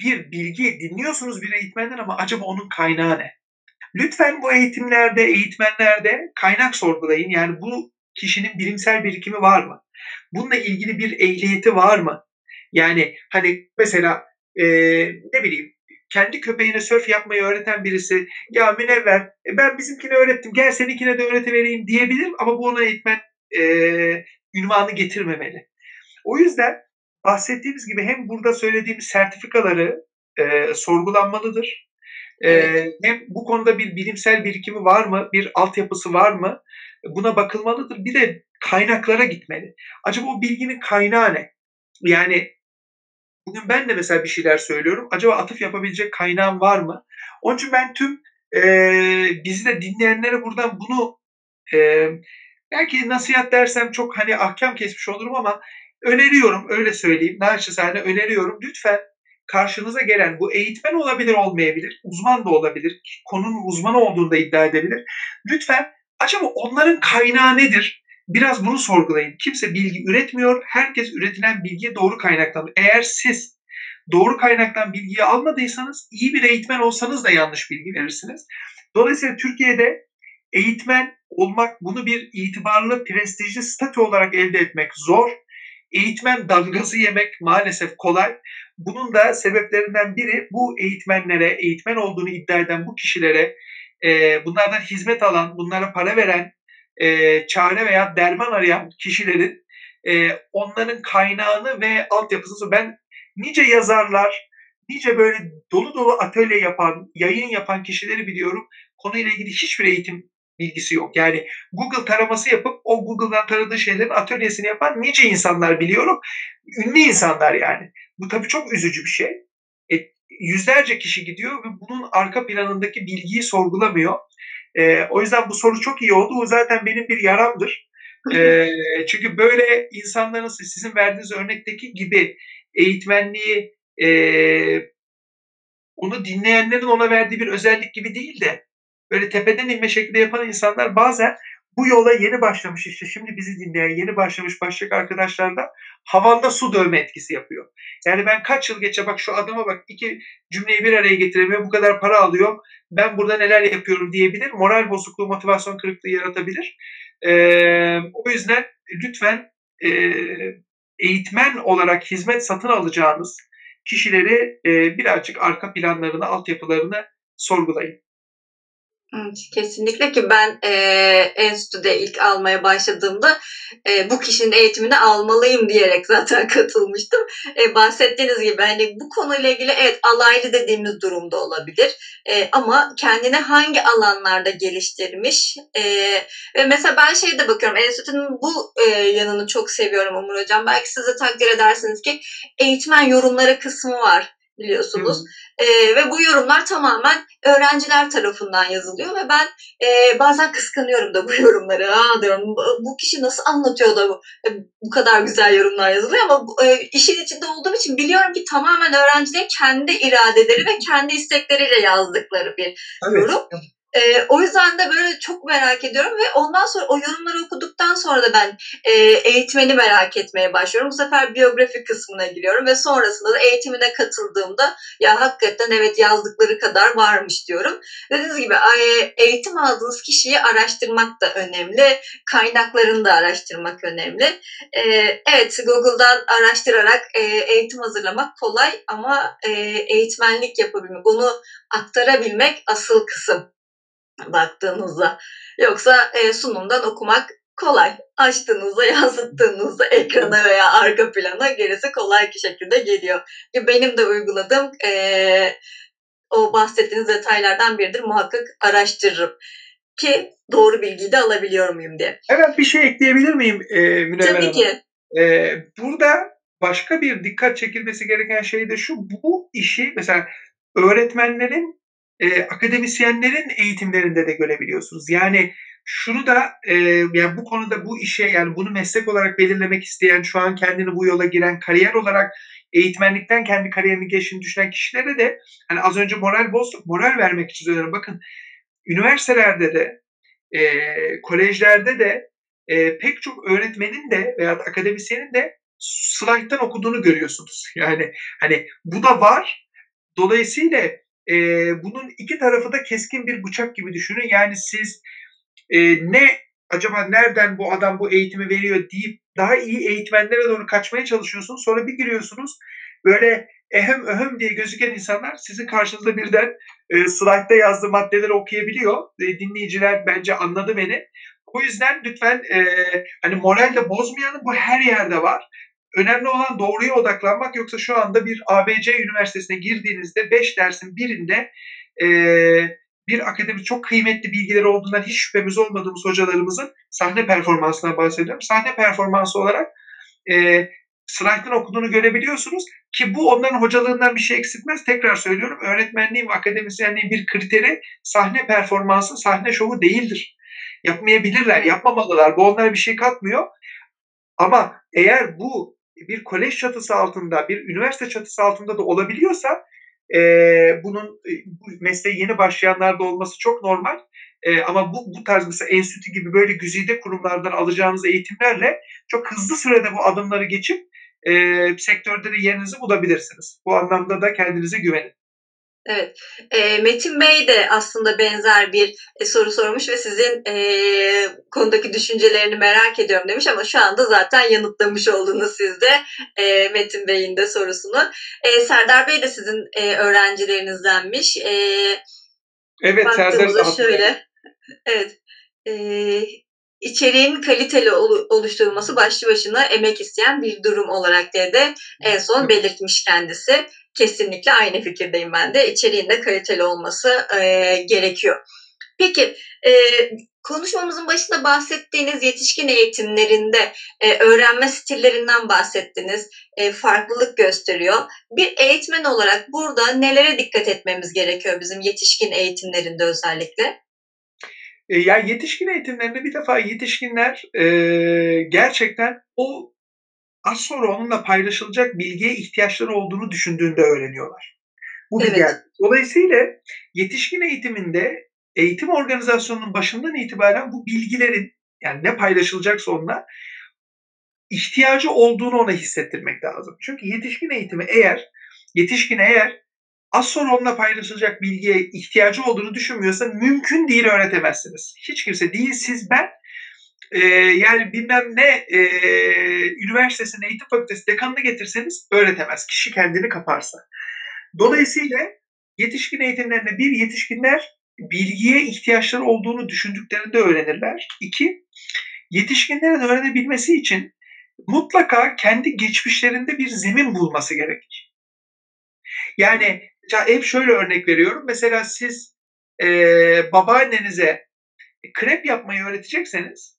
bir bilgi dinliyorsunuz bir eğitmenden ama acaba onun kaynağı ne? Lütfen bu eğitimlerde, eğitmenlerde kaynak sorgulayın. Yani bu kişinin bilimsel birikimi var mı? Bununla ilgili bir ehliyeti var mı? Yani hani mesela e, ne bileyim kendi köpeğine sörf yapmayı öğreten birisi ya münevver e, ben bizimkine öğrettim gel seninkine de öğretivereyim diyebilir ama bu ona eğitmen e, ünvanı getirmemeli. O yüzden bahsettiğimiz gibi hem burada söylediğimiz sertifikaları e, sorgulanmalıdır. E, hem bu konuda bir bilimsel birikimi var mı, bir altyapısı var mı buna bakılmalıdır. Bir de kaynaklara gitmeli. Acaba o bilginin kaynağı ne? Yani Bugün ben de mesela bir şeyler söylüyorum. Acaba atıf yapabilecek kaynağım var mı? Onun için ben tüm e, bizi de dinleyenlere buradan bunu e, belki nasihat dersem çok hani ahkam kesmiş olurum ama öneriyorum öyle söyleyeyim. Naçizane öneriyorum. Lütfen karşınıza gelen bu eğitmen olabilir olmayabilir, uzman da olabilir, konunun uzmanı olduğunu da iddia edebilir. Lütfen acaba onların kaynağı nedir? Biraz bunu sorgulayın. Kimse bilgi üretmiyor. Herkes üretilen bilgiye doğru kaynaklanır. Eğer siz doğru kaynaktan bilgiyi almadıysanız iyi bir eğitmen olsanız da yanlış bilgi verirsiniz. Dolayısıyla Türkiye'de eğitmen olmak, bunu bir itibarlı, prestijli statü olarak elde etmek zor. Eğitmen damgası yemek maalesef kolay. Bunun da sebeplerinden biri bu eğitmenlere, eğitmen olduğunu iddia eden bu kişilere, bunlardan hizmet alan, bunlara para veren e, çare veya derman arayan kişilerin e, onların kaynağını ve altyapısını ben nice yazarlar, nice böyle dolu dolu atölye yapan, yayın yapan kişileri biliyorum. Konuyla ilgili hiçbir eğitim bilgisi yok. Yani Google taraması yapıp o Google'dan taradığı şeylerin atölyesini yapan nice insanlar biliyorum. Ünlü insanlar yani. Bu tabii çok üzücü bir şey. E, yüzlerce kişi gidiyor ve bunun arka planındaki bilgiyi sorgulamıyor. E, o yüzden bu soru çok iyi oldu. O zaten benim bir yaramdır. E, çünkü böyle insanların sizin verdiğiniz örnekteki gibi eğitmenliği e, onu dinleyenlerin ona verdiği bir özellik gibi değil de böyle tepeden inme şeklinde yapan insanlar bazen bu yola yeni başlamış işte şimdi bizi dinleyen yeni başlamış başlık arkadaşlar da havanda su dövme etkisi yapıyor. Yani ben kaç yıl geçe bak şu adama bak iki cümleyi bir araya getiremiyor bu kadar para alıyor ben burada neler yapıyorum diyebilir. Moral bozukluğu motivasyon kırıklığı yaratabilir. Ee, o yüzden lütfen e, eğitmen olarak hizmet satın alacağınız kişileri e, birazcık arka planlarını, altyapılarını sorgulayın. Kesinlikle ki ben e, enstitüde ilk almaya başladığımda e, bu kişinin eğitimini almalıyım diyerek zaten katılmıştım. E, bahsettiğiniz gibi hani bu konuyla ilgili evet alaylı dediğimiz durumda olabilir. E, ama kendini hangi alanlarda geliştirmiş e, ve mesela ben şeyde bakıyorum enstitünün bu e, yanını çok seviyorum Umur Hocam. Belki siz de takdir edersiniz ki eğitmen yorumları kısmı var biliyorsunuz. E, ve bu yorumlar tamamen öğrenciler tarafından yazılıyor ve ben e, bazen kıskanıyorum da bu yorumları. Aa diyorum bu kişi nasıl anlatıyor da bu, e, bu kadar güzel yorumlar yazılıyor ama e, işin içinde olduğum için biliyorum ki tamamen öğrencilerin kendi iradeleri ve kendi istekleriyle yazdıkları bir evet. yorum. E, o yüzden de böyle çok merak ediyorum ve ondan sonra o yorumları okuduktan sonra da ben e, eğitmeni merak etmeye başlıyorum. Bu sefer biyografi kısmına giriyorum ve sonrasında da eğitimine katıldığımda ya hakikaten evet yazdıkları kadar varmış diyorum. Dediğiniz gibi eğitim aldığınız kişiyi araştırmak da önemli. Kaynaklarını da araştırmak önemli. E, evet Google'dan araştırarak e, eğitim hazırlamak kolay ama e, eğitmenlik yapabilmek, onu aktarabilmek asıl kısım baktığınızda. Yoksa e, sunumdan okumak kolay. Açtığınızda, yansıttığınızda ekrana veya arka plana gerisi kolay bir şekilde geliyor. Benim de uyguladığım e, o bahsettiğiniz detaylardan biridir. Muhakkak araştırırım ki doğru bilgiyi de alabiliyor muyum diye. Evet bir şey ekleyebilir miyim e, Münevver Tabii ki. E, burada başka bir dikkat çekilmesi gereken şey de şu. Bu işi mesela öğretmenlerin e, akademisyenlerin eğitimlerinde de görebiliyorsunuz. Yani şunu da e, yani bu konuda bu işe yani bunu meslek olarak belirlemek isteyen şu an kendini bu yola giren kariyer olarak eğitmenlikten kendi kariyerini geçtiğini düşünen kişilere de hani az önce moral bozduk moral vermek için söylüyorum. Bakın üniversitelerde de e, kolejlerde de e, pek çok öğretmenin de veya akademisyenin de slayttan okuduğunu görüyorsunuz. Yani hani bu da var. Dolayısıyla e, bunun iki tarafı da keskin bir bıçak gibi düşünün. Yani siz e, ne acaba nereden bu adam bu eğitimi veriyor deyip daha iyi eğitmenlere doğru kaçmaya çalışıyorsunuz. Sonra bir giriyorsunuz böyle ehem öhem diye gözüken insanlar sizin karşınızda birden e, slaytta yazdığı maddeleri okuyabiliyor. E, dinleyiciler bence anladı beni. O yüzden lütfen e, hani moral de bozmayalım. Bu her yerde var. Önemli olan doğruya odaklanmak yoksa şu anda bir ABC üniversitesine girdiğinizde 5 dersin birinde e, bir akademi çok kıymetli bilgileri olduğundan hiç şüphemiz olmadığımız hocalarımızın sahne performansından bahsediyorum. Sahne performansı olarak e, slaytın okuduğunu görebiliyorsunuz ki bu onların hocalığından bir şey eksiltmez. Tekrar söylüyorum öğretmenliğin ve akademisyenliğin bir kriteri sahne performansı, sahne şovu değildir. Yapmayabilirler, yapmamalılar. Bu onlara bir şey katmıyor. Ama eğer bu bir kolej çatısı altında, bir üniversite çatısı altında da olabiliyorsa e, bunun e, bu mesleği yeni başlayanlarda olması çok normal. E, ama bu, bu tarz mesela enstitü gibi böyle güzide kurumlardan alacağınız eğitimlerle çok hızlı sürede bu adımları geçip e, sektörde de yerinizi bulabilirsiniz. Bu anlamda da kendinize güvenin. Evet. E, Metin Bey de aslında benzer bir e, soru sormuş ve sizin e, konudaki düşüncelerini merak ediyorum demiş ama şu anda zaten yanıtlamış oldunuz siz de e, Metin Bey'in de sorusunu. E, Serdar Bey de sizin e, öğrencilerinizdenmiş. E, evet Serdar şöyle. Evet. E, içeriğin kaliteli oluşturulması başlı başına emek isteyen bir durum olarak dedi en son belirtmiş kendisi kesinlikle aynı fikirdeyim ben de. İçeriğin de kaliteli olması e, gerekiyor. Peki e, konuşmamızın başında bahsettiğiniz yetişkin eğitimlerinde e, öğrenme stillerinden bahsettiniz. E, farklılık gösteriyor. Bir eğitmen olarak burada nelere dikkat etmemiz gerekiyor bizim yetişkin eğitimlerinde özellikle? E, yani yetişkin eğitimlerinde bir defa yetişkinler e, gerçekten o az sonra onunla paylaşılacak bilgiye ihtiyaçları olduğunu düşündüğünde öğreniyorlar. Bu evet. gerçek. Dolayısıyla yetişkin eğitiminde eğitim organizasyonunun başından itibaren bu bilgilerin yani ne paylaşılacaksa onunla ihtiyacı olduğunu ona hissettirmek lazım. Çünkü yetişkin eğitimi eğer yetişkin eğer az sonra onunla paylaşılacak bilgiye ihtiyacı olduğunu düşünmüyorsa mümkün değil öğretemezsiniz. Hiç kimse değil siz ben e, yani bilmem ne e, üniversitesinin eğitim fakültesi dekanını getirseniz öğretemez. Kişi kendini kaparsa. Dolayısıyla yetişkin eğitimlerinde bir yetişkinler bilgiye ihtiyaçları olduğunu düşündüklerinde öğrenirler. İki, yetişkinlerin öğrenebilmesi için mutlaka kendi geçmişlerinde bir zemin bulması gerekir. Yani hep şöyle örnek veriyorum. Mesela siz e, babaannenize krep yapmayı öğretecekseniz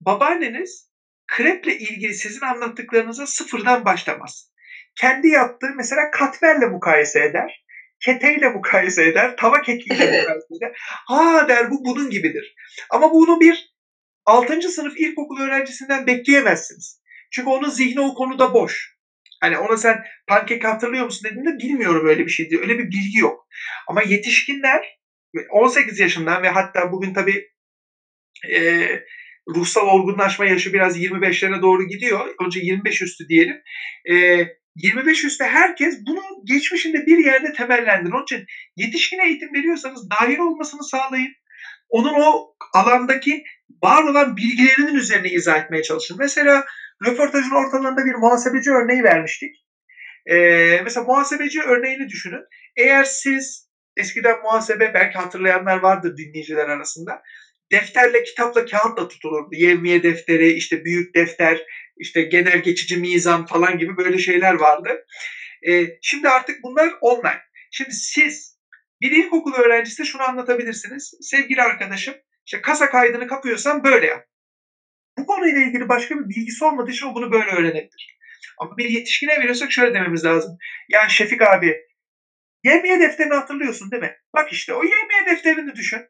babaanneniz kreple ilgili sizin anlattıklarınıza sıfırdan başlamaz. kendi yaptığı mesela katmerle mukayese eder. Keteyle mukayese eder. Tava kekiyle mukayese eder. Ha der bu bunun gibidir. Ama bunu bir 6. sınıf ilkokul öğrencisinden bekleyemezsiniz. Çünkü onun zihni o konuda boş. Hani ona sen pankek hatırlıyor musun dediğinde bilmiyorum öyle bir şey diyor. Öyle bir bilgi yok. Ama yetişkinler 18 yaşından ve hatta bugün tabii e, ruhsal olgunlaşma yaşı biraz 25'lere doğru gidiyor. Önce 25 üstü diyelim. E, 25 üstü herkes bunu geçmişinde bir yerde temellendirir. Onun için yetişkin eğitim veriyorsanız dahil olmasını sağlayın. Onun o alandaki var olan bilgilerinin üzerine izah etmeye çalışın. Mesela röportajın ortalarında bir muhasebeci örneği vermiştik. Ee, mesela muhasebeci örneğini düşünün. Eğer siz eskiden muhasebe belki hatırlayanlar vardır dinleyiciler arasında. Defterle, kitapla, kağıtla tutulurdu. Yevmiye defteri, işte büyük defter, işte genel geçici mizan falan gibi böyle şeyler vardı. Ee, şimdi artık bunlar online. Şimdi siz bir ilkokul öğrencisi şunu anlatabilirsiniz. Sevgili arkadaşım, işte kasa kaydını kapıyorsan böyle yap. Bu konuyla ilgili başka bir bilgisi olmadığı için o bunu böyle öğrenebilir. Ama bir yetişkine veriyorsak şöyle dememiz lazım. Yani Şefik abi, yevmiye defterini hatırlıyorsun değil mi? Bak işte o yevmiye defterini düşün.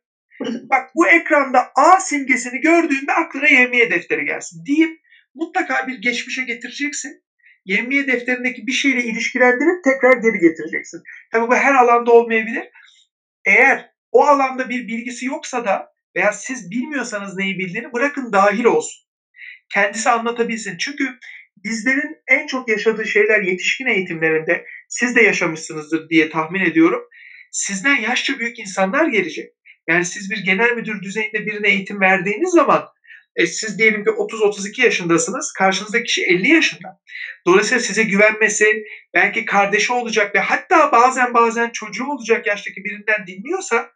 Bak bu ekranda A simgesini gördüğünde aklına yevmiye defteri gelsin deyip mutlaka bir geçmişe getireceksin. Yevmiye defterindeki bir şeyle ilişkilendirip tekrar geri getireceksin. Tabii bu her alanda olmayabilir. Eğer o alanda bir bilgisi yoksa da veya siz bilmiyorsanız neyi bildiğini bırakın dahil olsun. Kendisi anlatabilsin. Çünkü bizlerin en çok yaşadığı şeyler yetişkin eğitimlerinde siz de yaşamışsınızdır diye tahmin ediyorum. Sizden yaşça büyük insanlar gelecek. Yani siz bir genel müdür düzeyinde birine eğitim verdiğiniz zaman e, siz diyelim ki 30-32 yaşındasınız. Karşınızdaki kişi 50 yaşında. Dolayısıyla size güvenmesi, belki kardeşi olacak ve hatta bazen bazen çocuğu olacak yaştaki birinden dinliyorsa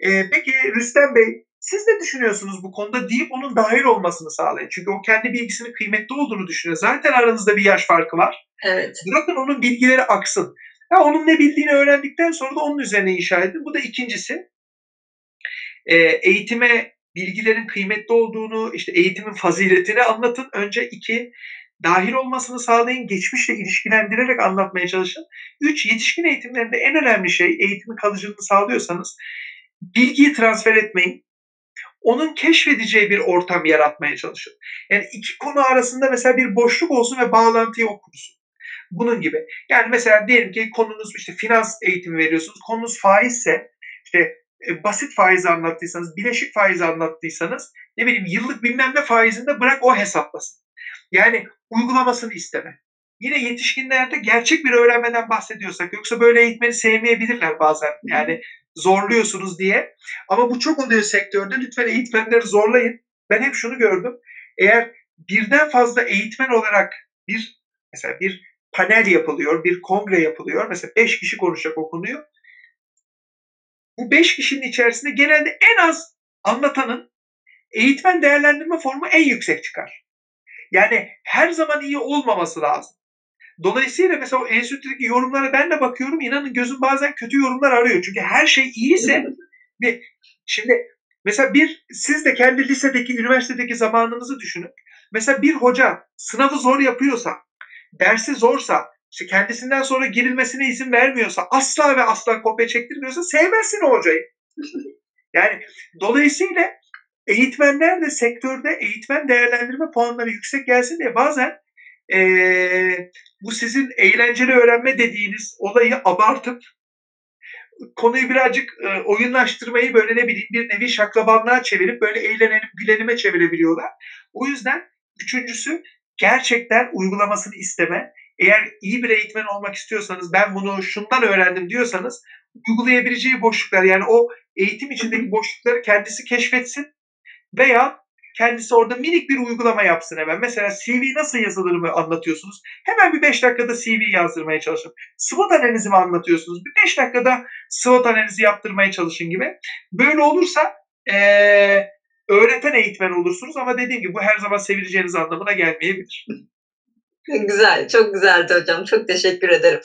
e, peki Rüstem Bey siz ne düşünüyorsunuz bu konuda deyip onun dahil olmasını sağlayın. Çünkü o kendi bilgisinin kıymetli olduğunu düşünüyor. Zaten aranızda bir yaş farkı var. Evet. Bırakın onun bilgileri aksın. Ya onun ne bildiğini öğrendikten sonra da onun üzerine inşa edin. Bu da ikincisi. E, eğitime bilgilerin kıymetli olduğunu, işte eğitimin faziletini anlatın. Önce iki, dahil olmasını sağlayın, geçmişle ilişkilendirerek anlatmaya çalışın. Üç, yetişkin eğitimlerinde en önemli şey eğitimin kalıcılığını sağlıyorsanız bilgiyi transfer etmeyin. Onun keşfedeceği bir ortam yaratmaya çalışın. Yani iki konu arasında mesela bir boşluk olsun ve bağlantıyı okursun. Bunun gibi. Yani mesela diyelim ki konunuz işte finans eğitimi veriyorsunuz. Konunuz faizse işte e, basit faizi anlattıysanız, bileşik faizi anlattıysanız ne bileyim yıllık bilmem ne faizinde bırak o hesaplasın. Yani uygulamasını isteme. Yine yetişkinlerde gerçek bir öğrenmeden bahsediyorsak yoksa böyle eğitmeni sevmeyebilirler bazen. Yani zorluyorsunuz diye. Ama bu çok oluyor sektörde. Lütfen eğitmenleri zorlayın. Ben hep şunu gördüm. Eğer birden fazla eğitmen olarak bir mesela bir panel yapılıyor, bir kongre yapılıyor. Mesela 5 kişi konuşacak o konuyu. Bu 5 kişinin içerisinde genelde en az anlatanın eğitmen değerlendirme formu en yüksek çıkar. Yani her zaman iyi olmaması lazım. Dolayısıyla mesela o enstitüdeki yorumlara ben de bakıyorum. İnanın gözüm bazen kötü yorumlar arıyor. Çünkü her şey iyiyse ve şimdi mesela bir siz de kendi lisedeki, üniversitedeki zamanınızı düşünün. Mesela bir hoca sınavı zor yapıyorsa, dersi zorsa, işte kendisinden sonra girilmesine izin vermiyorsa, asla ve asla kopya çektirmiyorsa sevmezsin o hocayı. Yani dolayısıyla eğitmenler de sektörde eğitmen değerlendirme puanları yüksek gelsin diye bazen ee, bu sizin eğlenceli öğrenme dediğiniz olayı abartıp konuyu birazcık e, oyunlaştırmayı böyle ne bileyim bir nevi şaklabanlığa çevirip böyle eğlenelim gülenime çevirebiliyorlar. O yüzden üçüncüsü gerçekten uygulamasını isteme. Eğer iyi bir eğitmen olmak istiyorsanız ben bunu şundan öğrendim diyorsanız uygulayabileceği boşluklar yani o eğitim içindeki boşlukları kendisi keşfetsin veya kendisi orada minik bir uygulama yapsın hemen. Mesela CV nasıl yazılır mı anlatıyorsunuz? Hemen bir 5 dakikada CV yazdırmaya çalışın. SWOT analizi mi anlatıyorsunuz? Bir 5 dakikada SWOT analizi yaptırmaya çalışın gibi. Böyle olursa ee, öğreten eğitmen olursunuz ama dediğim gibi bu her zaman sevileceğiniz anlamına gelmeyebilir. Güzel, çok güzeldi hocam. Çok teşekkür ederim.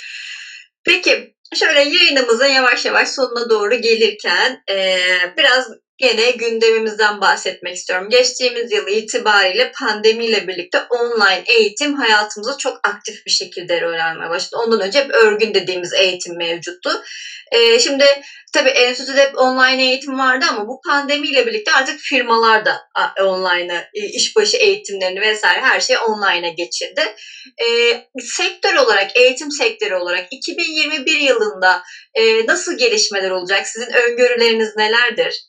Peki, şöyle yayınımıza yavaş yavaş sonuna doğru gelirken e, biraz gene gündemimizden bahsetmek istiyorum. Geçtiğimiz yıl itibariyle pandemiyle birlikte online eğitim hayatımıza çok aktif bir şekilde öğrenmeye başladı. Ondan önce hep örgün dediğimiz eğitim mevcuttu. Ee, şimdi tabii enstitüde hep online eğitim vardı ama bu pandemiyle birlikte artık firmalar da online'a, işbaşı eğitimlerini vesaire her şey online'a geçirdi. Ee, sektör olarak, eğitim sektörü olarak 2021 yılında e, nasıl gelişmeler olacak? Sizin öngörüleriniz nelerdir?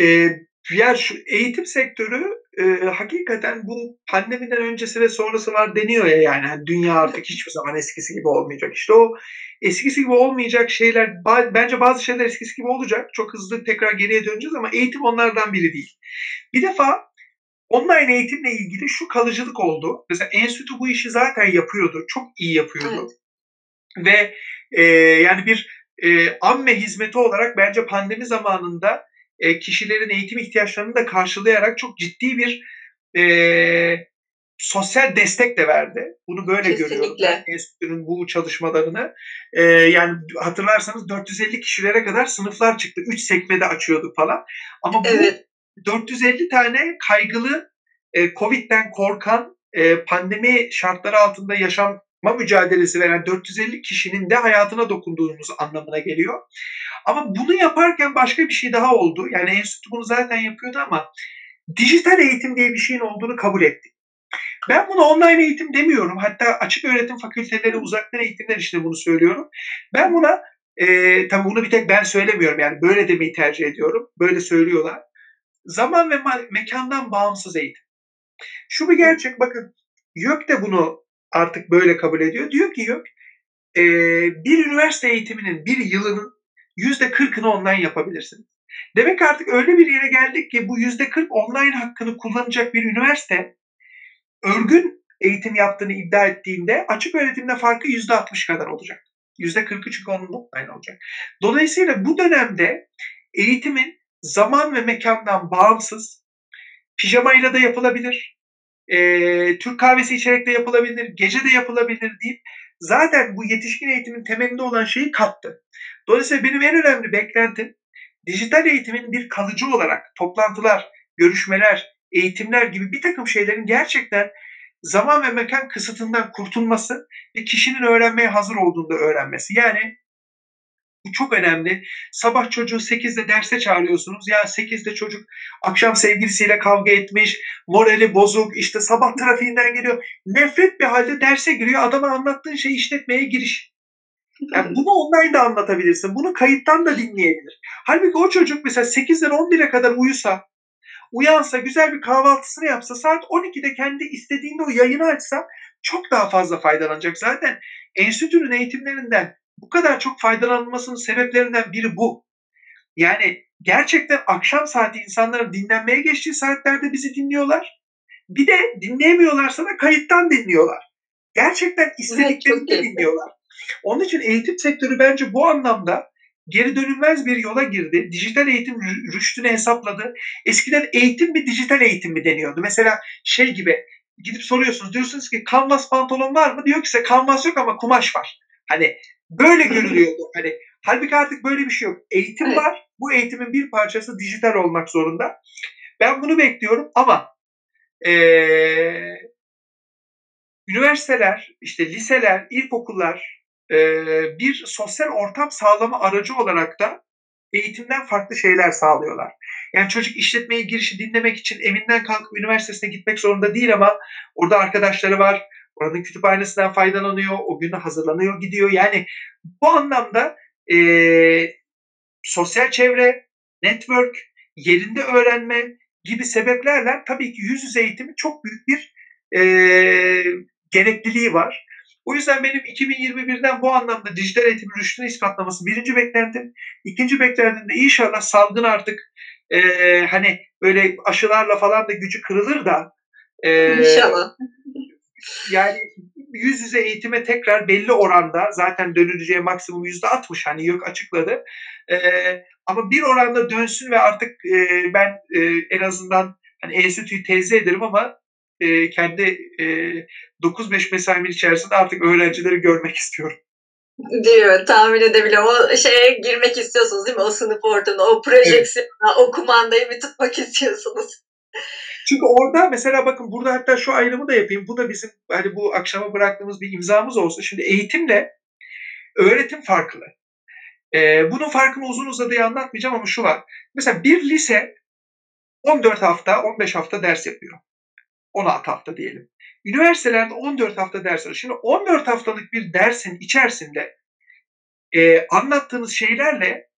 E, ya şu eğitim sektörü e, hakikaten bu pandemiden öncesi ve sonrası var deniyor ya yani. yani dünya artık hiçbir zaman eskisi gibi olmayacak. İşte o eskisi gibi olmayacak şeyler bence bazı şeyler eskisi gibi olacak. Çok hızlı tekrar geriye döneceğiz ama eğitim onlardan biri değil. Bir defa online eğitimle ilgili şu kalıcılık oldu. Mesela enstitü bu işi zaten yapıyordu. Çok iyi yapıyordu. Evet. Ve e, yani bir e, amme hizmeti olarak bence pandemi zamanında e, kişilerin eğitim ihtiyaçlarını da karşılayarak çok ciddi bir e, sosyal destek de verdi. Bunu böyle Kesinlikle. görüyorum enstitünün bu çalışmalarını. E, yani hatırlarsanız 450 kişilere kadar sınıflar çıktı. 3 sekmede açıyorduk falan. Ama bu evet. 450 tane kaygılı, e, Covid'den korkan, e, pandemi şartları altında yaşam mücadelesi veren 450 kişinin de hayatına dokunduğumuz anlamına geliyor. Ama bunu yaparken başka bir şey daha oldu. Yani enstitü bunu zaten yapıyordu ama dijital eğitim diye bir şeyin olduğunu kabul ettik. Ben bunu online eğitim demiyorum. Hatta açık öğretim fakülteleri, uzaktan eğitimler işte bunu söylüyorum. Ben buna e, tabii bunu bir tek ben söylemiyorum. Yani böyle demeyi tercih ediyorum. Böyle söylüyorlar. Zaman ve mekandan bağımsız eğitim. Şu bir gerçek bakın YÖK de bunu artık böyle kabul ediyor. Diyor ki yok e, bir üniversite eğitiminin bir yılının yüzde kırkını online yapabilirsiniz. Demek artık öyle bir yere geldik ki bu yüzde kırk online hakkını kullanacak bir üniversite örgün eğitim yaptığını iddia ettiğinde açık öğretimde farkı yüzde altmış kadar olacak. Yüzde kırkı çünkü onun online olacak. Dolayısıyla bu dönemde eğitimin zaman ve mekandan bağımsız pijamayla da yapılabilir, e, Türk kahvesi içerek de yapılabilir, gece de yapılabilir deyip zaten bu yetişkin eğitimin temelinde olan şeyi kattı. Dolayısıyla benim en önemli beklentim dijital eğitimin bir kalıcı olarak toplantılar, görüşmeler, eğitimler gibi bir takım şeylerin gerçekten zaman ve mekan kısıtından kurtulması ve kişinin öğrenmeye hazır olduğunda öğrenmesi. Yani bu çok önemli. Sabah çocuğu 8'de derse çağırıyorsunuz. Ya 8'de çocuk akşam sevgilisiyle kavga etmiş, morali bozuk, işte sabah trafiğinden geliyor. Nefret bir halde derse giriyor. Adama anlattığın şey işletmeye giriş. Yani bunu online de anlatabilirsin. Bunu kayıttan da dinleyebilir. Halbuki o çocuk mesela 8'den 11'e kadar uyusa, uyansa, güzel bir kahvaltısını yapsa, saat 12'de kendi istediğinde o yayını açsa çok daha fazla faydalanacak. Zaten enstitünün eğitimlerinden bu kadar çok faydalanmasının sebeplerinden biri bu. Yani gerçekten akşam saati insanların dinlenmeye geçtiği saatlerde bizi dinliyorlar. Bir de dinleyemiyorlarsa da kayıttan dinliyorlar. Gerçekten istediklerini evet, dinliyorlar. Onun için eğitim sektörü bence bu anlamda geri dönülmez bir yola girdi. Dijital eğitim rüştünü hesapladı. Eskiden eğitim mi dijital eğitim mi deniyordu. Mesela şey gibi gidip soruyorsunuz diyorsunuz ki kanvas pantolon var mı? Diyor ki size kanvas yok ama kumaş var. Hani Böyle görülüyordu. Hani halbuki artık böyle bir şey yok. Eğitim evet. var. Bu eğitimin bir parçası dijital olmak zorunda. Ben bunu bekliyorum ama ee, üniversiteler, işte liseler, ilkokullar e, bir sosyal ortam sağlama aracı olarak da eğitimden farklı şeyler sağlıyorlar. Yani çocuk işletmeye girişi dinlemek için evinden kalkıp üniversitesine gitmek zorunda değil ama orada arkadaşları var, Oranın kütüphanesinden faydalanıyor, o günü hazırlanıyor, gidiyor. Yani bu anlamda e, sosyal çevre, network, yerinde öğrenme gibi sebeplerle tabii ki yüz yüze eğitimi çok büyük bir e, gerekliliği var. O yüzden benim 2021'den bu anlamda dijital eğitimin rüştünü ispatlaması birinci beklentim. İkinci beklentim de inşallah salgın artık e, hani böyle aşılarla falan da gücü kırılır da e, İnşallah yani yüz yüze eğitime tekrar belli oranda zaten dönüleceği maksimum yüzde altmış hani yok açıkladı. Ee, ama bir oranda dönsün ve artık e, ben e, en azından hani enstitüyü teyze ederim ama e, kendi e, 9-5 mesaimin içerisinde artık öğrencileri görmek istiyorum. diyor tahmin edebiliyorum. O şeye girmek istiyorsunuz değil mi? O sınıf ortamına, o projeksiyona, evet. o kumandayı bir tutmak istiyorsunuz. Çünkü orada mesela bakın burada hatta şu ayrımı da yapayım. Bu da bizim hani bu akşama bıraktığımız bir imzamız olsun. Şimdi eğitimle öğretim farklı. Ee, bunun farkını uzun uzadıya anlatmayacağım ama şu var. Mesela bir lise 14 hafta, 15 hafta ders yapıyor. 16 hafta diyelim. Üniversitelerde 14 hafta ders var. Şimdi 14 haftalık bir dersin içerisinde e, anlattığınız şeylerle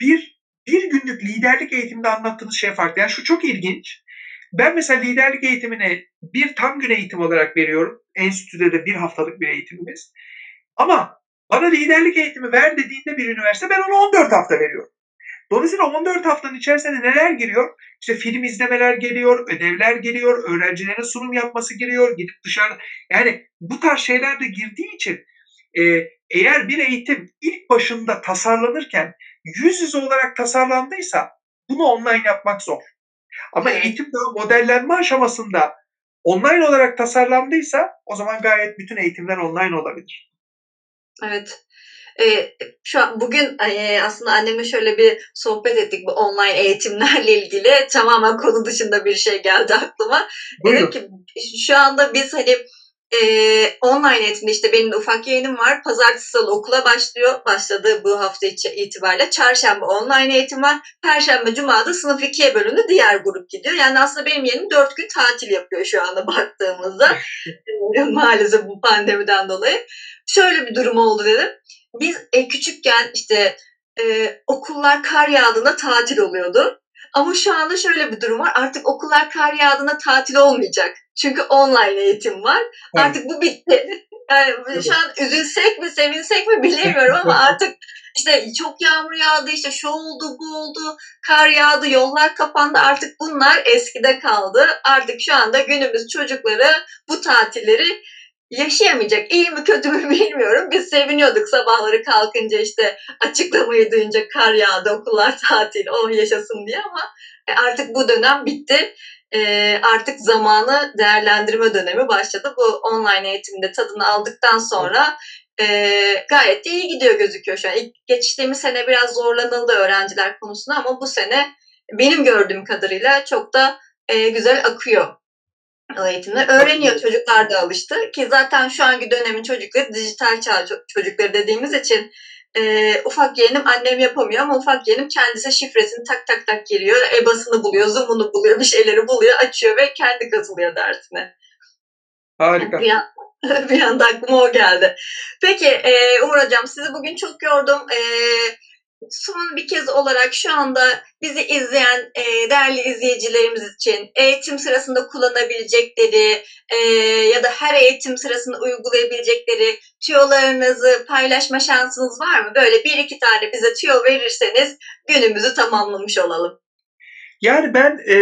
bir bir günlük liderlik eğitiminde anlattığınız şey farklı. Yani şu çok ilginç. Ben mesela liderlik eğitimini bir tam gün eğitim olarak veriyorum. Enstitüde de bir haftalık bir eğitimimiz. Ama bana liderlik eğitimi ver dediğinde bir üniversite ben onu 14 hafta veriyorum. Dolayısıyla 14 haftanın içerisinde neler giriyor? İşte film izlemeler geliyor, ödevler geliyor, öğrencilerin sunum yapması giriyor, gidip dışarı. Yani bu tarz şeyler de girdiği için e, eğer bir eğitim ilk başında tasarlanırken yüz yüze olarak tasarlandıysa bunu online yapmak zor. Ama eğitim daha modellenme aşamasında online olarak tasarlandıysa o zaman gayet bütün eğitimler online olabilir. Evet. Ee, şu an bugün e, aslında annemle şöyle bir sohbet ettik bu online eğitimlerle ilgili. Tamamen konu dışında bir şey geldi aklıma. Buyurun. Dedim ki şu anda biz hani e, online eğitimde işte benim ufak yayınım var. Pazartesi salı okula başlıyor. Başladı bu hafta itibariyle. Çarşamba online eğitim var. Perşembe cumada sınıf ikiye bölündü. Diğer grup gidiyor. Yani aslında benim yeğenim dört gün tatil yapıyor şu anda baktığımızda. Maalesef bu pandemiden dolayı. Şöyle bir durum oldu dedim. Biz e, küçükken işte e, okullar kar yağdığında tatil oluyordu. Ama şu anda şöyle bir durum var. Artık okullar kar yağdığında tatil olmayacak. Çünkü online eğitim var. Evet. Artık bu bitti. Yani şu an üzülsek mi, sevinsek mi bilemiyorum ama artık işte çok yağmur yağdı, işte şu oldu, bu oldu, kar yağdı, yollar kapandı. Artık bunlar eskide kaldı. Artık şu anda günümüz çocukları bu tatilleri yaşayamayacak. İyi mi kötü mü bilmiyorum. Biz seviniyorduk sabahları kalkınca işte açıklamayı duyunca kar yağdı, okullar tatil, oh yaşasın diye ama e, artık bu dönem bitti. E, artık zamanı değerlendirme dönemi başladı. Bu online eğitimde tadını aldıktan sonra e, gayet iyi gidiyor gözüküyor şu an. İlk geçtiğimiz sene biraz zorlanıldı öğrenciler konusunda ama bu sene benim gördüğüm kadarıyla çok da güzel akıyor eğitimler. Öğreniyor çocuklar da alıştı ki zaten şu anki dönemin çocukları dijital çağ çocukları dediğimiz için e, ufak yeğenim annem yapamıyor ama ufak yeğenim kendisi şifresini tak tak tak giriyor. EBA'sını buluyor, Zoom'unu buluyor, bir şeyleri buluyor, açıyor ve kendi katılıyor dersine. Harika. Bir, an, bir anda aklıma o geldi. Peki e, Umur Hocam sizi bugün çok yordum. E, son bir kez olarak şu anda bizi izleyen e, değerli izleyicilerimiz için eğitim sırasında kullanabilecekleri e, ya da her eğitim sırasında uygulayabilecekleri tüyolarınızı paylaşma şansınız var mı? Böyle bir iki tane bize tüyo verirseniz günümüzü tamamlamış olalım. Yani ben e,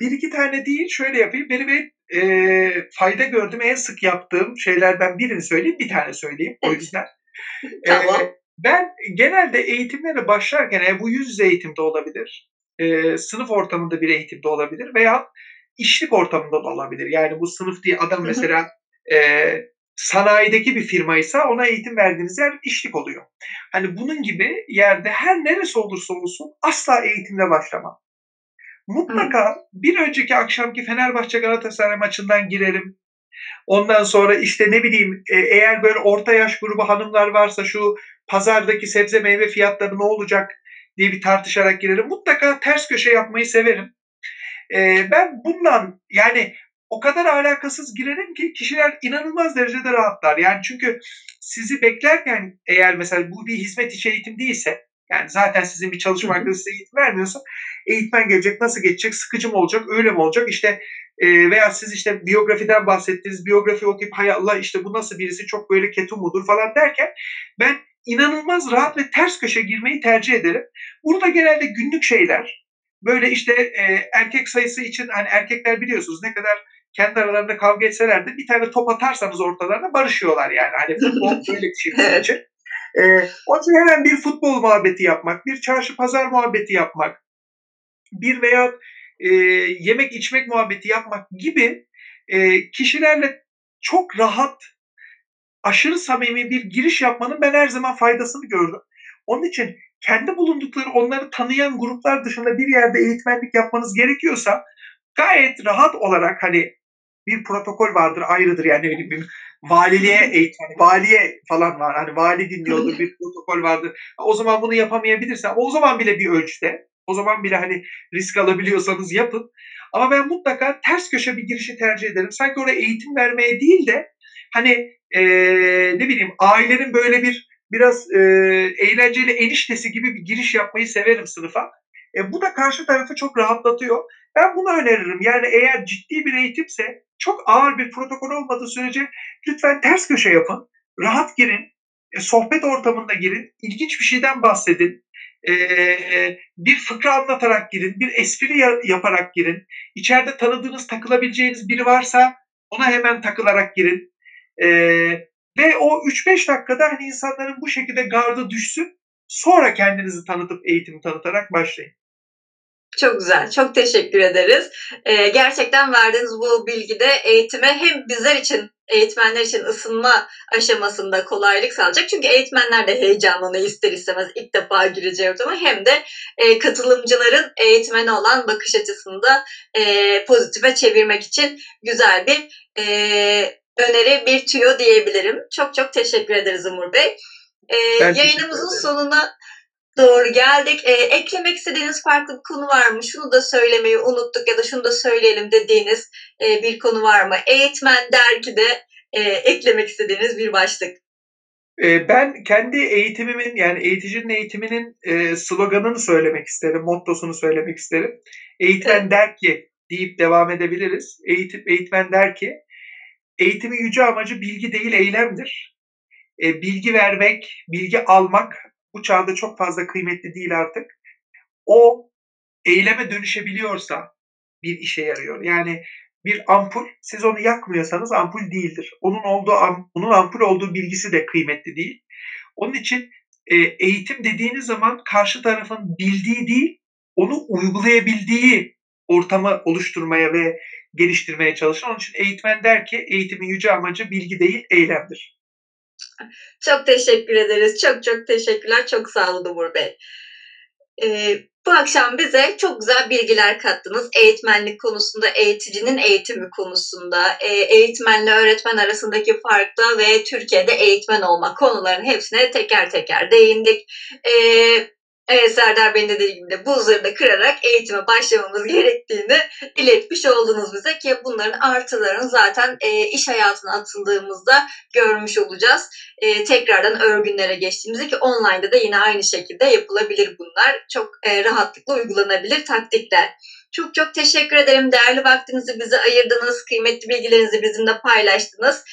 bir iki tane değil şöyle yapayım. Benim en e, fayda gördüğüm en sık yaptığım şeylerden birini söyleyeyim. Bir tane söyleyeyim o yüzden. tamam. E, ben genelde eğitimlere başlarken e, bu yüz yüze eğitimde olabilir, e, sınıf ortamında bir eğitimde olabilir veya işlik ortamında da olabilir. Yani bu sınıf diye adam mesela e, sanayideki bir firmaysa ona eğitim verdiğiniz yer işlik oluyor. Hani bunun gibi yerde her neresi olursa olsun asla eğitimle başlamam. Mutlaka Hı. bir önceki akşamki Fenerbahçe Galatasaray maçından girerim. Ondan sonra işte ne bileyim e, eğer böyle orta yaş grubu hanımlar varsa şu pazardaki sebze meyve fiyatları ne olacak diye bir tartışarak girerim. Mutlaka ters köşe yapmayı severim. E, ben bundan yani o kadar alakasız girerim ki kişiler inanılmaz derecede rahatlar. Yani çünkü sizi beklerken eğer mesela bu bir hizmet içi eğitim değilse yani zaten sizin bir çalışma arkadaşı size eğitim vermiyorsa eğitmen gelecek nasıl geçecek sıkıcı mı olacak öyle mi olacak işte e, veya siz işte biyografiden bahsettiniz biyografi okuyup hay Allah işte bu nasıl birisi çok böyle ketum mudur falan derken ben inanılmaz rahat ve ters köşe girmeyi tercih ederim. Burada genelde günlük şeyler böyle işte e, erkek sayısı için hani erkekler biliyorsunuz ne kadar kendi aralarında kavga etseler de bir tane top atarsanız ortalarına barışıyorlar yani. Hani futbol böyle bir şey için. Ee, onun için hemen bir futbol muhabbeti yapmak, bir çarşı pazar muhabbeti yapmak, bir veya e, yemek içmek muhabbeti yapmak gibi e, kişilerle çok rahat aşırı samimi bir giriş yapmanın ben her zaman faydasını gördüm. Onun için kendi bulundukları onları tanıyan gruplar dışında bir yerde eğitmenlik yapmanız gerekiyorsa gayet rahat olarak hani bir protokol vardır ayrıdır yani bileyim bir valiliğe eğitmen, valiye falan var. Hani vali dinliyordur bir protokol vardır. O zaman bunu yapamayabilirsen o zaman bile bir ölçüde o zaman bile hani risk alabiliyorsanız yapın. Ama ben mutlaka ters köşe bir girişi tercih ederim. Sanki oraya eğitim vermeye değil de hani ee, ne bileyim ailenin böyle bir biraz e, eğlenceli eniştesi gibi bir giriş yapmayı severim sınıfa. E, bu da karşı tarafı çok rahatlatıyor. Ben bunu öneririm. Yani eğer ciddi bir eğitimse çok ağır bir protokol olmadığı sürece lütfen ters köşe yapın. Rahat girin. E, sohbet ortamında girin. ilginç bir şeyden bahsedin. E, bir fıkra anlatarak girin. Bir espri yaparak girin. İçeride tanıdığınız takılabileceğiniz biri varsa ona hemen takılarak girin. E, ve o 3-5 dakikada hani insanların bu şekilde gardı düşsün. Sonra kendinizi tanıtıp eğitimi tanıtarak başlayın. Çok güzel, çok teşekkür ederiz. Ee, gerçekten verdiğiniz bu bilgide eğitime hem bizler için, eğitmenler için ısınma aşamasında kolaylık sağlayacak. Çünkü eğitmenler de heyecanlanıyor ister istemez ilk defa gireceği ortama. Hem de e, katılımcıların eğitmene olan bakış açısını da e, pozitife çevirmek için güzel bir e, öneri, bir tüyo diyebilirim. Çok çok teşekkür ederiz Umur Bey. E, yayınımızın sonuna doğru geldik. E, eklemek istediğiniz farklı bir konu var mı? Şunu da söylemeyi unuttuk ya da şunu da söyleyelim dediğiniz e, bir konu var mı? Eğitmen dergide e, eklemek istediğiniz bir başlık. E, ben kendi eğitimimin yani eğiticinin eğitiminin e, sloganını söylemek isterim, mottosunu söylemek isterim. Eğitmen evet. der ki deyip devam edebiliriz. Eğitim, eğitmen der ki eğitimin yüce amacı bilgi değil eylemdir. E, bilgi vermek, bilgi almak bu çağda çok fazla kıymetli değil artık. O eyleme dönüşebiliyorsa bir işe yarıyor. Yani bir ampul siz onu yakmıyorsanız ampul değildir. Onun olduğu onun ampul olduğu bilgisi de kıymetli değil. Onun için e, eğitim dediğiniz zaman karşı tarafın bildiği değil, onu uygulayabildiği ortamı oluşturmaya ve geliştirmeye çalışan. Onun için eğitmen der ki eğitimin yüce amacı bilgi değil eylemdir. Çok teşekkür ederiz. Çok çok teşekkürler. Çok sağ olun Umur Bey. Ee, bu akşam bize çok güzel bilgiler kattınız. Eğitmenlik konusunda, eğiticinin eğitimi konusunda, e, eğitmenle öğretmen arasındaki farkla ve Türkiye'de eğitmen olma konularının hepsine teker teker değindik. Ee, Evet Serdar Bey'in dediği gibi de buzları da kırarak eğitime başlamamız gerektiğini iletmiş oldunuz bize ki bunların artılarını zaten e, iş hayatına atıldığımızda görmüş olacağız. E, tekrardan örgünlere geçtiğimizde ki online'da da yine aynı şekilde yapılabilir bunlar. Çok e, rahatlıkla uygulanabilir taktikler. Çok çok teşekkür ederim. Değerli vaktinizi bize ayırdınız. Kıymetli bilgilerinizi bizimle paylaştınız.